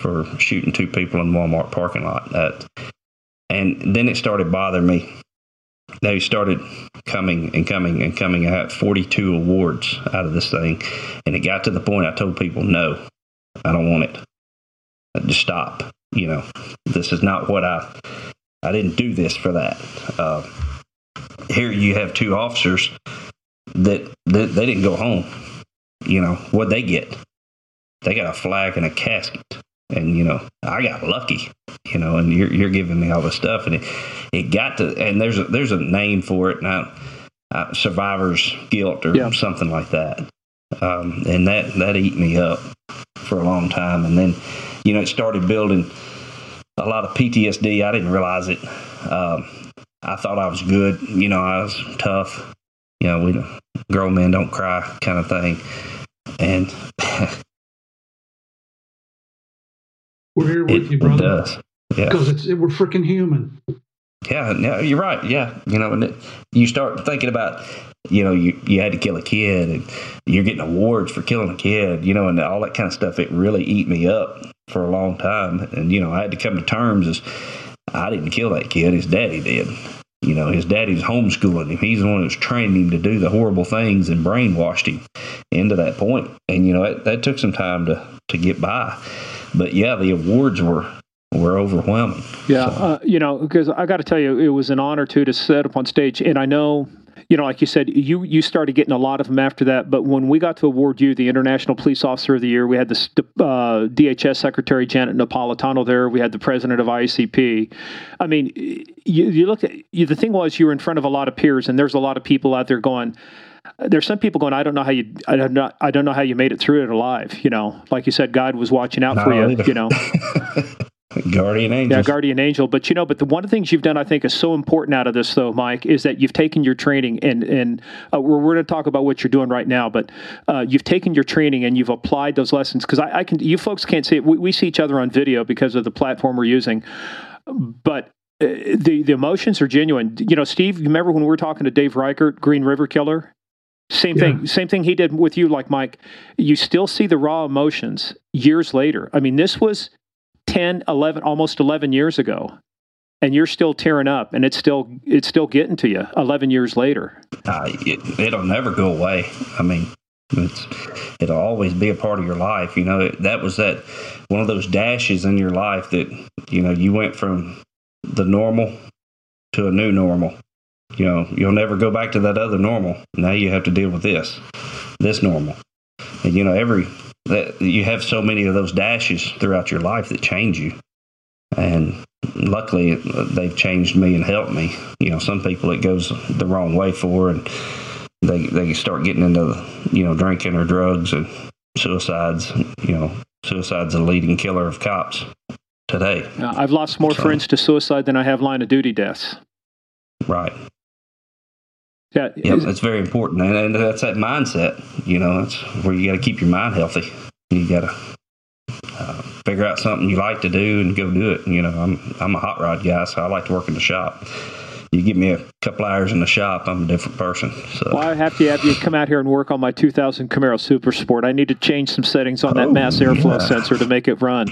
for shooting two people in Walmart parking lot. That, and then it started bothering me they started coming and coming and coming. I had 42 awards out of this thing. And it got to the point I told people, no, I don't want it. Just stop. You know, this is not what I, I didn't do this for that. Uh, here you have two officers that, that they didn't go home. You know, what they get? They got a flag and a casket and you know I got lucky, you know, and you're you're giving me all this stuff, and it it got to, and there's a, there's a name for it now, uh, survivor's guilt or yeah. something like that, um, and that that eat me up for a long time, and then you know it started building a lot of PTSD. I didn't realize it. Um, I thought I was good, you know, I was tough, you know, we grown men don't cry kind of thing, and We're here with it, you, brother. It does. Yeah. Because it's it, we're freaking human. Yeah, no, you're right. Yeah, you know, and it, you start thinking about, you know, you you had to kill a kid, and you're getting awards for killing a kid, you know, and all that kind of stuff. It really eat me up for a long time, and you know, I had to come to terms as I didn't kill that kid. His daddy did. You know, his daddy's homeschooling him. He's the one who's training him to do the horrible things and brainwashed him into that point. And you know, that, that took some time to to get by but yeah, the awards were were overwhelming. Yeah, so. uh, you know, because I got to tell you, it was an honor too to set up on stage, and I know. You know, like you said, you you started getting a lot of them after that. But when we got to award you the International Police Officer of the Year, we had the uh, DHS Secretary Janet Napolitano there. We had the President of ICP. I mean, you, you look at you, the thing was you were in front of a lot of peers, and there's a lot of people out there going, there's some people going, I don't know how you, I don't know, I don't know how you made it through it alive. You know, like you said, God was watching out for you. Either. You know, guardian angel. Yeah, guardian angel. But you know, but the one of the things you've done, I think, is so important out of this, though, Mike, is that you've taken your training and and uh, we're, we're going to talk about what you're doing right now, but uh, you've taken your training and you've applied those lessons because I, I, can, you folks can't see it. We, we see each other on video because of the platform we're using, but uh, the the emotions are genuine. You know, Steve, you remember when we were talking to Dave Reichert, Green River Killer? Same yeah. thing. Same thing he did with you, like Mike. You still see the raw emotions years later. I mean, this was 10, 11, almost 11 years ago. And you're still tearing up, and it's still it's still getting to you 11 years later. Uh, it, it'll never go away. I mean, it's, it'll always be a part of your life. You know, that was that one of those dashes in your life that you know you went from the normal to a new normal you know, you'll never go back to that other normal. Now you have to deal with this, this normal. And you know, every that you have so many of those dashes throughout your life that change you. And luckily, they've changed me and helped me. You know, some people it goes the wrong way for, and they they start getting into you know drinking or drugs and suicides. You know, suicide's a leading killer of cops today. I've lost more so, friends to suicide than I have line of duty deaths. Right. Yeah, that's very important, and, and that's that mindset. You know, that's where you got to keep your mind healthy. You got to uh, figure out something you like to do and go do it. You know, I'm I'm a hot rod guy, so I like to work in the shop you give me a couple hours in the shop, I'm a different person. So. Well, I have to have you come out here and work on my 2000 Camaro Super Sport. I need to change some settings on that oh, mass airflow yeah. sensor to make it run.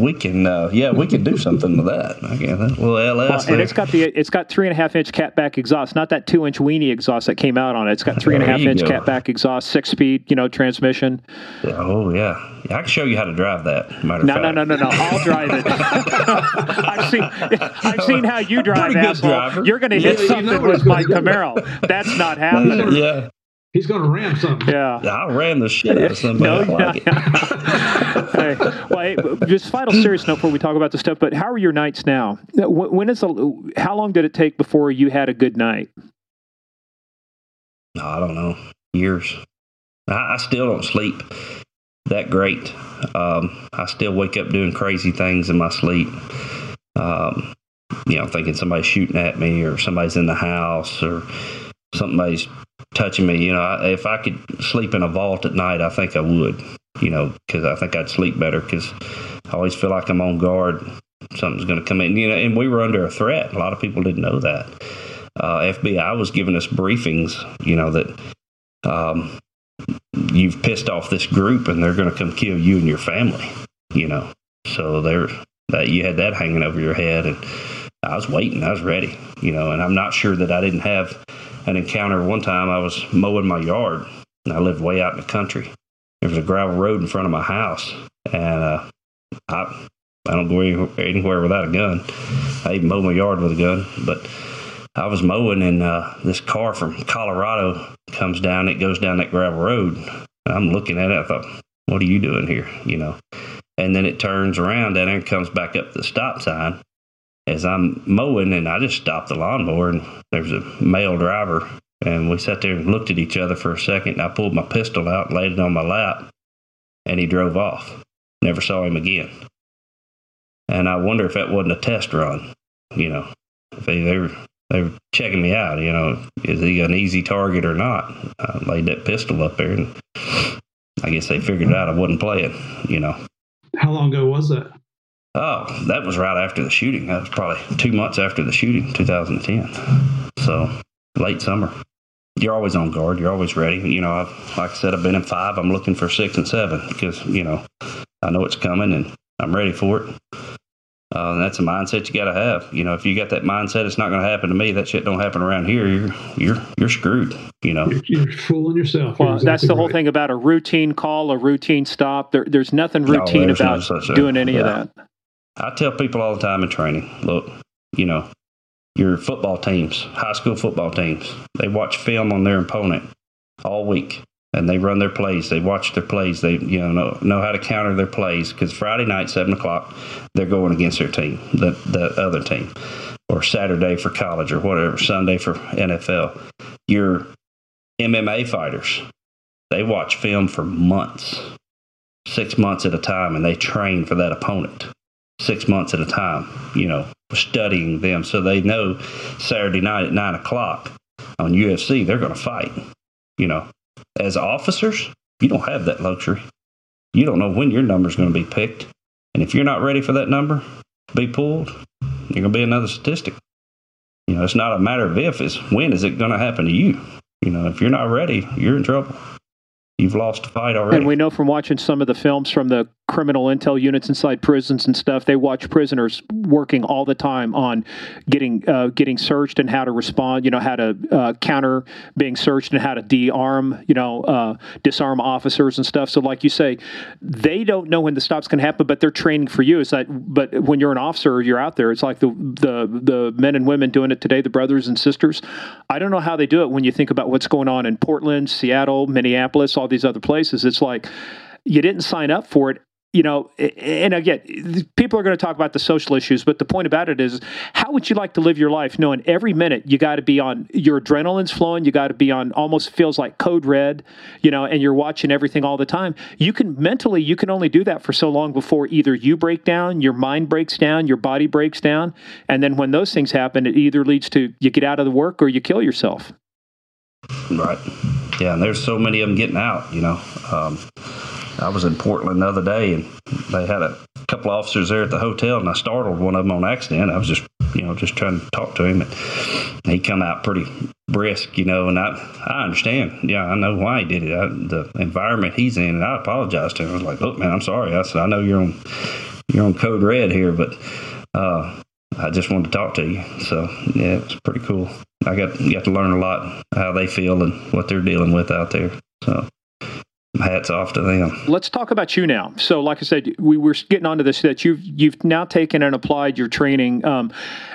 We can, uh, yeah, we can do something with that. Well, LS, well, and it's got the it's got three and a half inch catback exhaust, not that two inch weenie exhaust that came out on it. It's got three and a half inch catback exhaust, six speed, you know, transmission. Oh yeah I can show you how to drive that. Matter no, of no, no, no, no. I'll drive it. I've seen, I've seen how you drive, Pretty good asshole. driver. You're going to hit Yeah, you know something with he's my. Camaro. That's not happening. yeah, He's going to ram something. Yeah. I ran the shit out of somebody. No, like yeah. it. hey, well, hey, just final serious note before we talk about the stuff. But how are your nights now? When, when is the? How long did it take before you had a good night? No, I don't know. Years. I, I still don't sleep that great. Um, I still wake up doing crazy things in my sleep. Um, you know, thinking somebody's shooting at me or somebody's in the house or somebody's touching me. You know, I, if I could sleep in a vault at night, I think I would. You know, because I think I'd sleep better because I always feel like I'm on guard. Something's going to come in. You know, and we were under a threat. A lot of people didn't know that. Uh, FBI was giving us briefings. You know that um, you've pissed off this group and they're going to come kill you and your family. You know, so they're that you had that hanging over your head and I was waiting. I was ready. You know, and I'm not sure that I didn't have an encounter. One time I was mowing my yard and I lived way out in the country. There was a gravel road in front of my house and uh, I I don't go anywhere without a gun. I even mow my yard with a gun, but I was mowing and uh, this car from Colorado comes down. It goes down that gravel road. I'm looking at it. I thought, what are you doing here? You know. And then it turns around and then comes back up the stop sign as I'm mowing, and I just stopped the lawnmower. And there was a male driver, and we sat there and looked at each other for a second. I pulled my pistol out, laid it on my lap, and he drove off. Never saw him again. And I wonder if that wasn't a test run. You know, if they, they were they were checking me out. You know, is he an easy target or not? I laid that pistol up there, and I guess they figured out I wasn't playing. You know. How long ago was that? Oh, that was right after the shooting. That was probably two months after the shooting, 2010. So late summer. You're always on guard. You're always ready. You know, I've, like I said, I've been in five. I'm looking for six and seven because you know I know it's coming and I'm ready for it. Uh, and that's a mindset you got to have. You know, if you got that mindset, it's not going to happen to me. That shit don't happen around here. You're you're you're screwed. You know. You're, you're fooling yourself. You're Well, that's the exactly whole right. thing about a routine call, a routine stop. There, there's nothing No, routine there's about such thing. doing any Yeah. of that. I tell people all the time in training, look, you know, your football teams, high school football teams, they watch film on their opponent all week and they run their plays. They watch their plays. They, you know, know, know how to counter their plays because Friday night, seven o'clock, they're going against their team, the, the other team, or Saturday for college or whatever, Sunday for NFL. Your MMA fighters, they watch film for months, six months at a time, and they train for that opponent six months at a time, you know, studying them so they know Saturday night at nine o'clock on UFC, they're going to fight. You know, as officers, you don't have that luxury. You don't know when your number is going to be picked. And if you're not ready for that number to be pulled, you're going to be another statistic. You know, it's not a matter of if, it's when is it going to happen to you. You know, if you're not ready, you're in trouble. You've lost the fight already. And we know from watching some of the films from the criminal intel units inside prisons and stuff, they watch prisoners working all the time on getting uh, getting searched and how to respond. You know, how to uh, counter being searched and how to de-arm. You know, uh, disarm officers and stuff. So, like you say, they don't know when the stop's can happen, but they're training for you. It's like, but when you're an officer, you're out there. It's like the the the men and women doing it today, the brothers and sisters. I don't know how they do it when you think about what's going on in Portland, Seattle, Minneapolis, all these other places. It's like you didn't sign up for it. You know, and again, people are going to talk about the social issues, but the point about it is, how would you like to live your life knowing every minute you got to be on your adrenaline's flowing, you got to be on almost feels like code red, you know, and you're watching everything all the time. You can mentally, you can only do that for so long before either you break down, your mind breaks down, your body breaks down, and then when those things happen, it either leads to you get out of the work or you kill yourself. Right. Yeah, and there's so many of them getting out. You know, um, I was in Portland the other day, and they had a couple of officers there at the hotel, and I startled one of them on accident. I was just, you know, just trying to talk to him, and he come out pretty brisk, you know, and I, I understand. Yeah, I know why he did it. I, the environment he's in, and I apologized to him. I was like, look, man, I'm sorry. I said, I know you're on, you're on code red here, but. Uh, I just wanted to talk to you. So yeah, it was pretty cool. I got got to learn a lot how they feel and what they're dealing with out there. So hats off to them. Let's talk about you now. So, like I said, we were getting onto this that you've you've now taken and applied your training. Um,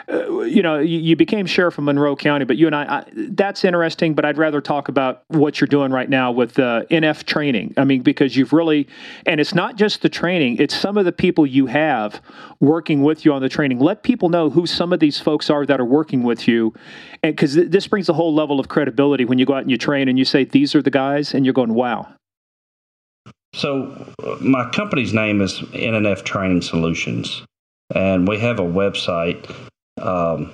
uh, you know, you, you, became sheriff of Monroe County, but you and I, I, that's interesting. But I'd rather talk about what you're doing right now with uh, NF training. I mean, because you've really, and it's not just the training; it's some of the people you have working with you on the training. Let people know who some of these folks are that are working with you, and because th- this brings a whole level of credibility when you go out and you train and you say these are the guys, and you're going, wow. So, my company's name is NNF Training Solutions, and we have a website. Um,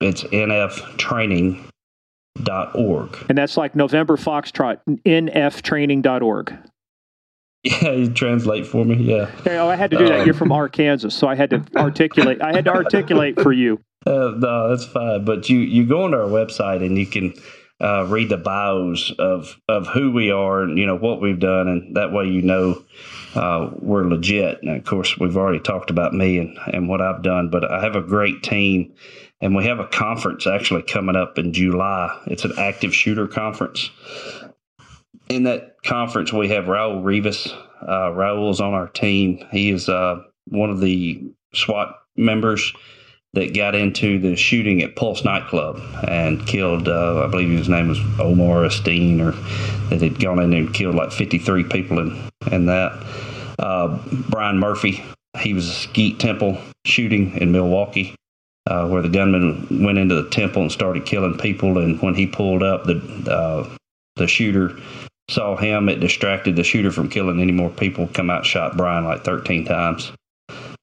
it's nftraining.org. And that's like November Foxtrot, nftraining.org. Yeah, you translate for me. Yeah. Oh, I had to do that. You're from Arkansas, so I had to articulate. I had to articulate for you. Uh, no, that's fine. But you you go on our website and you can uh, read the bios of of who we are and you know what we've done, and that way you know uh, we're legit. And of course, we've already talked about me and and what I've done, but I have a great team, and we have a conference actually coming up in July. It's an active shooter conference. In that conference, we have Raul Rivas. Uh, Raul's on our team. He is uh, one of the SWAT members that got into the shooting at Pulse nightclub and killed, uh, I believe his name was Omar Esteen, or that had gone in and killed like 53 people in, in that. Uh, Brian Murphy, he was a Sikh Temple shooting in Milwaukee. Uh, where the gunman went into the temple and started killing people, and when he pulled up, the uh, the shooter saw him. It distracted the shooter from killing any more people. Come out, shot Brian like 13 times.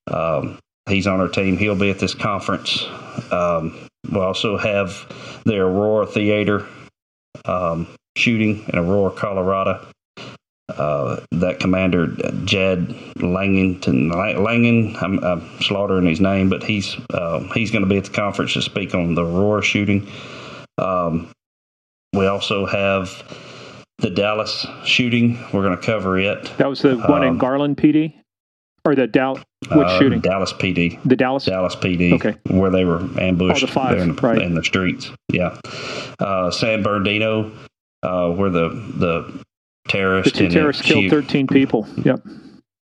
Um, He's on our team. He'll be at this conference. Um, we also have the Aurora Theater um, shooting in Aurora, Colorado. Uh, that commander, Jed Langington, Langen, I'm, I'm, slaughtering his name, but he's uh, he's going to be at the conference to speak on the Aurora shooting. Um, we also have the Dallas shooting. We're going to cover it. That was the one in um, Garland PD or the Dallas which uh, shooting? Dallas PD. The Dallas Dallas PD. Okay. Where they were ambushed oh, the five, in, the, right. in the streets. Yeah. Uh, San Bernardino, uh, where the the terrorist the terrorists killed thirteen people. Yep.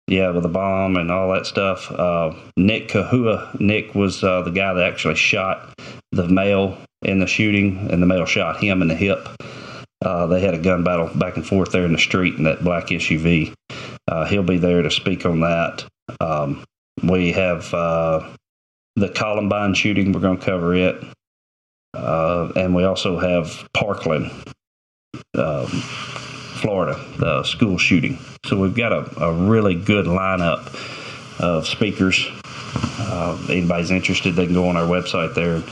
Yeah, with a bomb and all that stuff. Uh, Nick Koahou. Nick was uh, the guy that actually shot the male in the shooting, and the male shot him in the hip. Uh, they had a gun battle back and forth there in the street in that black SUV. Uh, he'll be there to speak on that. Um, we have uh, the Columbine shooting. We're going to cover it. Uh, and we also have Parkland, um, Florida, the school shooting. So we've got a, a really good lineup of speakers. Uh, anybody's interested, they can go on our website there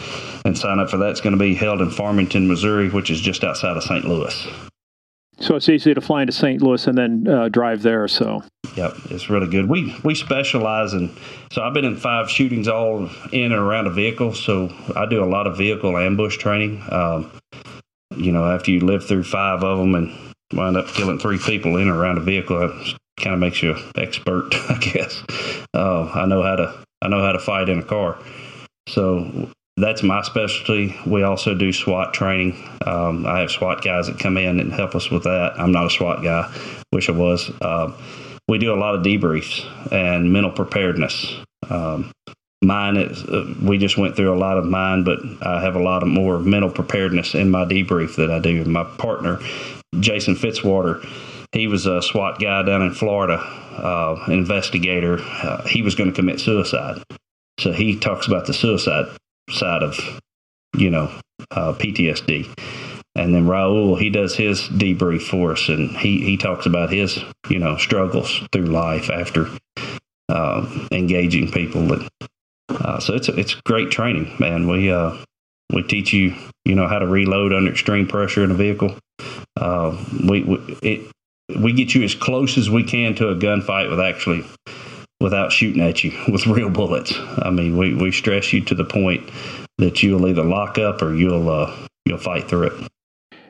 and sign up for that. It's going to be held in Farmington, Missouri, which is just outside of St. Louis. So it's easy to fly into St. Louis and then uh, drive there. So. Yep, it's really good. We we specialize in. So I've been in five shootings all in and around a vehicle. So I do a lot of vehicle ambush training. Um, you know, after you live through five of them and wind up killing three people in or around a vehicle, that kind of makes you an expert, I guess. Uh, I know how to I know how to fight in a car. So that's my specialty. We also do SWAT training. Um, I have SWAT guys that come in and help us with that. I'm not a SWAT guy, wish I was. Uh, we do a lot of debriefs and mental preparedness. Um, mine is uh, we just went through a lot of mine, but I have a lot of more mental preparedness in my debrief that I do. My partner, Jason Fitzwater, he was a SWAT guy down in Florida, uh, investigator. Uh, he was going to commit suicide. So he talks about the suicide side of, you know, uh, PTSD. And then Raul, he does his debrief for us, and he, he talks about his, you know, struggles through life after uh, engaging people. Uh, so it's it's great training, man. We uh, we teach you, you know, how to reload under extreme pressure in a vehicle. Uh, we we, it, we get you as close as we can to a gunfight with actually without shooting at you with real bullets. I mean, we, we stress you to the point that you'll either lock up or you'll uh, you'll fight through it.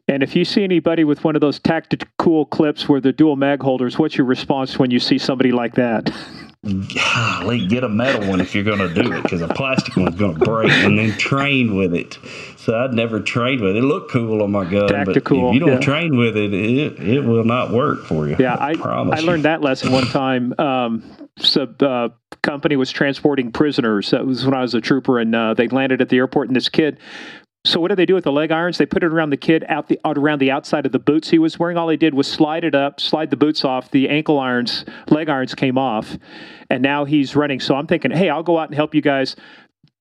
And if you see anybody with one of those tactical clips where the dual mag holders, what's your response when you see somebody like that? golly, get a metal one if you're going to do it because a plastic one's going to break and then train with it. So I'd never trained with it. It looked cool on my gun, Tactical, but if you don't yeah. train with it, it, it will not work for you. Yeah, I promise I you. learned that lesson one time. Um, so uh, company was transporting prisoners. That was when I was a trooper, and uh, they landed at the airport. And this kid. So what did they do with the leg irons? They put it around the kid out the out around the outside of the boots he was wearing. All they did was slide it up, slide the boots off. The ankle irons, leg irons came off, and now he's running. So I'm thinking, hey, I'll go out and help you guys.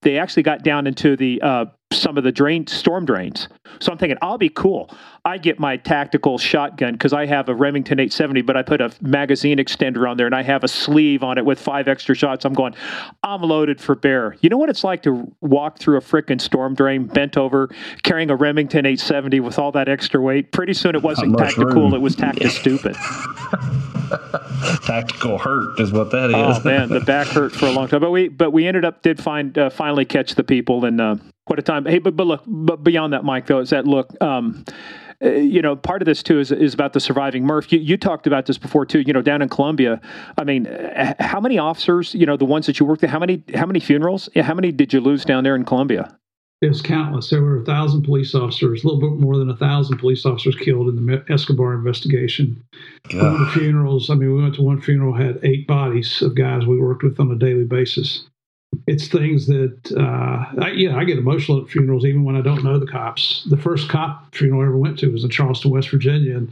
They actually got down into the uh, some of the drain storm drains. So I'm thinking, I'll be cool. I get my tactical shotgun because I have a Remington 870, but I put a magazine extender on there and I have a sleeve on it with five extra shots. I'm going, I'm loaded for bear. You know what it's like to walk through a frickin' storm drain, bent over, carrying a Remington 870 with all that extra weight? Pretty soon it wasn't tactical, room. it was tactic stupid. Tactical hurt is what that is. Oh man, the back hurt for a long time. But we but we ended up did find uh, finally catch the people and uh, what a time. Hey, but but look, but beyond that, Mike though, is that look. Um, uh, you know, part of this too is is about the surviving Murph. You, you talked about this before too. You know, down in Colombia, I mean, uh, how many officers? You know, the ones that you worked with. How many? How many funerals? Yeah, How many did you lose down there in Colombia? It was countless. There were a thousand police officers, a little bit more than a thousand police officers killed in the Escobar investigation. The funerals, I mean, we went to one funeral, had eight bodies of guys we worked with on a daily basis. It's things that, uh, I, you know, I get emotional at funerals even when I don't know the cops. The first cop funeral I ever went to was in Charleston, West Virginia. And,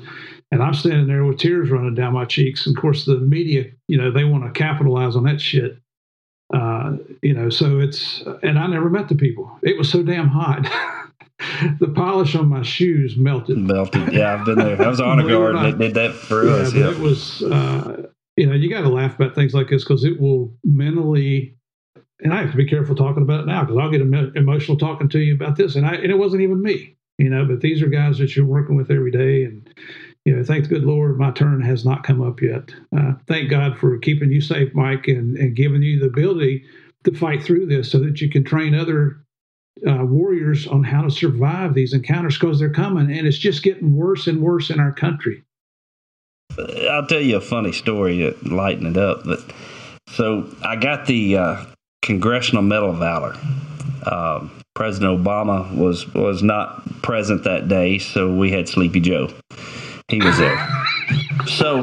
and I'm standing there with tears running down my cheeks. And of course, the media, you know, they want to capitalize on that shit. Uh, you know, so it's, and I never met the people. It was so damn hot. the polish on my shoes melted. Melted. Yeah, I've been there. I was honor it or guard. They did that for yeah, us. Yeah. it was, uh, you know, you got to laugh about things like this because it will mentally, and I have to be careful talking about it now because I'll get emo- emotional talking to you about this, and I and it wasn't even me, you know, but these are guys that you're working with every day, and you know, thank the good Lord, my turn has not come up yet. Uh, thank God for keeping you safe, Mike, and and giving you the ability to fight through this so that you can train other uh, warriors on how to survive these encounters because they're coming, and it's just getting worse and worse in our country. I'll tell you a funny story to lighten it up. But so I got the uh, Congressional Medal of Valor. Um, President Obama was was not present that day, so we had Sleepy Joe. He was there. so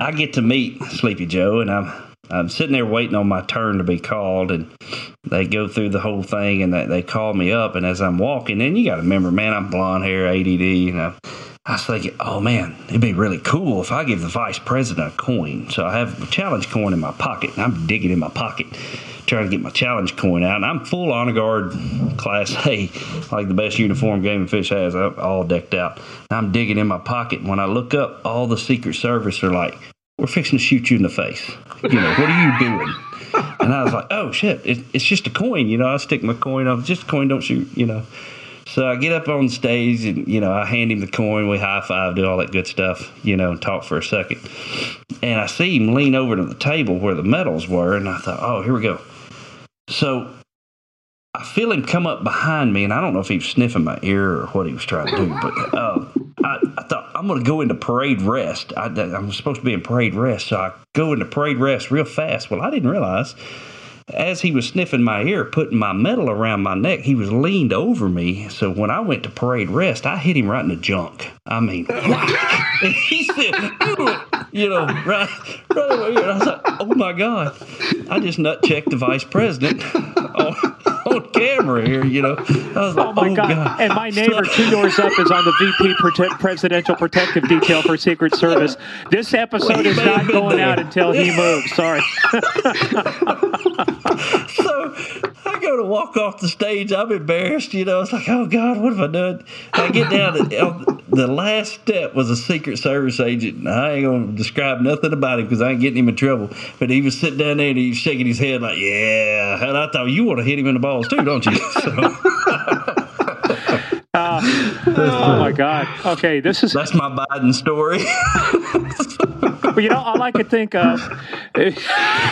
I get to meet Sleepy Joe, and I'm I'm sitting there waiting on my turn to be called, and they go through the whole thing, and they, they call me up, and as I'm walking, and you got to remember, man, I'm blonde hair, ADD, you know. I was thinking, oh man, it'd be really cool if I give the vice president a coin. So I have a challenge coin in my pocket, and I'm digging in my pocket, trying to get my challenge coin out. And I'm full honor guard, class A, like the best uniform Game and Fish has, I'm all decked out. And I'm digging in my pocket. And when I look up, all the Secret Service are like, we're fixing to shoot you in the face. You know, what are you doing? And I was like, oh shit, it, it's just a coin. You know, I stick my coin up, just a coin, don't shoot, you know. So I get up on stage and, you know, I hand him the coin. We high five, do all that good stuff, you know, and talk for a second. And I see him lean over to the table where the medals were. And I thought, oh, here we go. So I feel him come up behind me. And I don't know if he was sniffing my ear or what he was trying to do. But uh, I, I thought, I'm going to go into parade rest. I, I'm supposed to be in parade rest. So I go into parade rest real fast. Well, I didn't realize as he was sniffing my ear, putting my medal around my neck, he was leaned over me. So when I went to parade rest, I hit him right in the junk. I mean, he said, you know, right, right over here. And I was like, oh my God. I just nut checked the vice president on, on camera here, you know. I was like, Oh my oh God. And my neighbor two doors up is on the VP prote- Presidential Protective Detail for Secret Service. This episode is not going there. out until he moves. Sorry. so I go to walk off the stage. I'm embarrassed, you know. It's like, oh God, what have I done? I get down to the last step was a Secret Service agent. I ain't gonna describe nothing about him because I ain't getting him in trouble. But he was sitting down there and he was shaking his head like, yeah. And I thought, you want to hit him in the balls too, don't you? So Uh, oh my God. Okay, this is that's my Biden story. But you know, all I could think of,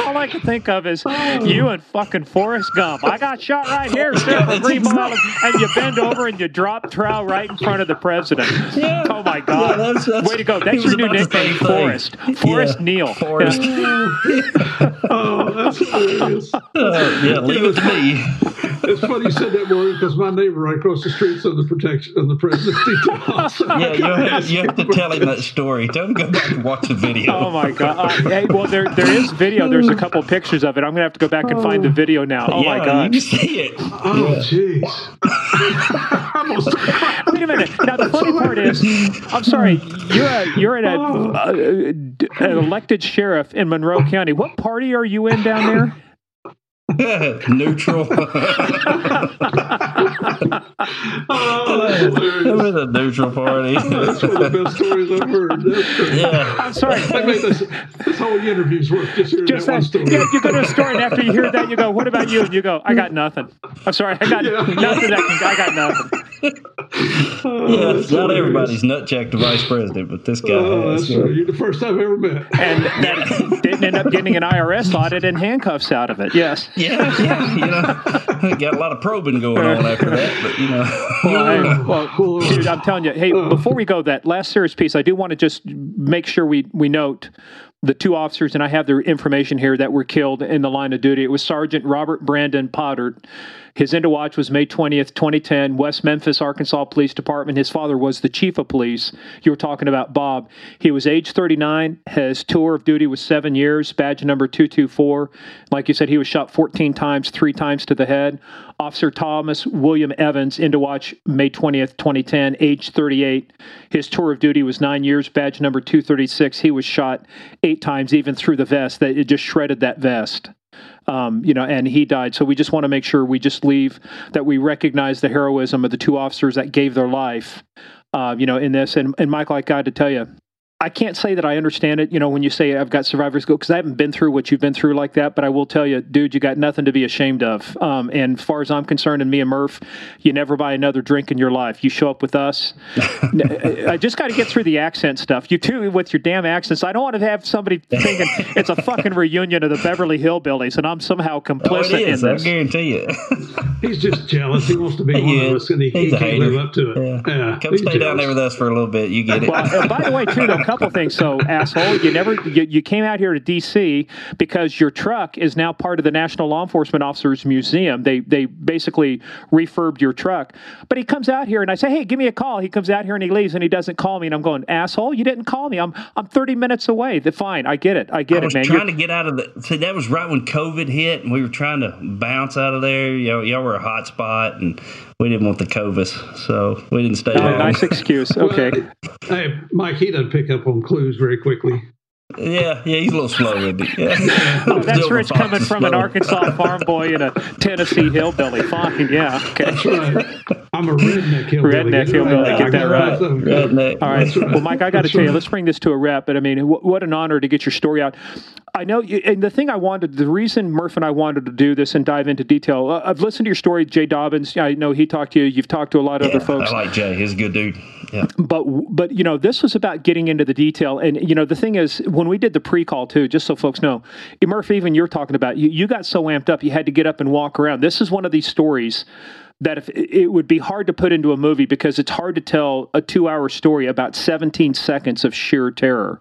All I can think of is you and fucking Forrest Gump. I got shot right here, sir, from Green Mile, and you bend over and you drop trowel right in front of the president. Yeah. Oh my God! Yeah, that's- that's- Way to go! he That's was your new about the same nickname. Forrest. Forrest Yeah. Neal. Forrest. Oh, that's hilarious. Uh, yeah, leave it to me. It's funny you said that word because my neighbor right across the street on the protection on the president's detail. So Yeah, you have, you have to tell him that story. Tell him to go back and watch the video. Oh my god! Uh, hey, well, there there is video. There's a couple pictures of it. I'm gonna have to go back and find the video now. Oh yeah, my god! You can see it. Oh, jeez. I almost Wait a minute. Now the funny part is, I'm sorry. You're a you're an, a, an elected sheriff in Monroe County. What party are you in down there? Neutral. Oh, that's hilarious. I'm in a neutral party. That's one of the best stories I've heard. Yeah. I'm sorry. That made this, this whole interview's worth just hearing Just that one story. yeah, you go to a store and after you hear that, you go, "What about you?" And you go, "I got nothing." I'm sorry, I got Yeah. nothing. That can, I got nothing. Oh, Yeah, not hilarious. everybody's nut checked the vice president, but this guy Oh, has. that's right. You're the first I've ever met. And that didn't end up getting an IRS audit and handcuffs out of it. Yes. Yeah, yeah, you know, got a lot of probing going on after that, but you know, Well, hey, well, dude, I'm telling you. Hey, before we go, that last serious piece, I do want to just make sure we we note the two officers, and I have their information here that were killed in the line of duty. It was Sergeant Robert Brandon Paudert. His end of watch was May 20th, 2010, West Memphis, Arkansas Police Department. His father was the chief of police. You were talking about Bob. He was age 39. His tour of duty was seven years, badge number 224. Like you said, he was shot 14 times, three times to the head. Officer Thomas William Evans, into watch May 20th, 2010, age 38. His tour of duty was nine years, badge number 236. He was shot eight times, even through the vest. That it just shredded that vest. Um, you know, and he died. So we just want to make sure we just leave that we recognize the heroism of the two officers that gave their life. Uh, you know, in this, and, and Michael, I got to tell you, I can't say that I understand it. You know, when you say I've got survivor's guilt, because I haven't been through what you've been through like that. But I will tell you, dude, you got nothing to be ashamed of. Um, and as far as I'm concerned, and me and Murph, you never buy another drink in your life. You show up with us. I just got to get through the accent stuff. You too, with your damn accents. I don't want to have somebody thinking it's a fucking reunion of the Beverly Hillbillies, and I'm somehow oh, complicit it is. in I guarantee you. He's just jealous. He wants to be one He of us, and he, he can't hater. live up to it. Yeah. Yeah, Come he's stay down there with us for a little bit. You get it. Well, uh, by the way, too, though, a couple things. So, asshole, you never you, you came out here to D.C. because your truck is now part of the National Law Enforcement Officers Museum. They they basically refurbed your truck. But he comes out here and I say, hey, give me a call. He comes out here and he leaves and he doesn't call me. And I'm going, asshole, you didn't call me. I'm I'm 30 minutes away. The fine, I get it. I get I was it, man. trying You're- to get out of the. See, that was right when COVID hit, and we were trying to bounce out of there. You know, y'all were a hot spot, and we didn't want the COVID, so we didn't stay Oh, long. nice excuse. Okay. Hey, Mike, he doesn't pick up on clues very quickly. Yeah, yeah, he's a little slow with it. Yeah. Oh, that's Silver rich Fox coming is from an. Arkansas farm boy and a Tennessee hillbilly. Fine, yeah, okay. That's right. I'm a redneck hillbilly. Redneck Get hillbilly, right. get that right. Redneck. All right. Right. Well, Mike, I got to That's tell you, let's bring this to a wrap. But I mean, wh- what an honor to get your story out. I know, you, and the thing I wanted, the reason Murph and I wanted to do this and dive into detail, uh, I've listened to your story, Jay Dobyns. I know he talked to you. You've talked to a lot of Yeah, other folks. I like Jay. He's a good dude. But but you know this was about getting into the detail. And you know the thing is when we did the pre-call too just so folks know murph even you're talking about you, you got so amped up you had to get up and walk around. This is one of these stories that if it would be hard to put into a movie because it's hard to tell a two hour story about 17 seconds of sheer terror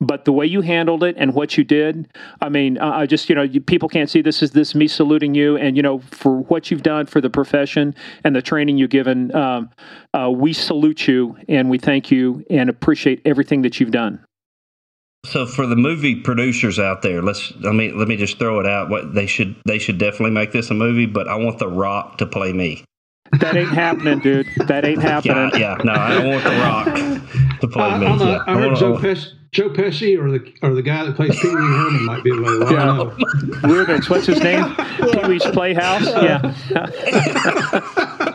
but the way you handled it and what you did i mean uh, i just you know you, people can't see this is this me saluting you and you know for what you've done for the profession and the training you've given um, uh, we salute you and we thank you and appreciate everything that you've done So for the movie producers out there, let's let me let me just throw it out. What they should they should definitely make this a movie, but I want The Rock to play me. that ain't happening dude that ain't happening Yeah, yeah. No, I don't want The Rock to play I, me. I'm a, Yeah, I heard wanna- Joe Pesci, Joe Pesci or the or the guy that plays Pee Wee Herman might be available. I don't know. Reubens, what's his name? Pee Wee's Playhouse. Yeah.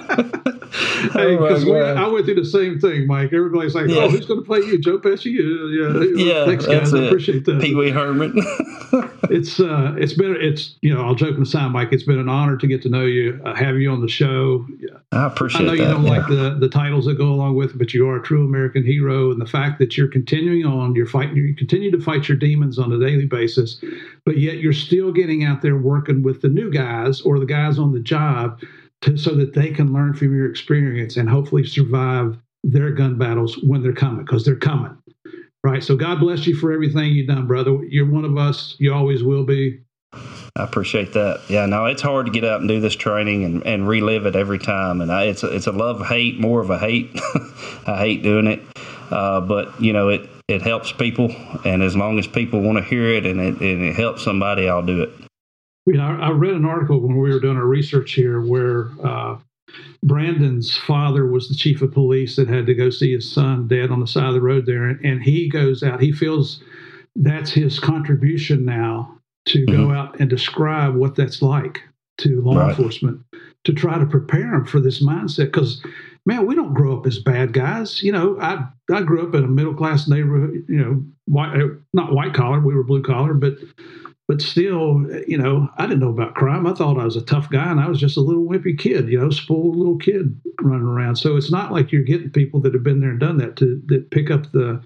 hey, because oh I went through the same thing, Mike. Everybody's like, yeah. "Oh, who's going to play you, Joe Pesci?" Yeah, yeah. Thanks, guys. I appreciate that. Pee Wee Herman. it's uh, it's been it's you know, I'll joke aside, Mike. It's been an honor to get to know you, uh, have you on the show. I appreciate. I know that, you don't yeah. like the the titles that go along with it, but you are a true American hero, and the fact that you're continuing on, you're fighting, you continue to fight your demons on a daily basis, but yet you're still getting out there working with the new guys or the guys on the job to, so that they can learn from your experience and hopefully survive their gun battles when they're coming because they're coming. Right. So God bless you for everything you've done, brother. You're one of us. You always will be. I appreciate that. Yeah, no, it's hard to get out and do this training and, and relive it every time. And I, it's a, it's a love hate, more of a hate. I hate doing it, uh, but you know it it helps people, and as long as people want to hear it and it, and it helps somebody, I'll do it. You know, I read an article when we were doing our research here where uh, Brandon's father was the chief of police that had to go see his son dead on the side of the road there, and he goes out. He feels that's his contribution now to mm-hmm. go out and describe what that's like to law right. enforcement to try to prepare them for this mindset because man we don't grow up as bad guys you know i i grew up in a middle class neighborhood you know white not white collar we were blue collar but but still, you know, I didn't know about crime. I thought I was a tough guy, and I was just a little wimpy kid, you know, spoiled little kid running around. So it's not like you're getting people that have been there and done that to that pick up the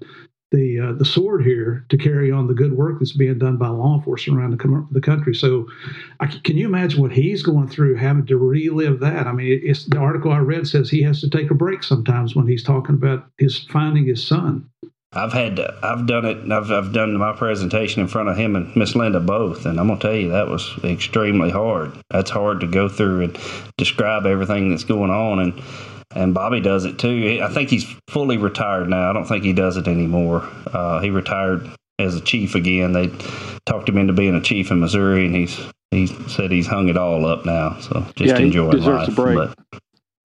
the uh, the sword here to carry on the good work that's being done by law enforcement around the, com- the country. So, I, can you imagine what he's going through having to relive that? I mean, it's the article I read says he has to take a break sometimes when he's talking about his finding his son. I've had to, I've done it. I've I've done my presentation in front of him and Miss Linda both, and I'm gonna tell you that was extremely hard. That's hard to go through and describe everything that's going on, and and Bobby does it too. I think he's fully retired now. I don't think he does it anymore. Uh, he retired as a chief again. They talked him into being a chief in Missouri, and he's he said he's hung it all up now. So just yeah, enjoy life. But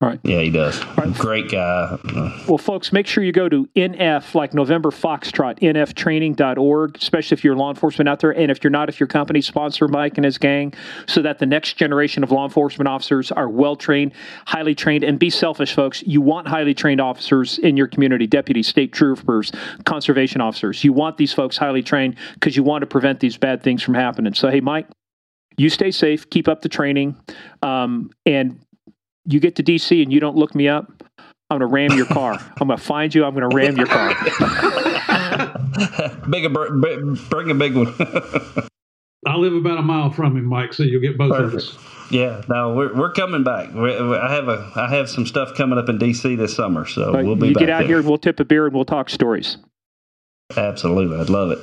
Right. Yeah, he does. Right. Great guy. Well, folks, make sure you go to NF, like November Foxtrot, nftraining.org, especially if you're law enforcement out there. And if you're not, if your company sponsor Mike and his gang, so that the next generation of law enforcement officers are well trained, highly trained, and be selfish, folks. You want highly trained officers in your community, deputies, state troopers, conservation officers. You want these folks highly trained because you want to prevent these bad things from happening. So, hey, Mike, you stay safe, keep up the training, um, and you get to DC and you don't look me up, I'm going to ram your car. I'm going to find you. I'm going to ram your car. big, bring a big one. I live about a mile from him, Mike, so you'll get both Perfect. of us. Yeah, no, we're, we're coming back. We're, I have a I have some stuff coming up in DC this summer, so we'll be. You get out there. here, we'll tip a beer and we'll talk stories. Absolutely, I'd love it.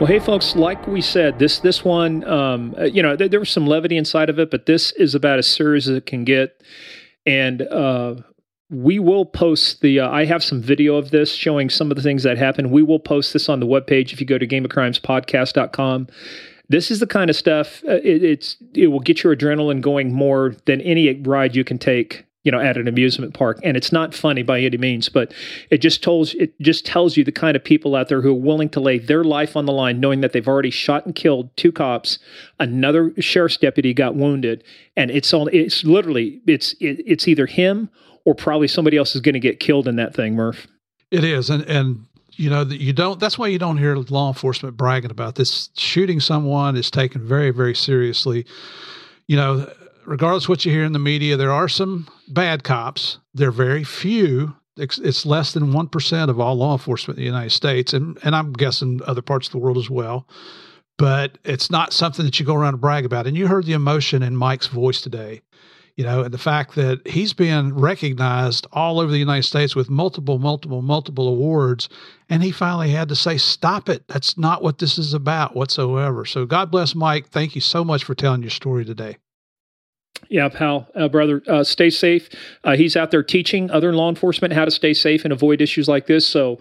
Well, hey, folks, like we said, this this one, um, uh, you know, there, there, was some levity inside of it, but this is about as serious as it can get. And uh, we will post the, uh, I have some video of this showing some of the things that happened. We will post this on the webpage if you go to gameofcrimespodcast.com. This is the kind of stuff, uh, it, it's, it will get your adrenaline going more than any ride you can take you know at an amusement park. And it's not funny by any means but it just tells it just tells you the kind of people out there who are willing to lay their life on the line knowing that they've already shot and killed two cops another sheriff's deputy got wounded and it's all it's literally it's it, it's either him or probably somebody else is going to get killed in that thing murph. It is and and you know that you don't that's why you don't hear law enforcement bragging about this. Shooting someone is taken very very seriously. You know regardless what you hear in the media, there are some bad cops. They're very few. It's, it's less than 1% of all law enforcement in the United States, and, and I'm guessing other parts of the world as well. But it's not something that you go around and brag about. And you heard the emotion in Mike's voice today, you know, and the fact that he's being recognized all over the United States with multiple, multiple, multiple awards. And he finally had to say, Stop it. That's not what this is about whatsoever. So God bless Mike. Thank you so much for telling your story today. Yeah, pal, uh, brother, uh, stay safe. Uh, he's out there teaching other law enforcement how to stay safe and avoid issues like this. So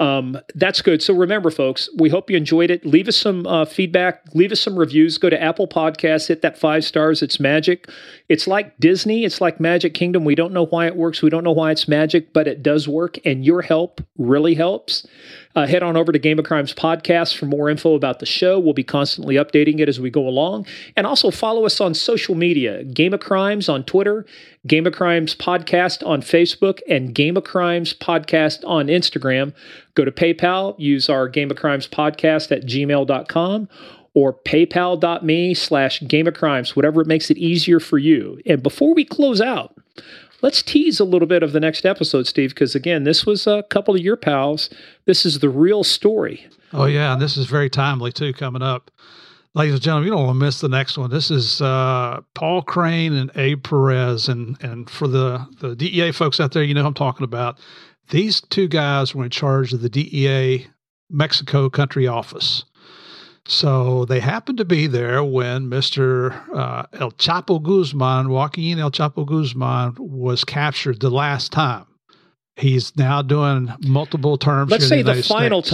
Um, that's good. So remember, folks, we hope you enjoyed it. Leave us some uh, feedback. Leave us some reviews. Go to Apple Podcasts. Hit that five stars. It's magic. It's like Disney. It's like Magic Kingdom. We don't know why it works. We don't know why it's magic, but it does work. And your help really helps. Uh, head on over to Game of Crimes Podcast for more info about the show. We'll be constantly updating it as we go along. And also follow us on social media Game of Crimes on Twitter, Game of Crimes Podcast on Facebook, and Game of Crimes Podcast on Instagram. Go to PayPal, use our Game of Crimes Podcast at gmail.com or paypal.me slash game of crimes, whatever it makes it easier for you. And before we close out, let's tease a little bit of the next episode, Steve, because again, this was a couple of your pals. This is the real story. Oh, yeah. And this is very timely, too, coming up. Ladies and gentlemen, you don't want to miss the next one. This is uh, Paul Crane and Abe Perez. And, and for the, the DEA folks out there, you know I'm talking about. These two guys were in charge of the DEA Mexico country office. So they happened to be there when Mr. Uh, El Chapo Guzman, Joaquin El Chapo Guzman, was captured the last time. He's now doing multiple terms. Let's say the, the final States.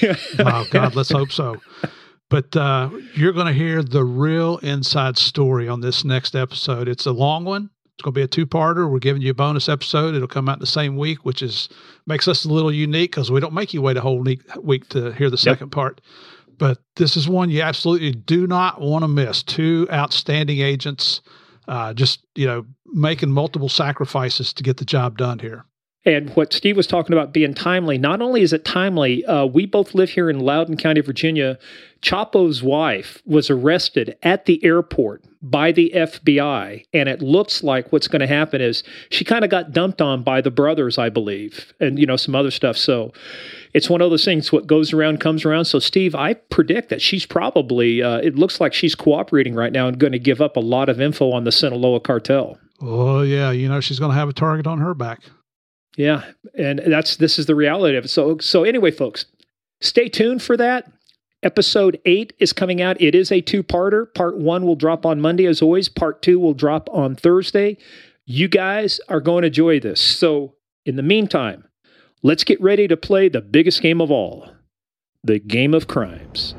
time. oh God, let's hope so. But uh, you're going to hear the real inside story on this next episode. It's a long one. It's going to be a two-parter. We're giving you a bonus episode. It'll come out the same week, which is makes us a little unique because we don't make you wait a whole week to hear the second yep. part but this is one you absolutely do not want to miss. Two outstanding agents, uh, just you know, making multiple sacrifices to get the job done here. And what Steve was talking about being timely, not only is it timely, uh, we both live here in Loudoun County, Virginia. Chapo's wife was arrested at the airport by the FBI. And it looks like what's going to happen is she kind of got dumped on by the brothers, I believe, and, you know, some other stuff. So it's one of those things, what goes around comes around. So, Steve, I predict that she's probably, uh, it looks like she's cooperating right now and going to give up a lot of info on the Sinaloa cartel. Oh, yeah. You know, she's going to have a target on her back. Yeah, and that's this is the reality of it. So so anyway, folks, stay tuned for that. Episode eight is coming out. It is a two-parter. Part one will drop on Monday, as always. Part two will drop on Thursday. You guys are going to enjoy this. So in the meantime, let's get ready to play the biggest game of all, the game of crimes.